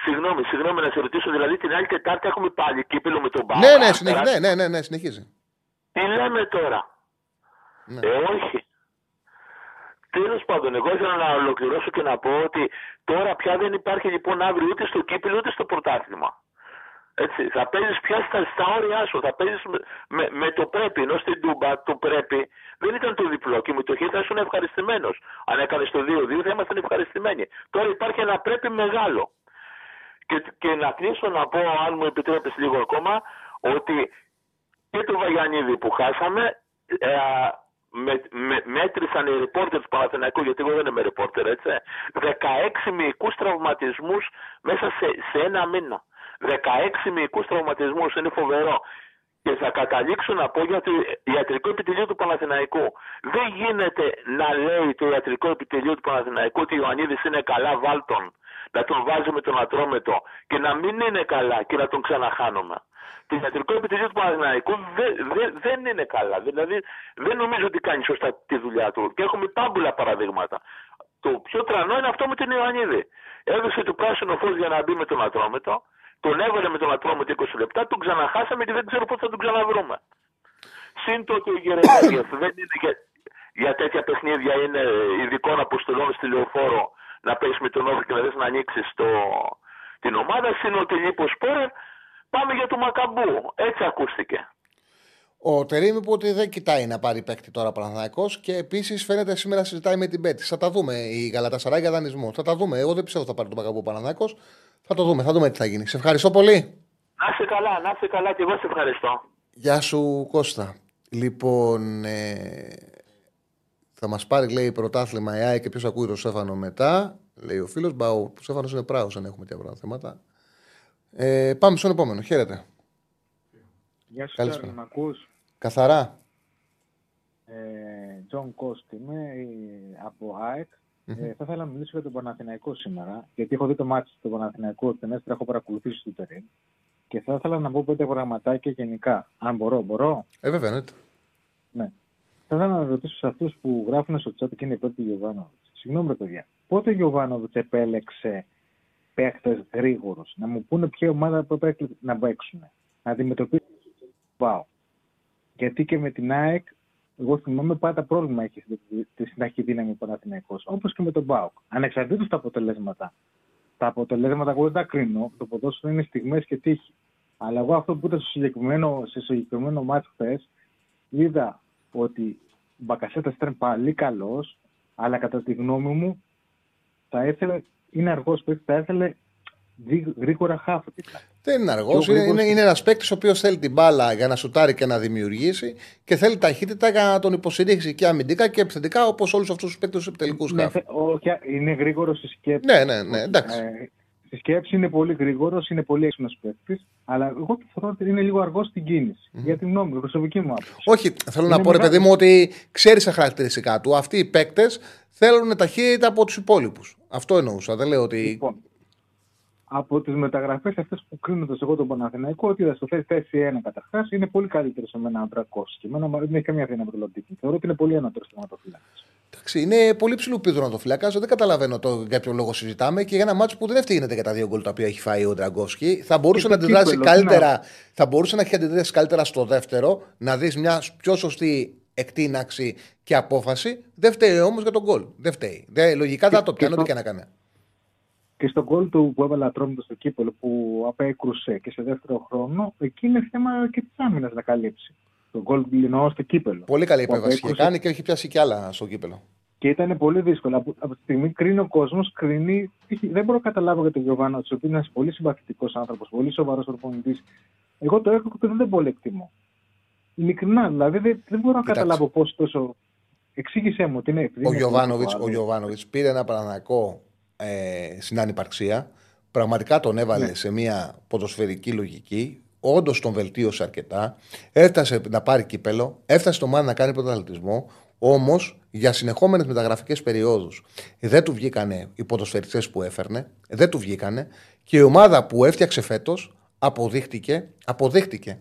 Συγγνώμη, συγγνώμη να σε ρωτήσω, δηλαδή την άλλη Τετάρτη έχουμε πάλι κύπελο με τον Πάο. Ναι, ναι, συνεχίζει. Ναι, ναι, ναι, ναι, συνεχίζει. Τι λέμε τώρα; Ναι. Ε, όχι. Τέλος πάντων, εγώ ήθελα να ολοκληρώσω και να πω ότι τώρα πια δεν υπάρχει λοιπόν αύριο ούτε στο κύπελο ούτε στο πρωτάθλημα. Έτσι, θα παίζεις πια στα, στα όρια σου, θα παίζεις με, με, με, το πρέπει. Ενώ στην Τούμπα το πρέπει δεν ήταν το διπλό και με το χ θα ήσουν ευχαριστημένος. Αν έκανες το 2-2 θα ήμασταν ευχαριστημένοι. Τώρα υπάρχει ένα πρέπει μεγάλο. Και, και να κλείσω να πω, αν μου επιτρέπεις λίγο ακόμα, ότι και το Βαγιανίδη που χάσαμε, ε, με, με, μέτρησαν οι ρεπόρτερ του Παναθηναϊκού, γιατί εγώ δεν είμαι ρεπόρτερ, έτσι, 16 μυϊκούς τραυματισμούς μέσα σε, σε ένα μήνα. 16 μυϊκούς τραυματισμούς, είναι φοβερό. Και θα καταλήξω να πω για το ιατρικό επιτελείο του Παναθηναϊκού. Δεν γίνεται να λέει το ιατρικό επιτελείο του Παναθηναϊκού ότι ο Ιωαννίδης είναι καλά βάλτον. Να τον βάζει με τον ατρόμετο και να μην είναι καλά και να τον ξαναχάνουμε. Το ιατρικό επιτελείο του Παναθηναϊκού δεν, δεν, δεν είναι καλά. Δηλαδή δεν νομίζω ότι κάνει σωστά τη δουλειά του. Και έχουμε πάμπουλα παραδείγματα. Το πιο τρανό είναι αυτό με τον Ιωαννίδη. Έδωσε το πράσινο φως για να μπει με τον ατρόμετο τον έβαλε με τον ατρόμητο 20 λεπτά, τον ξαναχάσαμε και δεν ξέρω πώς θα τον ξαναβρούμε. Συν το ότι ο Γερεμέγεφ δεν είναι για, για τέτοια παιχνίδια, είναι ειδικό να αποστολώνει στη λεωφόρο να πέσει με τον Όφη και να δεις να ανοίξει την ομάδα. Συν ότι λείπει ο Σπόρερ, πάμε για το Μακαμπού. Έτσι ακούστηκε. Ο Τερήμ είπε ότι δεν κοιτάει να πάρει παίκτη τώρα Παναθανικό και επίσης φαίνεται σήμερα συζητάει με την Πέτης. Θα τα δούμε. Η Γαλατασαράη για δανεισμό. Θα τα δούμε. Εγώ δεν πιστεύω ότι θα πάρει τον Παγκαμπού Παναθανικό. Θα το δούμε. Θα δούμε τι θα γίνει. Σε ευχαριστώ πολύ. Να είσαι καλά, να είσαι καλά και εγώ σε ευχαριστώ. Γεια σου Κώστα. Λοιπόν, ε, θα μας πάρει λέει πρωτάθλημα η ΑΕ και ποιος ακούει το Σέφανο μετά. Λέει ο φίλος. Μπαου, ο Σέφανο είναι πράγος αν έχουμε τέτοια θέματα. Ε, πάμε στον επόμενο. Χαίρετε. Γεια σου, Καλησπέρα. Μ' ακούς; Καθαρά. Ε, Τζον Κόστ είμαι ε, από ΑΕΚ. Mm-hmm. Ε, θα ήθελα να μιλήσω για τον Παναθηναϊκό σήμερα, γιατί έχω δει το ματς του Παναθηναϊκού, την έστρα έχω παρακολουθήσει τον Τερίμ. Και θα ήθελα να πω πέντε πραγματάκια γενικά. Αν μπορώ, μπορώ; Ε, βέβαια, ναι. ναι. Θα ήθελα να ρωτήσω σε αυτούς που γράφουν στο chat και είναι υπέρ του Γιοβάνοβιτς. Συγγνώμη, παιδιά. Πότε ο Γιοβάνοβιτς επέλεξε παίχτε γρήγορους, να μου πούνε ποια ομάδα πρέπει να παίξουν, να αντιμετωπίσουν Wow. Γιατί και με την ΑΕΚ, εγώ θυμάμαι πάντα πρόβλημα έχει τη συνταχή δύναμη ο Παναθηναϊκός, όπως και με τον ΠΑΟΚ. Ανεξαρτήτως τα αποτελέσματα. Τα αποτελέσματα εγώ δεν τα κρίνω, το ποδόσφαιρο είναι στιγμές και τύχη. Αλλά εγώ αυτό που ήταν στο συγκεκριμένο, σε συγκεκριμένο μάτι χθες, είδα ότι ο Μπακασέτας ήταν πολύ καλός, αλλά κατά τη γνώμη μου θα ήθελε, είναι αργός που θα ήθελε γρήγορα χάφη. Δεν είναι αργός. Είναι, είναι, είναι ένας παίκτης ο οποίος θέλει την μπάλα για να σουτάρει και να δημιουργήσει και θέλει ταχύτητα για να τον υποστηρίξει και αμυντικά και επιθετικά όπως όλους αυτούς τους παίκτες τους επιτελικούς ναι, Όχι, είναι γρήγορος στη σκέψη. Ναι, ναι, ναι. Εντάξει. Ε, στη σκέψη είναι πολύ γρήγορος, είναι πολύ έξυπνος παίκτης, αλλά εγώ θεωρώ ότι είναι λίγο αργός στην κίνηση. Mm. Για την γνώμη μου, προσωπική μου άποψη. Όχι, θέλω είναι να πω, ρε παιδί μου, ότι ξέρεις τα χαρακτηριστικά του. Αυτοί οι παίκτες θέλουν ταχύτητα από τους υπόλοιπους. Αυτό εννοούσα. Δεν λέω ότι. Λοιπόν, από τις μεταγραφές αυτές που κρίνονται εγώ τον Παναθηναϊκό, ότι είδα στο θέση 1 καταρχάς είναι πολύ καλύτερο σε μένα ο Ντρακό. Και εμένα δεν έχει καμία θέση με τον Λοντίκη. Θεωρώ ότι είναι πολύ ανώτερος τερματοφύλακα. Εντάξει, είναι πολύ ψηλού πίδου να το φυλακά. Δεν καταλαβαίνω το, για ποιο λόγο συζητάμε και για ένα μάτσο που δεν ευθύνεται για τα δύο γκολ τα οποία έχει φάει ο Ντραγκόφσκι. Θα μπορούσε να αντιδράσει καλύτερα, θα μπορούσε να έχει αντιδράσει καλύτερα στο δεύτερο, να δεις μια πιο σωστή εκτείναξη και απόφαση. Δεν φταίει όμως για τον γκολ. Δεν φταίει. Δεν, λογικά θα το πιάνω ό,τι και να κάνει και στον γκολ του που έβαλε ατρόμητος στο κύπελο που απέκρουσε και σε δεύτερο χρόνο, εκεί είναι θέμα και της άμυνας να καλύψει. Το γκολ εννοώ στο κύπελο. Πολύ καλή επέμβαση είχε κάνει και έχει πιάσει κι άλλα στο κύπελο. Και ήταν πολύ δύσκολο. Από, από τη στιγμή κρίνει ο κόσμος, κρίνει. Δεν μπορώ να καταλάβω για τον Γιωβάνος, ο οποίος είναι ένας πολύ συμπαθητικός άνθρωπος, πολύ σοβαρός προπονητή. Εγώ το έχω και δεν πολύ εκτιμώ. Ειλικρινά, δηλαδή δεν, δεν μπορώ να καταλάβω πώς τόσο. Εξήγησέ μου τι είναι. Ο Γιωβάνοβιτς πήρε ένα παρανακό ε, στην ανυπαρξία Πραγματικά τον έβαλε Ναι. σε μια ποδοσφαιρική λογική. Όντως τον βελτίωσε αρκετά. Έφτασε να πάρει κύπελο. Έφτασε στο μάτι να κάνει πρωταθλητισμό. Όμως για συνεχόμενες μεταγραφικές περιόδους δεν του βγήκανε οι ποδοσφαιριστές που έφερνε. Δεν του βγήκανε. Και η ομάδα που έφτιαξε φέτος αποδείχτηκε, αποδείχτηκε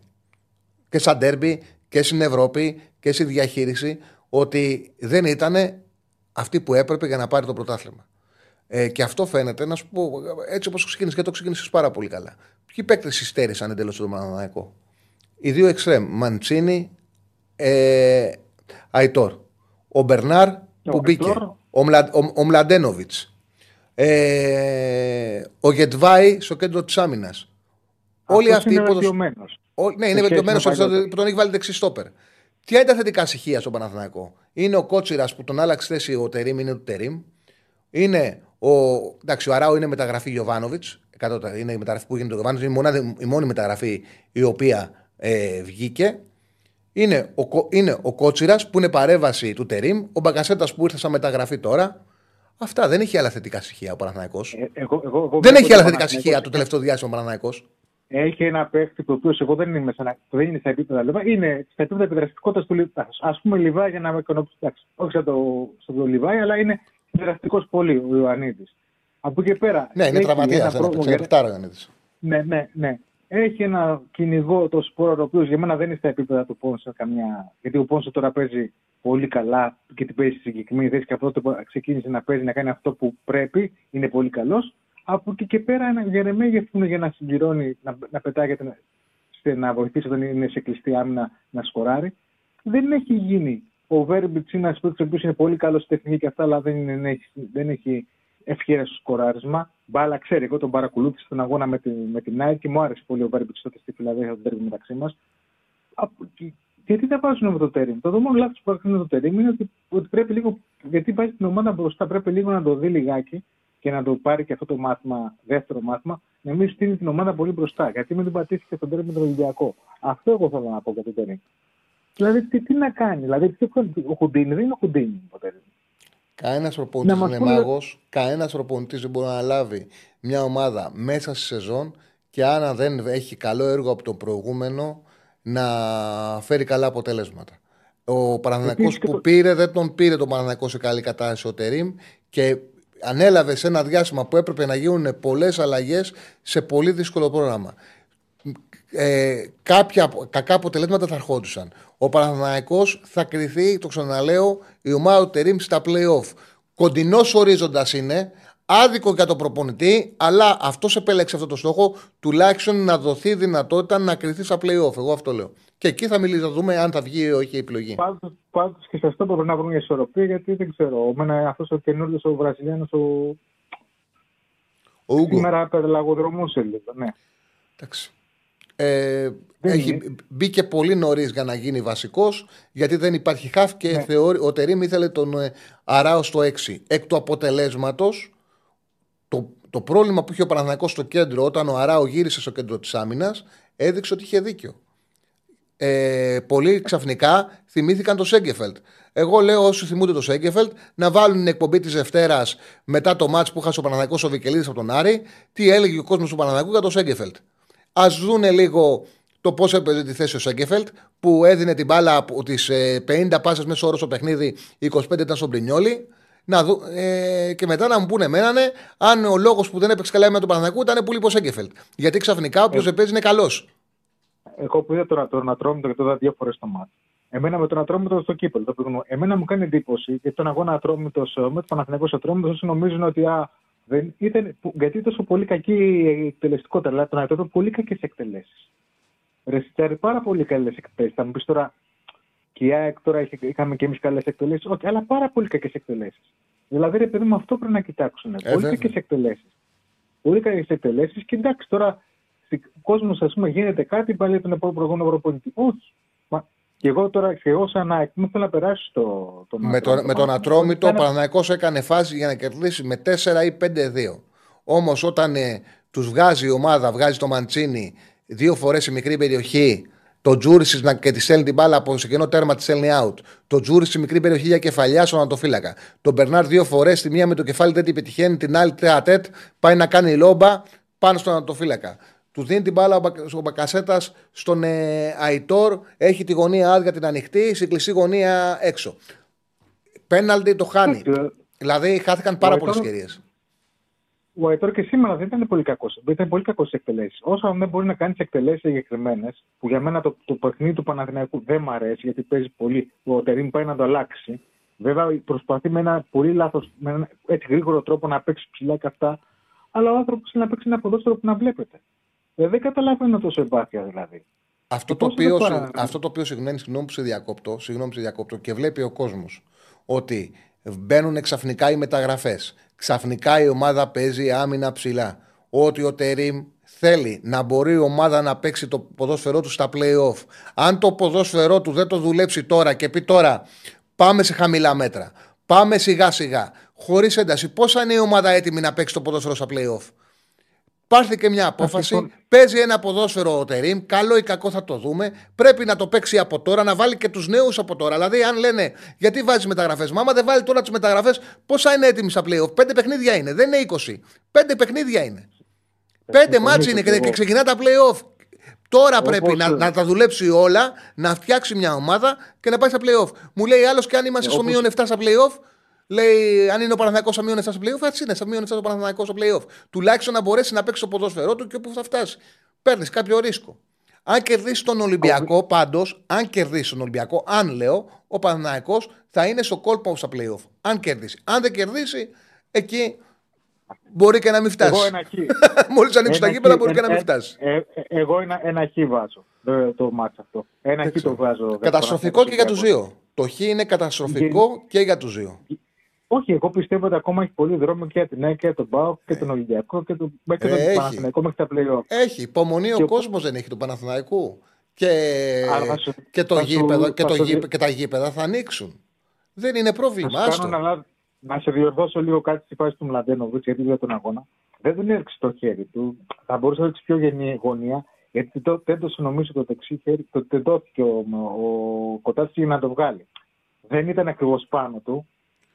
και σαν ντέρμπι και στην Ευρώπη και στη διαχείριση ότι δεν ήταν αυτή που έπρεπε για να πάρει το πρωτάθλημα. Ε, και αυτό φαίνεται, να σου πω, έτσι όπως ξεκίνησε και το ξεκίνησες πάρα πολύ καλά. Ποιοι παίκτες υστέρησαν εντελώς στον Παναναναϊκό. Οι δύο εξτρέμ, Μαντσίνη, ε, Αϊτόρ. Ο Μπερνάρ που Ο μπήκε. Αϊτόρ. Ο, Μλα, ο, ο Μλαντένοβιτς. Ε, ο Γετβάη στο κέντρο της άμυνας. Όλοι Αυτός αυτοί οι είναι ποδοσ... βελτιωμένος. Ο, ναι, είναι σχέση βελτιωμένος με παλιότερα. που τον έχει βάλει δεξί στόπερ. Ποια είναι τα θετικά στοιχεία στον Παναθηναϊκό; Είναι ο Κότσιρας που τον άλλαξε θέση ο Τερήμ, είναι του Τερήμ. Είναι ο. Εντάξει, ο Αράου είναι μεταγραφή Γιωβάνοβιτς. Είναι η μεταγραφή που γίνεται ο Γιωβάνοβιτς. Είναι η, μονάδη- η μόνη μεταγραφή η οποία ε, βγήκε. Είναι ο, Κο- είναι ο Κότσιρας που είναι παρέμβαση του Τερήμ. Ο Μπαγκασέτας που ήρθε σαν μεταγραφή τώρα. Αυτά δεν έχει άλλα θετικά στοιχεία ο Παναθηναϊκός. Ε, εγώ, εγώ, εγώ δεν βλέπω έχει ότι άλλα ο θετικά Παναθηναϊκός στοιχεία το τελευταίο διάστημα ο Παναθηναϊκός. Έχει ένα παίχτη το οποίο εγώ δεν είμαι, σε ένα, δεν είναι στα επίπεδα Λιβά, είναι στα επίπεδα επιδραστικότητας του Λιβάη. Α πούμε Λιβάη για να με ικανοποιήσει. εντάξει, Όχι σαν το, σαν το Λιβάη, αλλά είναι επιδραστικό πολύ ο Ιωαννίδης. Από εκεί και πέρα. Ναι, είναι έχει τραυματίας. ένα πρόβλημα για- Ξεπετάρα Ναι, ναι, ναι. Έχει ένα κυνηγό το σπόρο, ο οποίος για μένα δεν είναι στα επίπεδα του Πόνσα καμιά. Γιατί ο Πόνσα τώρα παίζει πολύ καλά και την παίζει στη συγκεκριμένη θέση και από τότε που ξεκίνησε να παίζει να κάνει αυτό που πρέπει, είναι πολύ καλός. Από εκεί και πέρα ένα Γερεμέγεφ που είναι για να συμπληρώνει, να, να πετάγεται, να, σε- να βοηθήσει όταν είναι σε κλειστή άμυνα να σκοράρει. Δεν έχει γίνει. Ο Βέρμπιτς είναι ένας παίκτης ο οποίος είναι πολύ καλός στη τεχνική και αυτά, αλλά δεν, είναι, δεν έχει, δεν έχει ευχαίρεια στο σκοράρισμα. Μπάλα, ξέρει, εγώ τον παρακολούθησα στον αγώνα με, τη, με την Nike και μου άρεσε πολύ ο Βέρμπιτς τότε στη Φιλαδέλφια το τέρμι μεταξύ μας. Γιατί δεν βάζουν με το τέρμι; Το μόνο λάθος που έχουν με το τέρμι είναι ότι, ότι πρέπει λίγο. Γιατί βάζει την ομάδα μπροστά, πρέπει λίγο να το δει λιγάκι και να το πάρει και αυτό το μάθημα, δεύτερο μάθημα, να μην στείλει την ομάδα πολύ μπροστά. Γιατί μην την πατήσει και στον τέρμι με τον Ολυμπιακό. Αυτό εγώ θέλω να πω για το τέρμι. Δηλαδή, τι, τι να κάνει. Δηλαδή, τι, ο Χουντίνη δεν είναι ο Χουντίνη. ο Τέρμι. Κανένας προπονητής Να μας είναι πούνε- μάγος. Κανένας προπονητής δεν μπορεί να λάβει μια ομάδα μέσα στη σεζόν και αν δεν έχει καλό έργο από τον προηγούμενο να φέρει καλά αποτελέσματα. Ο Παναθηναϊκός Επίσης και που το- πήρε δεν τον πήρε τον Παναθηναϊκός σε καλή κατάσταση ο Τερίμ και ανέλαβε σε ένα διάστημα που έπρεπε να γίνουν πολλές αλλαγές σε πολύ δύσκολο πρόγραμμα ε, κάποια κακά αποτελέσματα θα ερχόντουσαν. Ο Παναθηναϊκός θα κρυθεί, το ξαναλέω, η ομάδα του Τερίμ στα play-off. Κοντινός ορίζοντας είναι, άδικο για τον προπονητή, αλλά αυτός επέλεξε αυτό το στόχο, τουλάχιστον να δοθεί δυνατότητα να κρυθεί στα play-off. Εγώ αυτό λέω. Και εκεί θα μιλήσουμε, θα δούμε αν θα βγει ή όχι η επιλογή. Πάντως, πάντως και σε αυτό πρέπει να βρουν μια ισορροπία γιατί δεν ξέρω. Εμένα αυτός ο καινούριο ο Βραζιλιάνος ο... Ο Ούγκο. σήμερα περιλαγοδρομούσε λίγο. Ναι. Εντάξει. Ε, Δεν έχει είναι. μπήκε πολύ νωρίς για να γίνει βασικός, γιατί δεν υπάρχει χαφ και Ναι. θεωρεί, ο Τερήμ ήθελε τον ε, Αράο στο 6. Εκ του αποτελέσματος, το, το πρόβλημα που είχε ο Παναθηναϊκός στο κέντρο όταν ο Αράο γύρισε στο κέντρο της άμυνας έδειξε ότι είχε δίκιο. Ε, πολλοί ξαφνικά θυμήθηκαν το Σέγκεφελτ. Εγώ λέω όσοι θυμούνται το Σέγκεφελτ να βάλουν την εκπομπή της Δευτέρας μετά το μάτς που είχα ο Παναθηναϊκός ο Βικελίδης από τον Άρη, τι έλεγε ο κόσμος του Παναθηναϊκού για το Σέγκεφελτ. Α δούνε λίγο το πώ έπαιζε τη θέση ο Σέγκεφελτ, που έδινε την μπάλα από τις 50 πάσες μέσα όρο στο παιχνίδι, 25 ήταν στον Πρινιόλη. Να δω, ε, και μετά να μου πούνε εμένα ναι, αν ο λόγος που δεν έπαιξε καλά με τον Παναθηναϊκό ήταν που λείπει ο Σέγκεφελτ. Γιατί ξαφνικά όποιος δεν παίζει είναι καλός. Εγώ που είδα τον, τον Ατρόμητο και το είδα δύο φορές το μάτι. Εμένα με τον Ατρόμητο στο κύπελο, το πρόγραμμα. Εμένα μου κάνει εντύπωση γιατί τον αγώνα Ατρόμητο με τον Παναθηναϊκό Ατρόμητο όσοι νομίζουν ότι α, δεν ήταν. που- Γιατί τόσο πολύ κακή η εκτελεστικότητα, δηλαδή τον Ατρόμητο πολύ κακές εκτελέσεις. Ρεσιτάρει πάρα πολύ καλές εκτελέσεις. Θα μου πεις τώρα, και η ΑΕΚ τώρα είχε, είχαμε και εμείς καλές εκτελέσεις. Όχι, αλλά πάρα πολύ κακές εκτελέσεις. Δηλαδή, ρε παιδί μου, αυτό πρέπει να κοιτάξουν. πολύ βέβαια. κακές εκτελέσεις. Πολύ κακές εκτελέσεις και εντάξει τώρα ο κόσμος, ας πούμε, γίνεται κάτι πάλι τον επόμενο προηγούμενο προπονητή. Όχι. Μα, και εγώ τώρα, και εγώ σαν ΑΕΚ, μου θέλω να περάσει το, το Με τον, με τον Ατρόμητο, ο Παναθηναϊκός έκανε φάση για να κερδίσει με 4 ή 5-2. Όμως όταν ε, τους βγάζει η ομάδα, βγάζει το Μαντσίνη δύο φορές σε μικρή περιοχή Το Τζούρισι να και τη στέλνει την μπάλα από σε κενό τέρμα, τη στέλνει out. Το Τζούρισι στη μικρή περιοχή για κεφαλιά στον Ανατοφύλακα. Τον Μπερνάρ δύο φορές, τη μία με το κεφάλι τέτοιο πετυχαίνει, την άλλη τετ πάει να κάνει λόμπα πάνω στον Ανατοφύλακα. Του δίνει την μπάλα ο Μπα- ο Μπακασέτας στον ε, Αϊτόρ, έχει τη γωνία άδεια την ανοιχτή, στην κλειστή γωνία έξω. Πέναλτι το χάνει. Δηλαδή χάθηκαν πάρα Ο πολλές Αϊτόρ- ευκαιρίες. Ο Αϊτόρ και σήμερα δεν ήταν πολύ κακός. Ήταν πολύ κακός στις εκτελέσεις. Όσο δεν μπορεί να κάνει εκτελέσεις συγκεκριμένες, που για μένα το, το παιχνίδι του Παναθηναϊκού δεν μ' αρέσει γιατί παίζει πολύ. Ο Τερήμ πάει να το αλλάξει. Βέβαια προσπαθεί με ένα πολύ λάθος, με ένα έτσι γρήγορο τρόπο να παίξει ψηλά και αυτά. Αλλά ο άνθρωπος είναι να παίξει ένα ποδόσφαιρο που να βλέπετε. Ε, δεν καταλαβαίνω τόσο εμπάθεια δηλαδή. Αυτό Και το, πώς οποίο, δεν παρά- αυτό το οποίο συγγνώμη, συγγνώμη που σε διακόπτω, συγγνώμη που σε διακόπτω και βλέπει ο κόσμος ότι μπαίνουν ξαφνικά οι μεταγραφές. Ξαφνικά η ομάδα παίζει άμυνα ψηλά. Ότι ο Τερήμ θέλει να μπορεί η ομάδα να παίξει το ποδόσφαιρό του στα play-off. Αν το ποδόσφαιρό του δεν το δουλέψει τώρα και πει τώρα πάμε σε χαμηλά μέτρα, πάμε σιγά σιγά, χωρίς ένταση, πόσα είναι η ομάδα έτοιμη να παίξει το ποδόσφαιρο στα play-off; Πάρθηκε μια απόφαση. λοιπόν- Παίζει ένα ποδόσφαιρο ο Τερήμ. Καλό ή κακό θα το δούμε. Πρέπει να το παίξει από τώρα, να βάλει και τους νέους από τώρα. Δηλαδή, αν λένε γιατί βάζεις μεταγραφές, μα άμα δεν βάλει τώρα τις μεταγραφές, πόσα είναι έτοιμοι στα playoff; Πέντε παιχνίδια είναι, δεν είναι 20. Πέντε παιχνίδια είναι. Πέντε μάτς είναι και, εγώ. και ξεκινά τα playoff. Τώρα Όπως, πρέπει να, ε, να τα δουλέψει όλα, να φτιάξει μια ομάδα και να πάει στα playoff. Μου λέει άλλος και αν είμαστε Ε, στο όπως- μείον 7 στα playoff, λέει αν είναι ο Παναθηναϊκός στα μείον 7 στα playoff, έτσι είναι, στα μείον 7 το Παναθηναϊκός στο playoff. Τουλάχιστον να μπορέσει να παίξει το ποδόσφαιρό του και όπου θα φτάσει. Παίρνεις κάποιο ρίσκο. Αν κερδίσει τον Ολυμπιακό, πάντως, αν κερδίσει τον Ολυμπιακό, αν λέω, ο Παναθηναϊκός θα είναι στο κόλπο στα playoff. Αν κερδίσει. Αν δεν κερδίσει, εκεί μπορεί και να μην φτάσει. Εγώ ένα χ. Μόλις ανοίξει τα Ένα γήπεδα, χ, μπορεί και να ε, μην ε, φτάσει. ε, ε, εγώ ένα, ένα χ βάζω το, το μάτς αυτό. Ένα χ το βάζω. Καταστροφικό και για τους Ολυμπιακός. δύο. Το χ είναι καταστροφικό και για τους δύο. Όχι, εγώ πιστεύω ότι ακόμα έχει πολύ δρόμο και για την ΑΕΚ και για τον ΠΑΟΚ και τον Ολυμπιακό και τον, μέχρι Ε, τον έχει. Παναθηναϊκό μέχρι τα play-off. Έχει υπομονή ο Και- κόσμος δεν έχει του Παναθηναϊκού. Και, Άρα θα σου- και, το θα σου- γήπεδο, και, θα το σου- γήπεδο, και τα γήπεδα θα ανοίξουν. Δεν είναι Να πρόβλημα. σου Άστο. κάνω να, λάβ- να σε διορθώσω λίγο κάτι στη φάση του Μλαντένοβιτ γιατί για τον αγώνα. Δεν τον έριξε το χέρι του. Θα μπορούσε να ρίξει πιο γενή γωνία γιατί το, δεν το συνομίσει το δεξί χέρι. Το τεντώθηκε ο, ο Κοτάτσι να το βγάλει. Δεν ήταν ακριβώς πάνω του.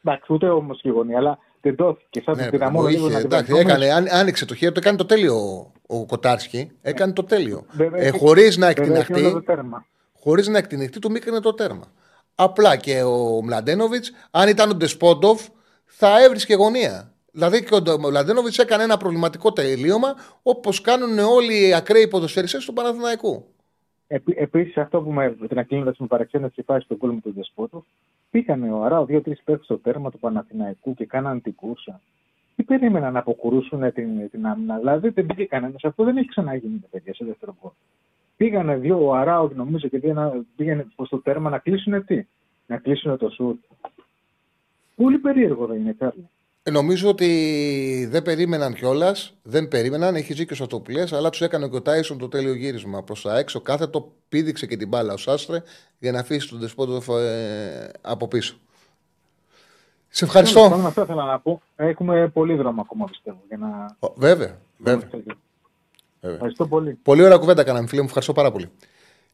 Εντάξει, ούτε όμως και η γωνία, αλλά τεντώθηκε. Σαν Ναι, την ρε, δυναμώνει παιδί λίγο μου, να είχε, την εντάξει, βελτιώσει. έκανε, αν- άνοιξε το χέρι του, έκανε το τέλειο ο, ο Κοτάρσκι. Έκανε το τέλειο. Βέβαια, Ε, έχει- Χωρίς να βέβαια, έχει όλο το εκτιναχτεί, τέρμα. χωρίς να εκτιναχτεί, του μίκρινε το τέρμα. Απλά και ο Μλαντένοβιτς, αν ήταν ο Ντεσπόντοφ, θα έβρισκε γωνία. Δηλαδή και ο Μλαντένοβιτς έκανε ένα προβληματικό τελείωμα όπως κάνουν όλοι οι ακραίοι ποδοσφαιριστές του Παναθηναϊκού. Επί, Επίσης, αυτό που με, την ακλίνοντα με παραξένευσε η φάση του γκολ με τον Δεσπότο, πήγανε ο Αράο δύο-τρεις παίχτε στο τέρμα του Παναθηναϊκού και κάναν την κούρσα. Τι περίμεναν να αποκουρούσουν την, την άμυνα. Δηλαδή δεν πήγε κανένας. Αυτό δεν έχει ξαναγίνει τα παιδιά σε δεύτερο γκολ. Πήγανε δύο, ο Αράο νομίζω και πήγανε, πήγανε προς το τέρμα να κλείσουν τι; Να κλείσουν το σουτ. Πολύ περίεργο δεν είναι, Κάρλο. Ε, Νομίζω ότι δεν περίμεναν κιόλας. Δεν περίμεναν, έχει δίκιο σε αυτό που λες, αλλά τους έκανε και ο Τάισον το τέλειο γύρισμα προς τα έξω. Κάθετο πήδηξε και την μπάλα ο Σάστρε για να αφήσει τον Δεσπότο ε, από πίσω. Σε ευχαριστώ. Πάνω αυτό ήθελα να πω. Έχουμε πολύ δρόμο ακόμα πιστεύω. Για να... Ο, βέβαια, βέβαια. βέβαια. Ευχαριστώ πολύ. Πολύ ωραία κουβέντα κάναμε, φίλε μου. Ευχαριστώ πάρα πολύ.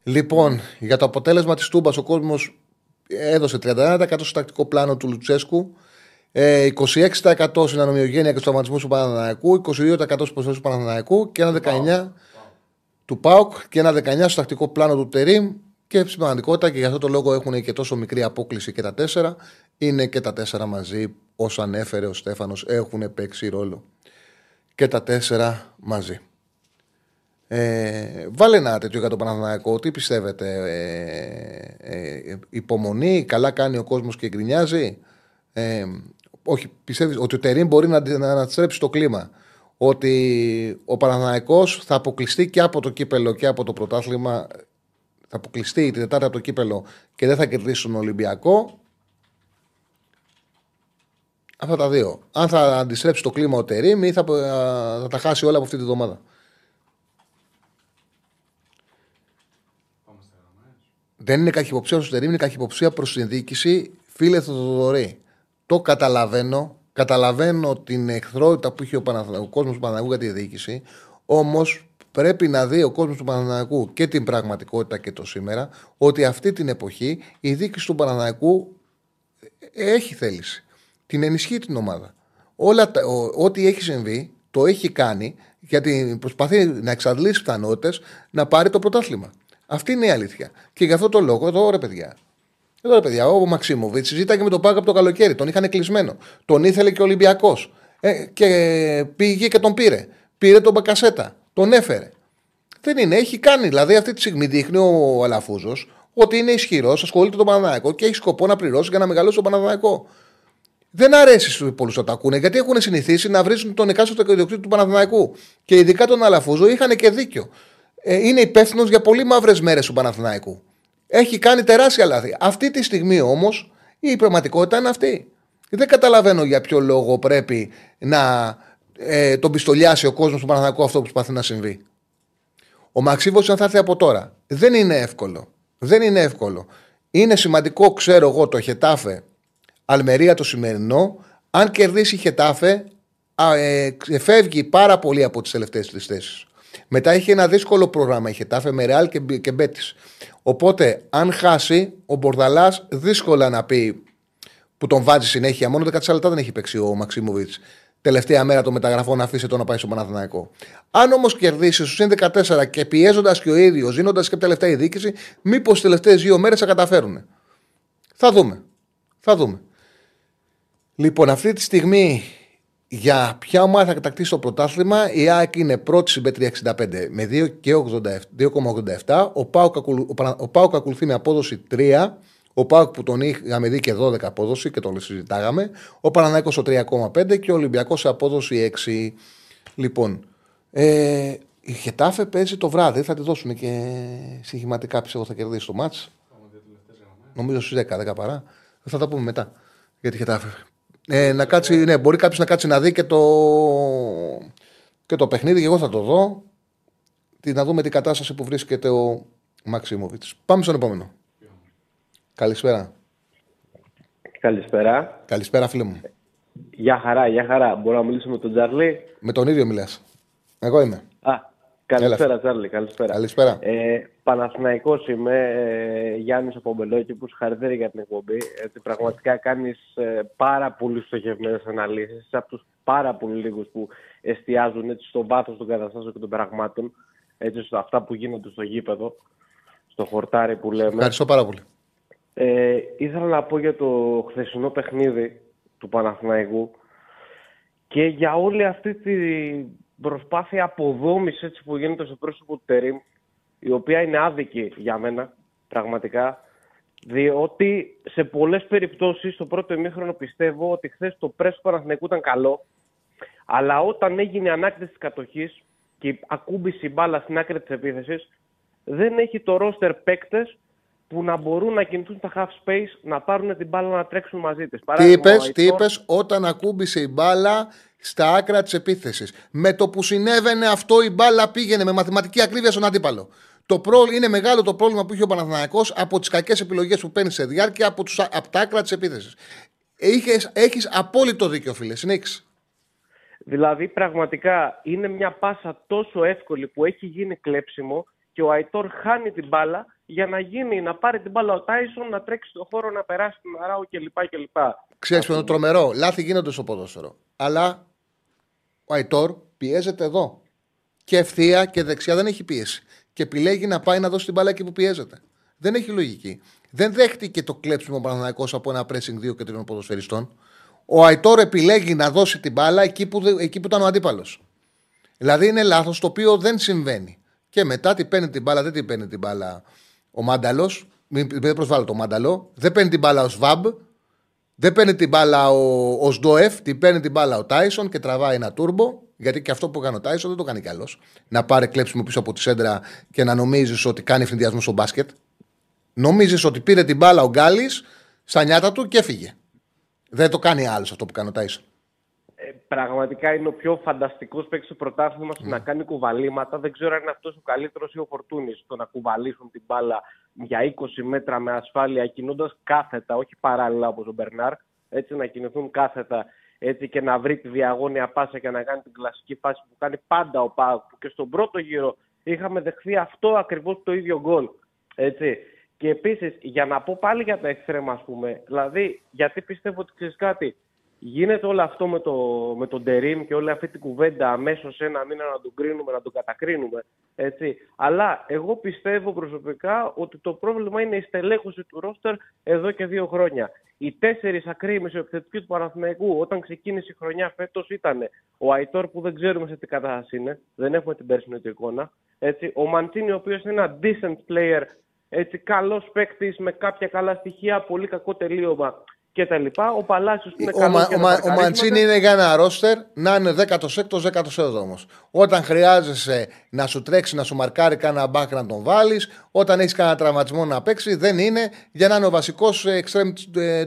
Λοιπόν, για το αποτέλεσμα της Τούμπας, ο κόσμος έδωσε 31% στο τακτικό πλάνο του Λουτσέσκου, ε, 26% στην ανομοιογένεια και στους τραυματισμούς του Παναναναϊκού, 22% στους προσφέρου του Παναναναϊκού και ένα 19% του ΠΑΟΚ και ένα 19% στο τακτικό πλάνο του Τερήμ. Και σημαντικότητα και γι' αυτό το λόγο έχουν και τόσο μικρή απόκληση και τα τέσσερα. Είναι και τα τέσσερα μαζί, όσο ανέφερε ο Στέφανος, έχουν παίξει ρόλο. Και τα τέσσερα μαζί. Ε, βάλε ένα τέτοιο για το Παναθηναϊκό. Τι πιστεύετε, ε, ε, υπομονή, καλά κάνει ο κόσμος και γκρινιάζει. Ε, όχι, πιστεύεις ότι ο Τερίν μπορεί να, να αναστρέψει το κλίμα. Ότι ο Παναθηναϊκός θα αποκλειστεί και από το κύπελο και από το πρωτάθλημα. Θα αποκλειστεί την Τετάρτη από το κύπελο και δεν θα κερδίσει τον Ολυμπιακό. Αυτά τα δύο. Αν θα αντιστρέψει το κλίμα ο Τερίμ ή θα, θα τα χάσει όλα από αυτή τη βδομάδα. Δεν είναι καχυποψία στο Τερίμ, είναι καχυποψία προς την διοίκηση. Φίλε Θοδωρή, το καταλαβαίνω. Καταλαβαίνω την εχθρότητα που είχε ο, Παναθ... ο κόσμος του Παναγού για τη διοίκηση. Όμως Πρέπει να δει ο κόσμος του Παναναναϊκού και την πραγματικότητα και το σήμερα ότι αυτή την εποχή η δίκη του Παναναναϊκού έχει θέληση. Την ενισχύει την ομάδα. Όλα τα, ο- ό,τι έχει συμβεί το έχει κάνει γιατί προσπαθεί να εξαντλήσει πιθανότητες να πάρει το πρωτάθλημα. Αυτή είναι η αλήθεια. Και γι' αυτό το λόγο, εδώ ρε παιδιά, εδώ ρε παιδιά, ο Μαξίμοβιτ συζήταγε με τον Πάκα από το καλοκαίρι. Τον είχαν κλεισμένο. Τον ήθελε και ο Ολυμπιακός. Ε, και πήγε και τον πήρε. Πήρε τον Μπακασέτα. Τον έφερε. Δεν είναι, έχει κάνει. Δηλαδή αυτή τη στιγμή δείχνει ο Αλαφούζος ότι είναι ισχυρός, ασχολείται με τον Παναδάκο και έχει σκοπό να πληρώσει για να μεγαλώσει τον Παναδάκο. Δεν αρέσει στους πολλούς να το ακούνε γιατί έχουν συνηθίσει να βρίζουν τον εκάστοτε ιδιοκτήτη του Παναθηναϊκού. Και ειδικά τον Αλαφούζο είχαν και δίκιο. Ε, είναι υπεύθυνος για πολύ μαύρες μέρες του Παναθηναϊκού. Έχει κάνει τεράστια λάθη. Αυτή τη στιγμή όμως η πραγματικότητα είναι αυτή. Δεν καταλαβαίνω για ποιο λόγο πρέπει να ε, τον πιστολιάσει ο κόσμος του Παναθηναϊκού αυτό που προσπαθεί να συμβεί. Ο Μαξίβο, αν θα έρθει από τώρα, δεν είναι εύκολο. Δεν είναι εύκολο. Είναι σημαντικό, ξέρω εγώ, το Χετάφε Αλμερία το σημερινό. Αν κερδίσει η Χετάφε, α, ε, φεύγει πάρα πολύ από τις τελευταίες τρεις θέσεις. Μετά έχει ένα δύσκολο πρόγραμμα η Χετάφε με Ρεάλ και, και Μπέτης. Οπότε, αν χάσει, ο Μπορδαλάς δύσκολα να πει που τον βάζει συνέχεια. Μόνο 14 λεπτά δεν έχει παίξει ο Μαξίμοβιτς. Τελευταία μέρα των μεταγραφών να αφήσει το να πάει στο Παναθηναϊκό. Αν όμως κερδίσει στους συν 14 και πιέζοντας και ο ίδιος, δίνοντας και τελευταία η διοίκηση, μήπως τις τελευταίες δύο μέρες θα καταφέρουν. Θα δούμε. Θα δούμε. Λοιπόν, αυτή τη στιγμή για ποια ομάδα θα κατακτήσει το πρωτάθλημα, η ΑΕΚ είναι πρώτη στην B365 με 2,87. Ο ΠΑΟΚ ακολου- ο Πανα- ο ΠΑΟΚ ακολουθεί με απόδοση 3. Ο ΠΑΟΚ που τον είχαμε δει και 12 απόδοση και τον συζητάγαμε. Ο Παναναϊκός ο 3,5 και ο Ολυμπιακός σε απόδοση 6. Λοιπόν, ε, η Χετάφε παίζει το βράδυ, θα τη δώσουν και συγχυματικά πιστεύω θα κερδίσει το μάτς. Νομίζω στις 10, 10 παρά. Θα τα πούμε μετά. Για τη Χετάφε. Ε, να κάτσει, ναι, μπορεί κάποιος να κάτσει να δει και το, και το παιχνίδι, και εγώ θα το δω. Τι, να δούμε την κατάσταση που βρίσκεται ο Μαξίμοβιτ. Πάμε στον επόμενο. Καλησπέρα. Καλησπέρα. Καλησπέρα, φίλε μου. Γεια χαρά, γεια χαρά. Μπορώ να μιλήσω με τον Τζάρλι; Με τον ίδιο μιλάς. Εγώ είμαι. Α, καλησπέρα, Έλα. Τζάρλι, καλησπέρα. Καλησπέρα. Ε, Παναθηναϊκός είμαι, ε, Γιάννης από Μπελόκηπους, χαρακτήρι για την εκπομπή. Έτσι, πραγματικά κάνεις ε, πάρα πολύ στοχευμένες αναλύσεις, είσαι από τους πάρα πολύ λίγους που εστιάζουν έτσι, στο βάθος των καταστάσεων και των πραγμάτων, έτσι, στο αυτά που γίνονται στο γήπεδο, στο χορτάρι που λέμε. Ευχαριστώ πάρα πολύ. Ε, ήθελα να πω για το χθεσινό παιχνίδι του Παναθηναϊκού και για όλη αυτή τη προσπάθεια αποδόμησης έτσι που γίνεται στο πρόσωπο του Τερίμ, η οποία είναι άδικη για μένα, πραγματικά, διότι σε πολλές περιπτώσεις στο πρώτο ημίχρονο πιστεύω ότι χθες το πρέσβο του Παναθηναϊκού ήταν καλό, αλλά όταν έγινε η ανάκτηση της κατοχής και ακούμπησε η μπάλα στην άκρη της επίθεσης, δεν έχει το ρόστερ παίκτες που να μπορούν να κινηθούν στα half space, να πάρουν την μπάλα να τρέξουν μαζί της. Τι Παράδειγμα, είπες, ο τι Αϊτόρ- είπες όταν ακούμπησε η μπάλα στα άκρα της επίθεσης. Με το που συνέβαινε αυτό, η μπάλα πήγαινε με μαθηματική ακρίβεια στον αντίπαλο. Το προ... Είναι μεγάλο το πρόβλημα που είχε ο Παναθηναϊκός από τις κακές επιλογές που παίρνει σε διάρκεια από, τους... από τα άκρα της επίθεσης. Έχεις απόλυτο δίκιο, φίλε. Συνέχισε. Δηλαδή πραγματικά είναι μια πάσα τόσο εύκολη που έχει γίνει κλέψιμο και ο Αϊτόρ χάνει την μπάλα για να γίνει, να πάρει την μπάλα ο Τάισον, να τρέξει στον χώρο, να περάσει την Αράου κλπ. κλπ. Ξέρεις ποιο είναι το τρομερό; Λάθη γίνονται στο ποδόσφαιρο. Αλλά ο Αϊτόρ πιέζεται εδώ. Και ευθεία και δεξιά δεν έχει πίεση. Και επιλέγει να πάει να δώσει την μπάλα εκεί που πιέζεται. Δεν έχει λογική. Δεν δέχτηκε το κλέψιμο ο Παναθηναϊκός από ένα pressing δύο και τριών ποδοσφαιριστών. Ο Αϊτόρ επιλέγει να δώσει την μπάλα εκεί που, δε- εκεί που ήταν ο αντίπαλος. Δηλαδή είναι λάθος το οποίο δεν συμβαίνει. Και μετά τι παίρνει την μπάλα, δεν την παίρνει την μπάλα ο Μάνταλος. Δεν προσβάλλω το Μάνταλο. Δεν παίρνει την μπάλα ο Σβάμπ. Δεν παίρνει την μπάλα ο, ο Σντοεφ, την παίρνει την μπάλα ο Τάισον και τραβάει ένα τούρμπο. Γιατί και αυτό που κάνει ο Τάισον δεν το κάνει καλό. Να πάρει κλέψιμο πίσω από τη σέντρα και να νομίζεις ότι κάνει ευθυνδιασμό στο μπάσκετ. Νομίζεις ότι πήρε την μπάλα ο Γκάλης στα νιάτα του και έφυγε. Δεν το κάνει άλλος αυτό που κάνει ο Τάισον. Ε, πραγματικά είναι ο πιο φανταστικός παίκτης του πρωτάθλημα στο να κάνει κουβαλήματα. Δεν ξέρω αν είναι αυτός ο καλύτερος ή ο Φορτούνης στο να κουβαλήσουν την μπάλα για 20 μέτρα με ασφάλεια, κινούντα κάθετα, όχι παράλληλα όπως ο Μπερνάρ. Έτσι να κινηθούν κάθετα έτσι, και να βρει τη διαγώνια πάσα και να κάνει την κλασική φάση που κάνει πάντα ο Πάουκ. Και στον πρώτο γύρο είχαμε δεχθεί αυτό ακριβώς το ίδιο γκολ. Έτσι. Και επίσης, για να πω πάλι για τα εξτρέμα, ας πούμε, δηλαδή, γιατί πιστεύω ότι ξέρεις κάτι, γίνεται όλο αυτό με, το, με τον Τερίμ και όλη αυτή την κουβέντα αμέσως ένα μήνα να τον κρίνουμε, να τον κατακρίνουμε. Έτσι. Αλλά εγώ πιστεύω προσωπικά ότι το πρόβλημα είναι η στελέχωση του ρόστερ εδώ και δύο χρόνια. Οι τέσσερις ακραίοι μεσοεπιθετικοί του Παναθηναϊκού όταν ξεκίνησε η χρονιά φέτος ήταν ο Αϊτόρ που δεν ξέρουμε σε τι κατάσταση είναι, δεν έχουμε την πέρσινη εικόνα. Έτσι. Ο Μαντσίνη, ο οποίος είναι ένα decent player, έτσι, καλός παίκτης με κάποια καλά στοιχεία, πολύ κακό τελείωμα και τα λοιπά. Ο Παλάσιος είναι καλός. Ο, Μα, ο, ο Μαντσίνη είναι για ένα ρόστερ να είναι 16ο, 17ο. Όταν χρειάζεσαι να σου τρέξει, να σου μαρκάρει κάνα μπακ να τον βάλεις, όταν έχεις κανένα τραυματισμό να παίξει, δεν είναι για να είναι ο βασικός εξτρέμ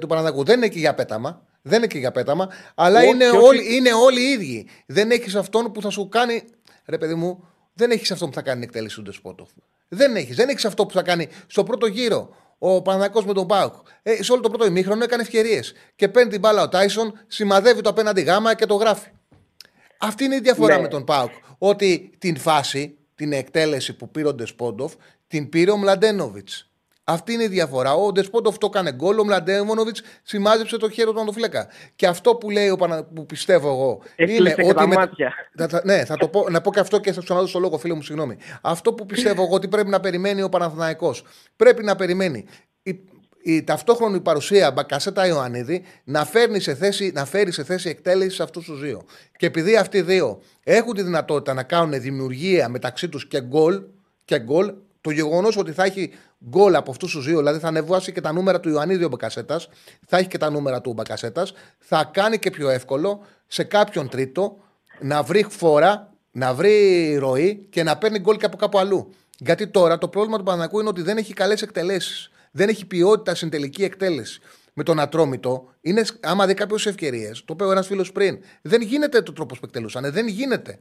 του Παναδάκου. Δεν είναι εκεί για πέταμα. Δεν είναι εκεί για πέταμα, αλλά όχι, είναι, όχι. Όλοι, είναι όλοι οι ίδιοι. Δεν έχεις αυτόν που θα σου κάνει. Ρε παιδί μου, δεν έχεις αυτόν που θα κάνει εκτέλεση του Ντεσπότοφ. Δεν έχεις. Δεν έχεις αυτό που θα κάνει στο πρώτο γύρο ο Παναγό με τον Πάουκ. Ε, σε όλο το πρώτο ημίχρονο έκανε ευκαιρίες. Και παίρνει την μπάλα ο Τάισον, σημαδεύει το απέναντι γάμα και το γράφει. Αυτή είναι η διαφορά ναι. με τον Πάουκ. Ότι την φάση, την εκτέλεση που πήρε ο Ντεσπόντοφ, την πήρε ο Μλαντένοβιτς. Αυτή είναι η διαφορά. Ο Ντεσπόντοφ το έκανε γκολ, ο Μλαντένοβιτ σημάζεψε το χέρι του Αντοφλέκα. Και αυτό που λέει ο Πανα... που πιστεύω εγώ. Έκλεισε είναι ότι. Με... Θα, ναι, θα το πω, να πω και αυτό και θα σου αναδώσω το λόγο, φίλε μου, συγγνώμη. Αυτό που πιστεύω εγώ ότι πρέπει να περιμένει ο Παναθηναϊκός. Πρέπει να περιμένει η, η ταυτόχρονη παρουσία Μπακασέτα Ιωαννίδη να, φέρνει σε θέση, να φέρει σε θέση εκτέλεσης αυτούς τους δύο. Και επειδή αυτοί οι δύο έχουν τη δυνατότητα να κάνουν δημιουργία μεταξύ τους και γκολ, και γκολ το γεγονός ότι θα έχει γκολ από αυτούς τους δύο, δηλαδή θα ανεβάσει και τα νούμερα του Ιωαννίδη ο Μπακασέτας, θα έχει και τα νούμερα του Μπακασέτας, θα κάνει και πιο εύκολο σε κάποιον τρίτο να βρει φορά, να βρει ροή και να παίρνει γκολ και από κάπου αλλού. Γιατί τώρα το πρόβλημα του Παναγού είναι ότι δεν έχει καλές εκτελέσεις. Δεν έχει ποιότητα στην τελική εκτέλεση. Με τον Ατρόμητο, είναι, άμα δει κάποιες ευκαιρίες, το είπε ο ένας φίλος πριν, δεν γίνεται το τρόπος που εκτελούσαν. Δεν γίνεται.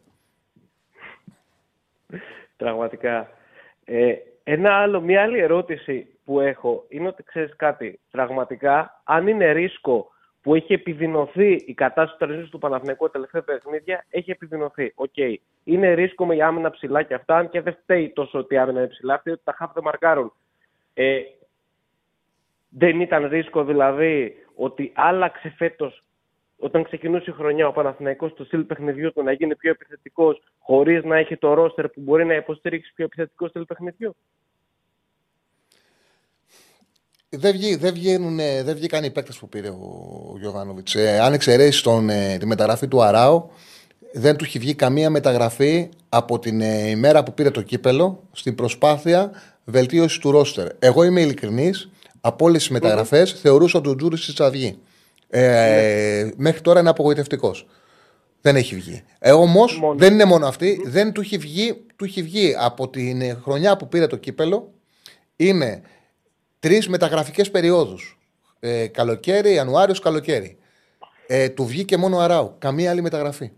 Πραγματικά. Ε, ένα άλλο, μια άλλη ερώτηση που έχω είναι ότι ξέρεις κάτι. Πραγματικά, αν είναι ρίσκο που έχει επιδεινωθεί η κατάσταση του τερματισμού του Παναθηναϊκού τα τελευταία παιχνίδια, έχει επιδεινωθεί. OK. Okay. Είναι ρίσκο με άμυνα ψηλά και αυτά, αν και δεν φταίει τόσο ότι η άμυνα είναι ψηλά, φταίει ότι τα χαφ δεν μαρκάρουν. Ε, δεν ήταν ρίσκο δηλαδή ότι άλλαξε φέτος όταν ξεκινούσε η χρονιά ο Παναθηναϊκός στο στυλ παιχνιδιού του να γίνει πιο επιθετικός χωρίς να έχει το ρόστερ που μπορεί να υποστηρίξει πιο επιθετικό στυλ παιχνιδιού; Δεν, βγή, δεν, βγαίνουν, δεν βγήκαν οι παίκτες που πήρε ο Γιωβάνοβιτς. Ε, αν εξαιρέσεις ε, τη μεταγραφή του Αράου, δεν του έχει βγει καμία μεταγραφή από την ε, ημέρα που πήρε το κύπελο στην προσπάθεια βελτίωσης του ρόστερ. Εγώ είμαι ειλικρινής, από όλε τι μεταγραφές mm-hmm. θεωρούσα ότι ο Τζούρι θα βγει. Ε, mm-hmm. Μέχρι τώρα είναι απογοητευτικός. Δεν έχει βγει. Ε, Όμως δεν είναι μόνο αυτή. Mm-hmm. Δεν του έχει, βγει, του έχει βγει από την χρονιά που πήρε το κύπελο. Είναι τρεις μεταγραφικές περιόδους. Ε, καλοκαίρι, Ιανουάριος, καλοκαίρι. Ε, του βγήκε μόνο Αράου. Καμία άλλη μεταγραφή.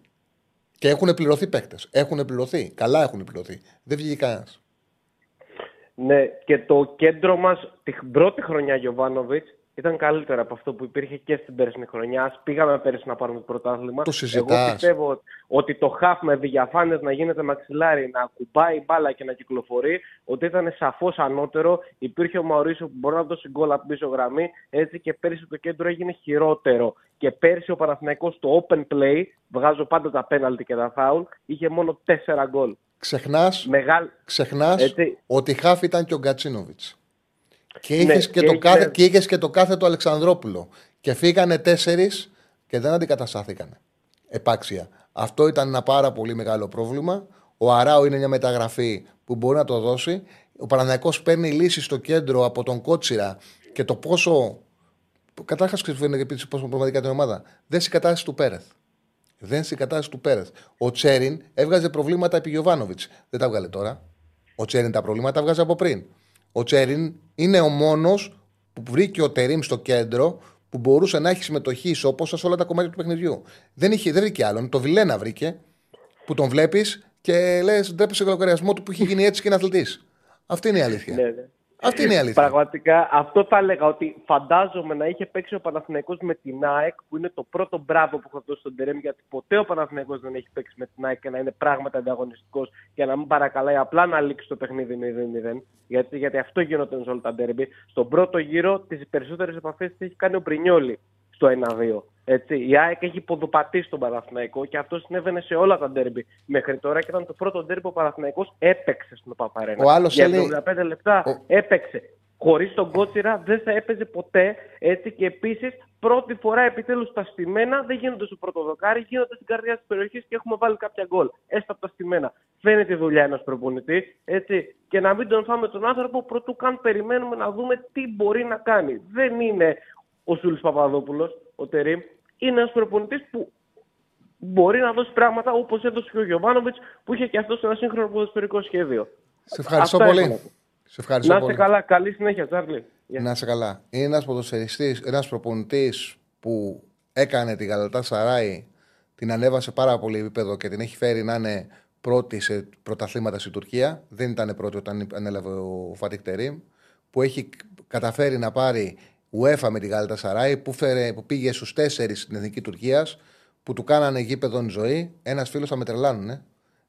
Και έχουν πληρωθεί παίκτες. Έχουν πληρωθεί. Καλά έχουν πληρωθεί. Δεν βγήκε κανένας. Ναι, και το κέντρο μας την πρώτη χρονιά Γιωβάνοβιτς ήταν καλύτερα από αυτό που υπήρχε και στην περσινή χρονιά. Πήγαμε πέρυσι να πάρουμε το πρωτάθλημα. Το συζητάς. Εγώ πιστεύω ότι το χαφ με διαφάνειες να γίνεται μαξιλάρι, να κουμπάει μπάλα και να κυκλοφορεί, ότι ήταν σαφώς ανώτερο. Υπήρχε ο Μαωρίσιο που μπορεί να δώσει γκολ από πίσω γραμμή. Έτσι και πέρυσι το κέντρο έγινε χειρότερο. Και πέρυσι ο Παναθηναϊκός στο open play, βγάζω πάντα τα πέναλτι και τα φάουλ, είχε μόνο 4 γκολ. Ξεχνά Μεγάλ... ξεχνάς ότι χάφ ήταν και ο Γκατσίνοβιτς. Και είχες ναι, και, και, το κάθε, και, είχες και το κάθε του Αλεξανδρόπουλο. Και φύγανε τέσσερις και δεν αντικαταστάθηκαν. Επάξια. Αυτό ήταν ένα πάρα πολύ μεγάλο πρόβλημα. Ο Αράου είναι μια μεταγραφή που μπορεί να το δώσει. Ο Παναναναϊκό παίρνει λύση στο κέντρο από τον Κότσιρα και το πόσο. Κατάρχα ξεφύγει και πόσο πραγματικά την ομάδα; Δεν η κατάσταση του Πέρεθ. Δεν η κατάσταση του Πέρεθ. Ο Τσέριν έβγαζε προβλήματα επί Γιωβάνοβιτς. Δεν τα βγάλε τώρα. Ο Τσέριν τα προβλήματα τα βγάζει από πριν. Ο Τσέριν είναι ο μόνος που βρήκε ο Τερήμ στο κέντρο που μπορούσε να έχει συμμετοχή όπω σε όλα τα κομμάτια του παιχνιδιού. Δεν, είχε, δεν βρήκε άλλον. Το Βιλένα βρήκε που τον βλέπεις και λες: Ντρέπεσαι σε λογαριασμό του που έχει γίνει έτσι και είναι αθλητής. Αυτή είναι η αλήθεια. ναι, ναι. Αυτή είναι η αλήθεια. Πραγματικά αυτό θα έλεγα ότι φαντάζομαι να είχε παίξει ο Παναθηναϊκός με την ΑΕΚ που είναι το πρώτο μπράβο που έχω δώσει στον Τερέμ γιατί ποτέ ο Παναθηναϊκός δεν έχει παίξει με την ΑΕΚ και να είναι πράγματα ανταγωνιστικός και να μην παρακαλάει απλά να λήξει το παιχνίδι 0-0 γιατί, γιατί αυτό γίνονται σε όλα τα ντέρμπι. Στον πρώτο γύρο τις περισσότερες επαφές τις έχει κάνει ο Πρινιόλη στο 1-2. Έτσι, η ΑΕΚ έχει ποδοπατήσει τον Παναθηναϊκό και αυτό συνέβαινε σε όλα τα ντέρμπι μέχρι τώρα και ήταν το πρώτο ντέρμπι που ο Παναθηναϊκός έπαιξε στον Παπαρένα. Ο άλλος Για έλεγε- 75 λεπτά έπαιξε. Χωρίς τον Κότσιρα δεν θα έπαιζε ποτέ. Έτσι και επίσης πρώτη φορά επιτέλους τα στημένα δεν γίνονται στο πρώτο δοκάρι, γίνονται στην καρδιά της περιοχής και έχουμε βάλει κάποια γκολ. Έστω από τα στημένα. Φαίνεται η δουλειά ενός προπονητή. Έτσι, και να μην τον φάμε τον άνθρωπο πρωτού καν περιμένουμε να δούμε τι μπορεί να κάνει. Δεν είναι ο Σούλης Παπαδόπουλος, ο Τερήμ. Είναι ένας προπονητής που μπορεί να δώσει πράγματα όπως έδωσε και ο Γιωβάνοβιτς που είχε και αυτός ένα σύγχρονο ποδοσφαιρικό σχέδιο. Σε ευχαριστώ Αυτά πολύ. έχω να πω. Σε ευχαριστώ Να είστε πολύ. καλά. Καλή συνέχεια, Τσάρλι. Γεια. Να είσαι καλά. Είναι ένας ποδοσφαιριστής, ένας προπονητής που έκανε τη Γαλατά Σαράι, την ανέβασε πάρα πολύ επίπεδο και την έχει φέρει να είναι πρώτη σε πρωταθλήματα στην Τουρκία. Δεν ήταν πρώτη όταν ανέλαβε ο Φατικ Τερίμ. Που έχει καταφέρει να πάρει UEFA με τη Γαλατά Σαράι, που, φέρε, που πήγε στους τέσσερις στην εθνική Τουρκίας, που του κάνανε γήπεδο ζωή. Ένας φίλος θα με τρελάνουν, ε.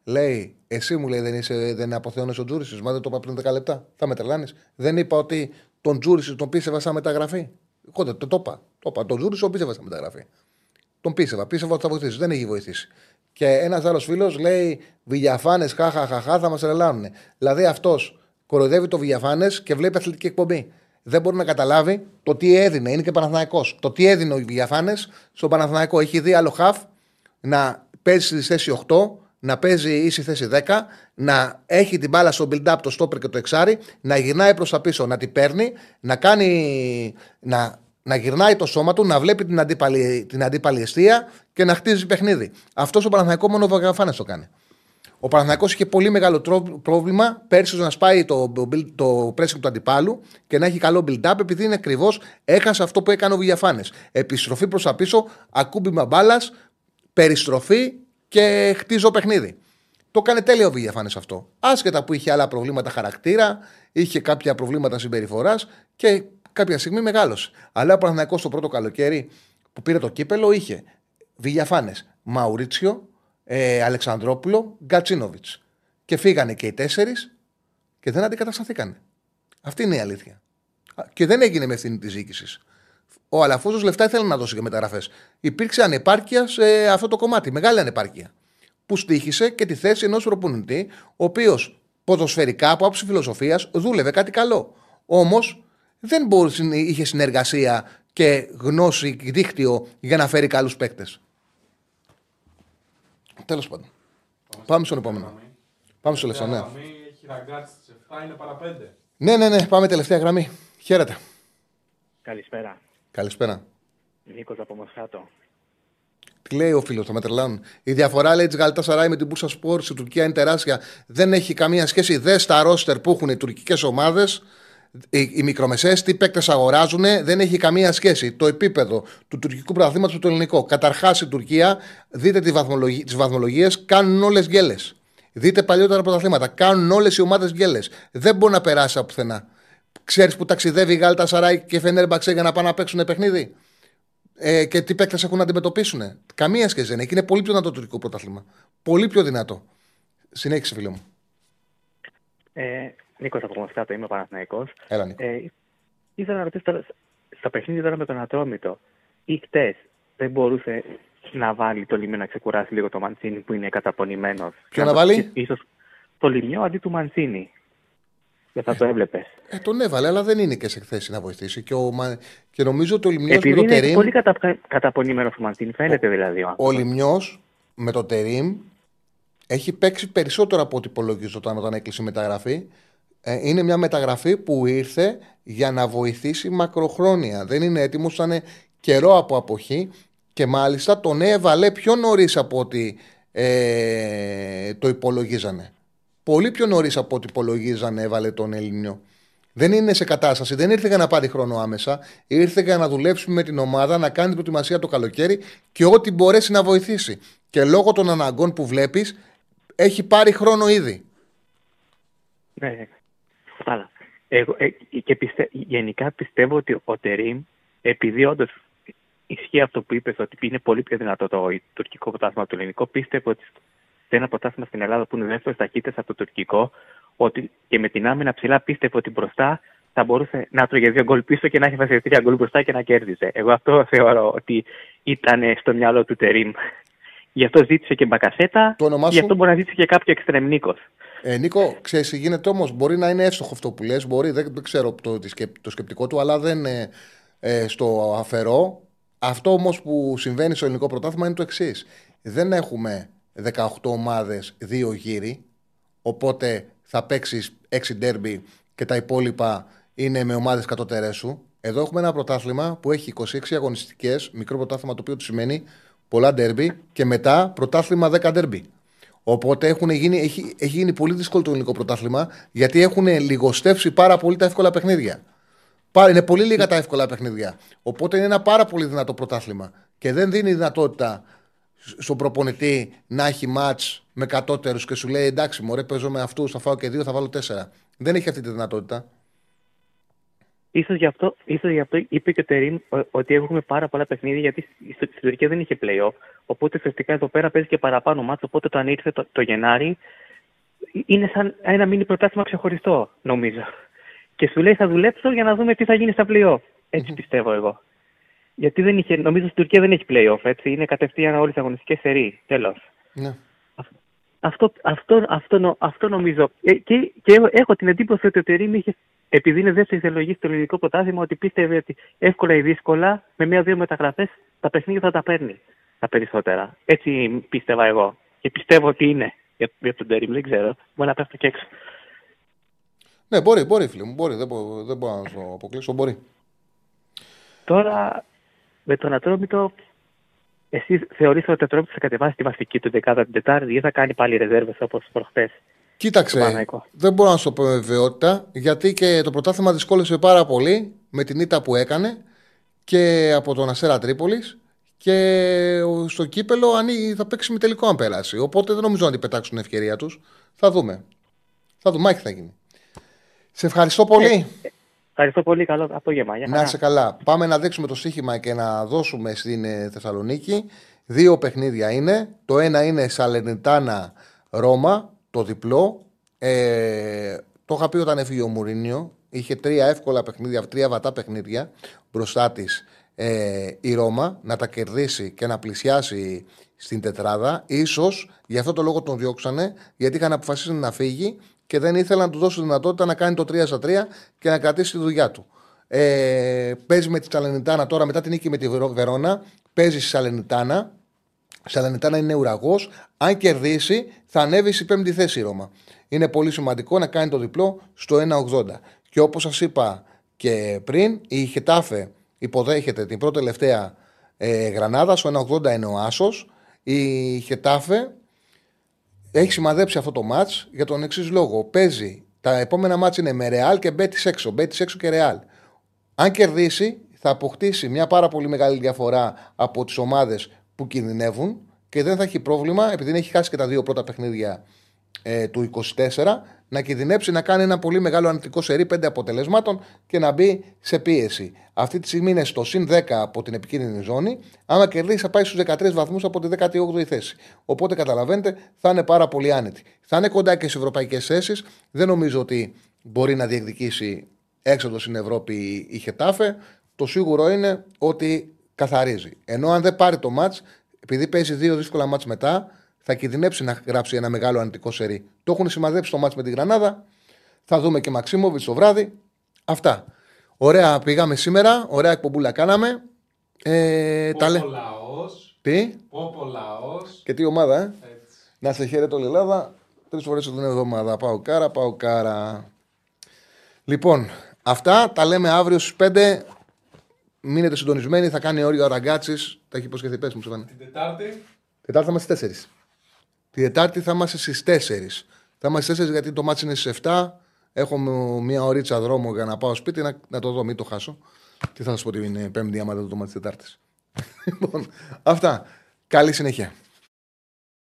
Λέει, εσύ μου λέει δεν, είσαι, δεν αποθεώνει ο Τζούρισι. Μα δεν το είπα πριν 10 λεπτά. Θα με τρελάνεις. Δεν είπα ότι τον Τζούρισι τον πίστευα σαν μεταγραφή. Εγώ δεν το, το είπα. Το είπα. Τον Τζούρισι τον πίστευα σαν μεταγραφή. Τον πίστευα. Πίστευα ότι θα βοηθήσει. Δεν έχει βοηθήσει. Και ένας άλλος φίλος λέει, Βηγιαφάνε, χαχαχαχά, θα μας τρελάνουν. Δηλαδή αυτός κοροϊδεύει το Βηγιαφάνε και βλέπει αθλητική εκπομπή. Δεν μπορεί να καταλάβει το τι έδινε. Είναι και Παναθηναϊκός. Το τι έδινε ο Βηγιαφάνε στον Παναθηναϊκό. Έχει δει άλλο χαφ να παίζει στη θέση 8, να παίζει ίση θέση 10, να έχει την μπάλα στο build-up το stopper και το εξάρι, να γυρνάει προς τα πίσω, να την παίρνει, να κάνει. Να, να γυρνάει το σώμα του, να βλέπει την αντίπαλη, την αντίπαλη αιστεία και να χτίζει παιχνίδι. Αυτός ο Παναθηναϊκός μόνο ο Βαγαφάνε το κάνει. Ο Παναθηναϊκός είχε πολύ μεγάλο τρό- πρόβλημα πέρσι να σπάει το, build- το pressing του αντιπάλου και να έχει καλό build-up επειδή είναι ακριβώς έχασε αυτό που έκανε ο Βηγιαφάνε. Επιστροφή προς τα πίσω, ακούμπημα μπάλας, περιστροφή και χτίζω παιχνίδι. Το έκανε τέλειο ο Βηγιαφάνε αυτό. Άσχετα που είχε άλλα προβλήματα χαρακτήρα, είχε κάποια προβλήματα συμπεριφοράς και κάποια στιγμή μεγάλωσε. Αλλά ο Παναθηναϊκός το πρώτο καλοκαίρι που πήρε το κύπελο είχε Βηγιαφάνε, Μαουρίτσιο, ε, Αλεξανδρόπουλο, Γκατσίνοβιτς. Και φύγανε και οι τέσσερις και δεν αντικατασταθήκανε. Αυτή είναι η αλήθεια. Α, Και δεν έγινε με ευθύνη της διοίκησης. Ο Αλαφούζος λεφτά ήθελε να δώσει για μεταγραφές. Υπήρξε ανεπάρκεια σε αυτό το κομμάτι, μεγάλη ανεπάρκεια. Που στήχησε και τη θέση ενός προπονητή, ο οποίος ποδοσφαιρικά από άψη φιλοσοφίας δούλευε κάτι καλό. Όμως δεν μπορούσε, είχε συνεργασία και γνώση δίκτυο για να φέρει καλούς παίκτες. Τέλος πάντων. Πάμε στον επόμενο. Πάμε στο λεφτά, ναι. Γραμμή έχει ραγκάτσει στις 7, είναι παραπέντε. Ναι, ναι, ναι, πάμε τελευταία γραμμή. Χαίρετε. Καλησπέρα. Καλησπέρα. Νίκος από Μοσχάτο. Τι λέει ο φίλος, θα με τρελάνουν. Η διαφορά λέει της Γαλατά Σαράι με την Μπούρσα Σπορ στην Τουρκία είναι τεράστια. Δεν έχει καμία σχέση. Δε στα ρόστερ που έχουν οι τουρκικές ομάδες, οι, οι μικρομεσαίες, τι παίκτες αγοράζουν, δεν έχει καμία σχέση. Το επίπεδο του τουρκικού πρωταθλήματος με το ελληνικό. Καταρχάς η Τουρκία, δείτε τι βαθμολογίε, τις βαθμολογίες, κάνουν όλες γκέλες. Δείτε παλιότερα πρωταθλήματα. Κάνουν όλες οι ομάδες γκέλες. Δεν μπορεί να περάσει από πουθενά. Ξέρεις που ταξιδεύει η Γάλτα Σαράι και Φενέρμπαξε για να πάνε να παίξουν παιχνίδι; Ε, και τι παίκτες έχουν να αντιμετωπίσουν. Καμία σχέση δεν έχει. Είναι πολύ πιο δυνατό το τουρκικό πρωτάθλημα. Πολύ πιο δυνατό. Συνέχισε, φίλε μου. Ε, Νίκος από Μοσχάτο, είμαι Παναθηναϊκός. Έλα, Νίκο. Ε, ήθελα να ρωτήσω τώρα, στα παιχνίδια τώρα με τον Ατρόμητο, ή χτες δεν μπορούσε να βάλει το Λιμιό να ξεκουράσει λίγο το Μαντσίνη που είναι καταπονημένος; Ποιο να βάλει; Ίσως το Λιμιό αντί του Μαντσίνη. Δεν θα το έβλεπες. Ε, τον έβαλε, αλλά δεν είναι και σε θέση να βοηθήσει. Και, ο, Μα- και νομίζω ότι ο Λιμιός με Επειδή το είναι Τερίμ. πολύ κατα... καταπονημένος ο Μαντσίνη, φαίνεται δηλαδή. Ο... Ο Λιμιός με το Τερίμ έχει παίξει περισσότερο από ό,τι υπολογίζονταν όταν έκλεισε η μεταγραφή. Ε, είναι μια μεταγραφή που ήρθε για να βοηθήσει μακροχρόνια. Δεν είναι έτοιμο, ήταν καιρό από αποχή και μάλιστα τον έβαλε πιο νωρίς από ό,τι ε, το υπολογίζανε. Πολύ πιο νωρίς από ό,τι υπολογίζανε έβαλε τον Ελληνιό. Δεν είναι σε κατάσταση, δεν ήρθε για να πάρει χρόνο άμεσα. Ήρθε για να δουλέψει με την ομάδα, να κάνει την προετοιμασία το καλοκαίρι και ό,τι μπορέσει να βοηθήσει. Και λόγω των αναγκών που βλέπεις, έχει πάρει χρόνο ήδη. Ναι, κατάλαβα. Εγώ, ε, και πιστε, γενικά πιστεύω ότι ο Τερίμ, επειδή όντως ισχύει αυτό που είπες, ότι είναι πολύ πιο δυνατό το τουρκικό πρωτάθλημα από το ελληνικό, πίστευε ότι σε ένα πρωτάθλημα στην Ελλάδα που είναι δεύτερος ταχύτητας από το τουρκικό, ότι και με την άμυνα ψηλά πίστευε ότι μπροστά θα μπορούσε να τρώγε δύο γκολ πίσω και να έχει βασιλευτήρια γκολ μπροστά και να κέρδιζε. Εγώ αυτό θεωρώ ότι ήταν στο μυαλό του Τερίμ. Γι' αυτό ζήτησε και μπακασέτα, Το όνομά γι' σου; αυτό μπορεί να ζήτησε και κάποιο εξτρεμνίκος. Ε, Νίκο, ξέρεις, γίνεται όμως. Μπορεί να είναι εύστοχο αυτό που λες. Μπορεί, δεν, δεν ξέρω το, τη σκεπ- το σκεπτικό του, αλλά δεν ε, ε, στο αφαιρώ. Αυτό όμως που συμβαίνει στο ελληνικό πρωτάθλημα είναι το εξής. Δεν έχουμε 18 ομάδες, δύο γύρι. Οπότε θα παίξεις 6 ντέρμπι και τα υπόλοιπα είναι με ομάδες κατώτερές σου. Εδώ έχουμε ένα πρωτάθλημα που έχει 26 αγωνιστικές, μικρό πρωτάθλημα το οποίο του σημαίνει πολλά ντέρμπι και μετά πρωτάθλημα 10 ντέρμπι. Οπότε έχουν γίνει, έχει, έχει γίνει πολύ δύσκολο το ελληνικό πρωτάθλημα γιατί έχουν λιγοστεύσει πάρα πολύ τα εύκολα παιχνίδια. Πάρα, είναι πολύ λίγα τα εύκολα παιχνίδια. Οπότε είναι ένα πάρα πολύ δυνατό πρωτάθλημα. Και δεν δίνει δυνατότητα στον προπονητή να έχει ματ με κατώτερους και σου λέει εντάξει, μωρέ, παίζω με αυτούς, θα φάω και δύο, θα βάλω τέσσερα. Δεν έχει αυτή τη δυνατότητα. Ίσως γι, αυτό, ίσως γι' αυτό είπε και ο Τερίμ ο- ότι έχουμε πάρα πολλά παιχνίδια γιατί στη- στην Τουρκία δεν είχε play-off. Οπότε ουσιαστικά εδώ πέρα παίζει και παραπάνω μάτς. Οπότε όταν ήρθε το, το Γενάρη είναι σαν ένα μίνι πρωτάθλημα ξεχωριστό, νομίζω. Και σου λέει θα δουλέψω για να δούμε τι θα γίνει στα play-off. Έτσι πιστεύω εγώ. Γιατί δεν είχε, νομίζω στην Τουρκία δεν έχει play-off, έτσι. Είναι κατευθείαν όλες τι αγωνιστικές σερί. Τέλος. Ναι. Αυτό, αυτό, αυτό, νο- αυτό νομίζω. Ε, και, και έχω- έχω την εντύπωση ότι ο Τερήμ είχε, επειδή είναι δεύτερη επιλογή στο ελληνικό πρωτάθλημα, ότι πίστευε ότι εύκολα ή δύσκολα, με μία-δύο μεταγραφές, τα παιχνίδια θα τα παίρνει τα περισσότερα. Έτσι πίστευα εγώ. Και πιστεύω ότι είναι για, για τον Τερήμ, δεν ξέρω. Μπορεί να πέφτω και έξω. Ναι, μπορεί, μπορεί, φίλε μου. Μπορεί, δεν, μπο- δεν μπορώ να σου αποκλείσω. Μπορεί. Τώρα, με τον Ατρόμητο, εσύ θεωρείς ότι ο Ατρόμητος θα κατεβάσει τη βασική του δεκάδα την Τετάρτη ή θα κάνει πάλι ρεζέρβες όπως προχτές; Το Κοίταξε, Παναθηναϊκό. δεν μπορώ να σου πω με βεβαιότητα γιατί και το πρωτάθλημα δυσκόλεσε πάρα πολύ με την ήττα που έκανε και από τον Αστέρα Τρίπολης και ο- στο κύπελο ανοίγει- θα παίξει με τελικό αν περάσει. Οπότε δεν νομίζω να την πετάξουν την ευκαιρία τους. Θα δούμε. Θα δούμε, μάχη θα γίνει. Σε ευχαριστώ πολύ. Ευχαριστώ πολύ. Καλό απόγευμα. Γεια Να χαρά. είσαι καλά. Πάμε να δείξουμε το στοίχημα και να δώσουμε στην ε, Θεσσαλονίκη. Δύο παιχνίδια είναι. Το ένα είναι Σαλενιτάνα Ρώμα, το διπλό. Ε, το είχα πει όταν έφυγε ο Μουρίνιο. Είχε τρία εύκολα παιχνίδια, τρία βατά παιχνίδια μπροστά της ε, η Ρώμα να τα κερδίσει και να πλησιάσει στην τετράδα. Ίσως γι' αυτό το λόγο τον διώξανε, γιατί είχαν αποφασίσει να φύγει και δεν ήθελαν να του δώσουν δυνατότητα να κάνει το 3 στα 3 και να κρατήσει τη δουλειά του. Ε, παίζει με τη Σαλενιτάνα τώρα μετά την νίκη με τη Βερό- Βερόνα. Παίζει στη Σαλενιτάνα. Η Σαλενιτάνα είναι ουραγός. Αν κερδίσει, θα ανέβει στην πέμπτη θέση η Ρώμα. Είναι πολύ σημαντικό να κάνει το διπλό στο 1,80. Και όπως σας είπα και πριν, η Χετάφε υποδέχεται την πρώτη τελευταία ε, γρανάδα. Στο 1,80 είναι ο Άσος. Η Χετάφε έχει σημαδέψει αυτό το μάτς για τον εξής λόγο. Παίζει τα επόμενα μάτς είναι με Ρεάλ και Μπέτη έξω. Μπέτη έξω και Ρεάλ. Αν κερδίσει, θα αποκτήσει μια πάρα πολύ μεγάλη διαφορά από τις ομάδες που κινδυνεύουν και δεν θα έχει πρόβλημα, επειδή έχει χάσει και τα δύο πρώτα παιχνίδια ε, του 24, να κινδυνεύσει να κάνει ένα πολύ μεγάλο αρνητικό σερί 5 αποτελεσμάτων και να μπει σε πίεση. Αυτή τη στιγμή είναι στο συν 10 από την επικίνδυνη ζώνη. Άμα κερδίσει, θα πάει στους 13 βαθμούς από τη 18η θέση. Οπότε καταλαβαίνετε, θα είναι πάρα πολύ άνετη. Θα είναι κοντά και στι ευρωπαϊκές θέσεις. Δεν νομίζω ότι μπορεί να διεκδικήσει έξοδο στην Ευρώπη η Χετάφε. Το σίγουρο είναι ότι καθαρίζει. Ενώ αν δεν πάρει το μάτ, επειδή παίζει δύο δύσκολα μάτς μετά, θα κινδυνεύσει να γράψει ένα μεγάλο αρνητικό σερί. Το έχουν σημαδέψει το μάτς με τη Γρανάδα. Θα δούμε και Μαξίμοβιτς το βράδυ. Αυτά. Ωραία πήγαμε σήμερα. Ωραία εκπομπούλα κάναμε. Ε, τα λέ... Πόπο λαός, Τι; πόπο λαός. Και τι ομάδα, ε; Να σε χαίρετο όλη η Ελλάδα. Τρεις φορές την εβδομάδα. Πάω κάρα, πάω κάρα. Λοιπόν, αυτά τα λέμε αύριο στις 5. Μείνετε συντονισμένοι. Θα κάνει όριο ο Ραγκάτση. Τα έχει υποσχεθεί. Πες μου, Σεβάνε. Την Τετάρτη, Τετάρτη θα είμαστε στι 4. Τη Τετάρτη θα είμαστε στις 4. Θα είμαστε στις 4 γιατί το μάτι είναι στις 7. Έχω μία ωρίτσα δρόμο για να πάω σπίτι να, να το δω, μην το χάσω. Τι θα σας πω ότι είναι Πέμπτη, άμα δεν το μάτι της Τετάρτης. λοιπόν, αυτά. Καλή συνέχεια.